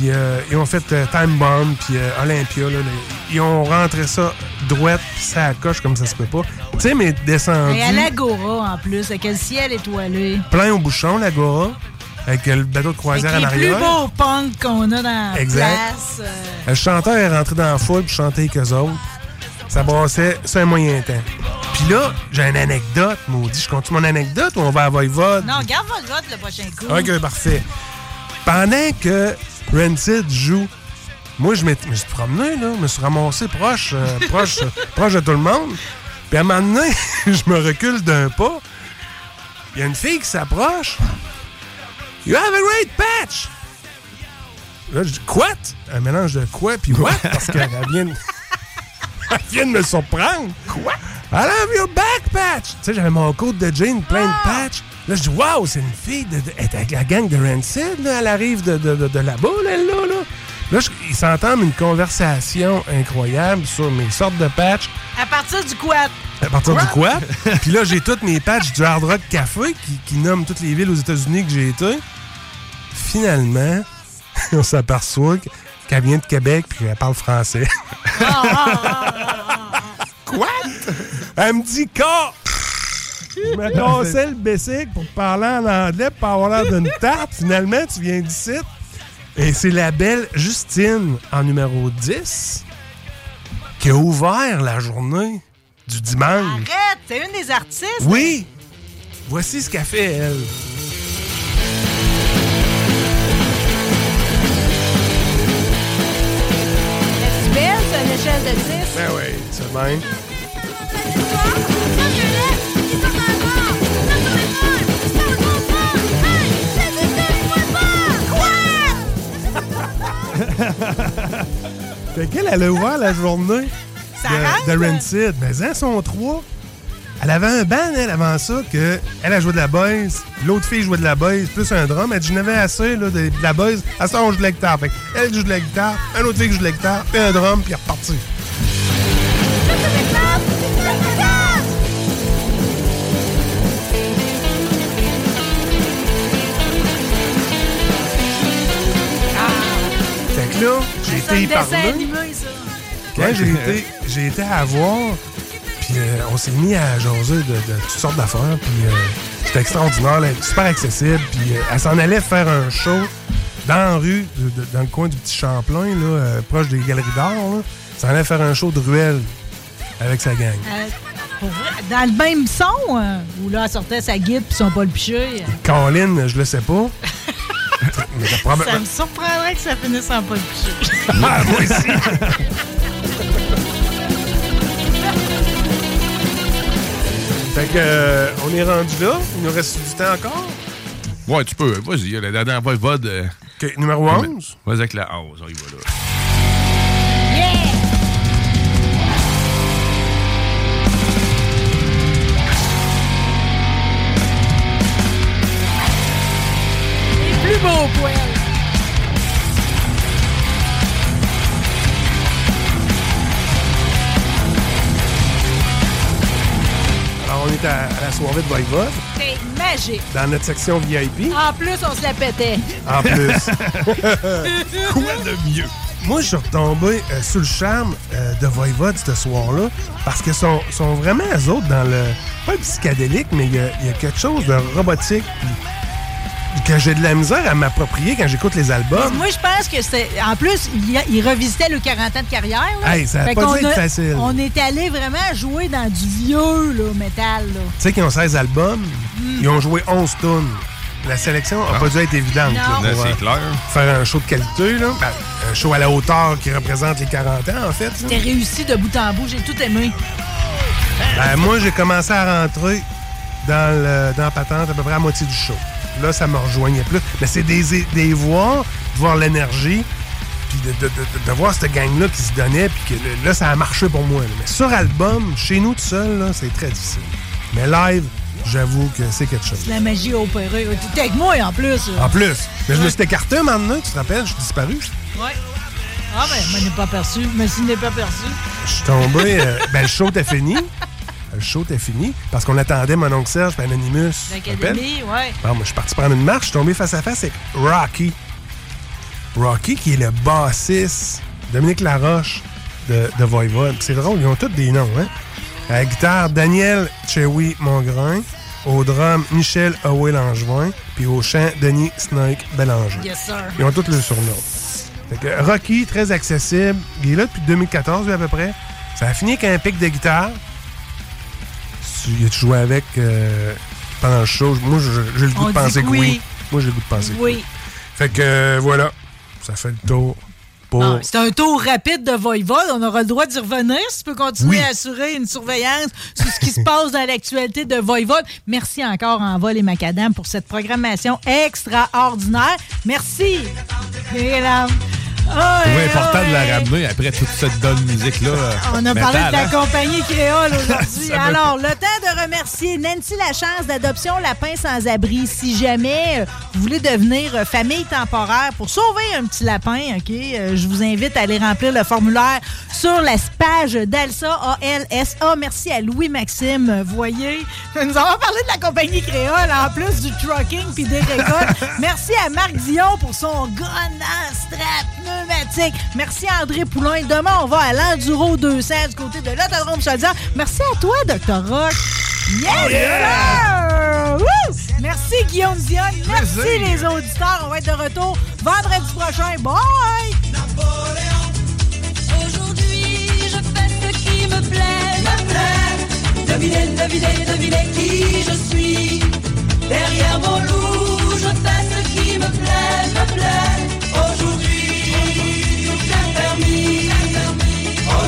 Puis euh, ils ont fait euh, Time Bomb, puis euh, Olympia. Là, les- ils ont rentré ça droite, puis ça à coche comme ça se peut pas. Tu sais, mais descendu. Et à l'Agora, en plus, avec le ciel étoilé. plein au bouchon, l'Agora, avec le bateau de croisière Avec en les plus beaux punks qu'on a dans la Exact. place. Le chanteur est rentré dans la foule puis chantait avec eux autres. Ça brassait sur un moyen temps. Puis là, j'ai une anecdote, maudit. Je compte mon anecdote ou on va à Voivode? Non, garde votre vote le prochain coup. OK, parfait. Pendant que Rancid joue Moi, je me suis promené, là. Je me suis ramassé proche, euh, proche, proche de tout le monde. Puis à un moment donné, je me recule d'un pas. Il y a une fille qui s'approche. You have a great patch! Là, je dis, quoi? Un mélange de quoi puis what? Parce qu'elle vient, de- elle vient de me surprendre. Quoi? I love your back patch! Tu sais, j'avais mon code de jean plein de patch. Là, je dis, wow, c'est une fille de, de- elle est avec la gang de Rancid, là. Elle arrive de, de, de, là-bas, là, elle, là, là. Là, je- ils s'entendent une conversation incroyable sur mes sortes de patchs. À partir du quad. À partir du quoi? Puis là, j'ai toutes mes patchs du Hard Rock Café qui, qui nomment toutes les villes aux États-Unis que j'ai été. Finalement, on s'aperçoit que- qu'elle vient de Québec puis qu'elle parle français. Quoi? Elle me dit quoi? Je me cassais le bessic pour parler en anglais pour avoir l'air d'une tarte. Finalement, tu viens d'ici. Et c'est la belle Justine, en numéro 10, qui a ouvert la journée du dimanche. Arrête, t'es une des artistes. Oui! Voici ce qu'a fait, elle. C'est belle, c'est une échelle de 10. Ben oui, c'est même. Fait qu'elle, elle a ouvert la journée Ça de, de hein? Rancid. Mais elles sont trois. Elle avait un band, elle, avant ça, que elle a joué de la bass, l'autre fille jouait de la bass, plus un drum. Elle dit, je n'avais assez là, de, de la bass. À ça, on joue de la guitare. Fait elle joue de la guitare, un autre fille joue de la guitare, puis un drum, puis elle est reparti. Là, j'ai été y dessin parler. animé, ça. Quand j'ai été, j'ai été à voir, puis euh, on s'est mis à jaser de, de toutes sortes d'affaires, puis euh, c'était extraordinaire, super accessible, puis euh, elle s'en allait faire un show dans la rue, de- de- dans le coin du petit Champlain, là, proche des Galeries d'Art, là. Elle s'en allait faire un show de ruelle avec sa gang. Dans le même son, où là, elle sortait sa guide puis son Paul Piché. Caroline, je le sais pas. Ça me surprendrait que ça finisse en Paul Piché. Ah, moi aussi. Fait que, euh, on est rendu là. Il nous reste du temps encore. Ouais, tu peux. Vas-y, la dernière fois, euh, OK, numéro 11. Vas-y avec la 11, on y va là. Beaux poils. Alors, on est à, à la soirée de Voivode, C'est magique. dans notre section VIP. En plus, on se la pétait. En plus. Quoi de mieux? Moi, je suis retombé euh, sous le charme euh, de Voivode ce soir-là parce qu'ils sont, sont vraiment, eux autres, dans le. Pas le psychédélique, mais il y, a- il y a quelque chose de robotique que j'ai de la misère à m'approprier quand j'écoute les albums. Moi, je pense que c'est. En plus, il, a- il revisitait le 40 ans de carrière. là. Hey, ça a Fait pas dû être a- facile. On est allé vraiment jouer dans du vieux là, métal. Là. Tu sais qu'ils ont 16 albums, ils ont joué 11 tunes. La sélection n'a Ah. pas dû être évidente. Non. là, pour, euh, c'est clair. Faire un show de qualité, là. Ben, un show à la hauteur qui représente les 40 ans, en fait. C'était réussi de bout en bout. J'ai tout aimé. Ben, moi, j'ai commencé à rentrer dans, le, dans la patente à peu près à moitié du show. Là, ça me rejoignait plus. Mais c'est des, des voix, de voir l'énergie, puis de, de- de- de voir cette gang-là qui se donnait, puis que là, ça a marché pour moi. là. Mais sur album, chez nous tout seul, c'est très difficile. Mais live, j'avoue que c'est quelque chose. La magie opérée. T'étais avec moi en plus. En plus, mais je me suis écarté donné, tu te rappelles, je suis disparu. Ouais. Ah, ben, je m'en ai pas perçu. Mais s'il n'est pas perçu. Je suis tombé. euh, ben, le show était fini. Le show était fini parce qu'on attendait mon oncle Serge et Anonymous. L'académie, ouais. Bon, moi, je suis parti prendre une marche, je suis tombé face à face avec Rocky. Rocky, qui est le bassiste, Dominique Laroche de, de Voivode. C'est drôle, ils ont tous des noms, hein? À la guitare, Daniel Chewy Mongrain. Au drum, Michel Howell Langevin. Puis au chant, Denis Snake Bélanger. Yes, sir. Ils ont tous le surnom. Fait que Rocky, très accessible. Il est là depuis 2014, lui, à peu près. Ça a fini avec un pic de guitare. Tu as-tu joué avec euh, pendant le show? Moi, j'ai le goût On de penser que oui. oui. Moi, j'ai le goût de penser que Oui. Fait que euh, voilà, ça fait le tour pas. Non, C'est un tour rapide de Voivode. On aura le droit d'y revenir si tu peux continuer Oui. à assurer une surveillance sur ce qui se passe dans l'actualité de Voivode. Merci encore en vol et macadam pour cette programmation extraordinaire. Merci. Ah, C'est important ah, de la ramener après toute cette bonne musique-là. On a parlé de la compagnie créole aujourd'hui. Me- Alors, le temps de remercier Nancy Lachance d'Adoption Lapin Sans Abri. Si jamais euh, vous voulez devenir euh, famille temporaire pour sauver un petit lapin, OK, euh, je vous invite à aller remplir le formulaire sur la page d'Alsa, A-L-S-A. Merci à Louis-Maxime euh, Voyer. Nous avons parlé de la compagnie créole, en plus du trucking puis des récoltes. Merci à Marc Dion pour son gun strap pneumatique. Merci à André Poulain. Demain, on va à l'Enduro 200 du côté de l'Autodrome Chaudière. Merci à toi, Dr. Rock. Yes, Oh, yeah! Woo! Merci, Guillaume Dion. Merci, Plaisir. les auditeurs. On va être de retour vendredi prochain. Bye! Aujourd'hui, je fais ce qui me plaît, me plaît. Devinez, devinez, devinez qui je suis. Derrière mon loup, je fais ce qui me plaît, me plaît. Aujourd'hui,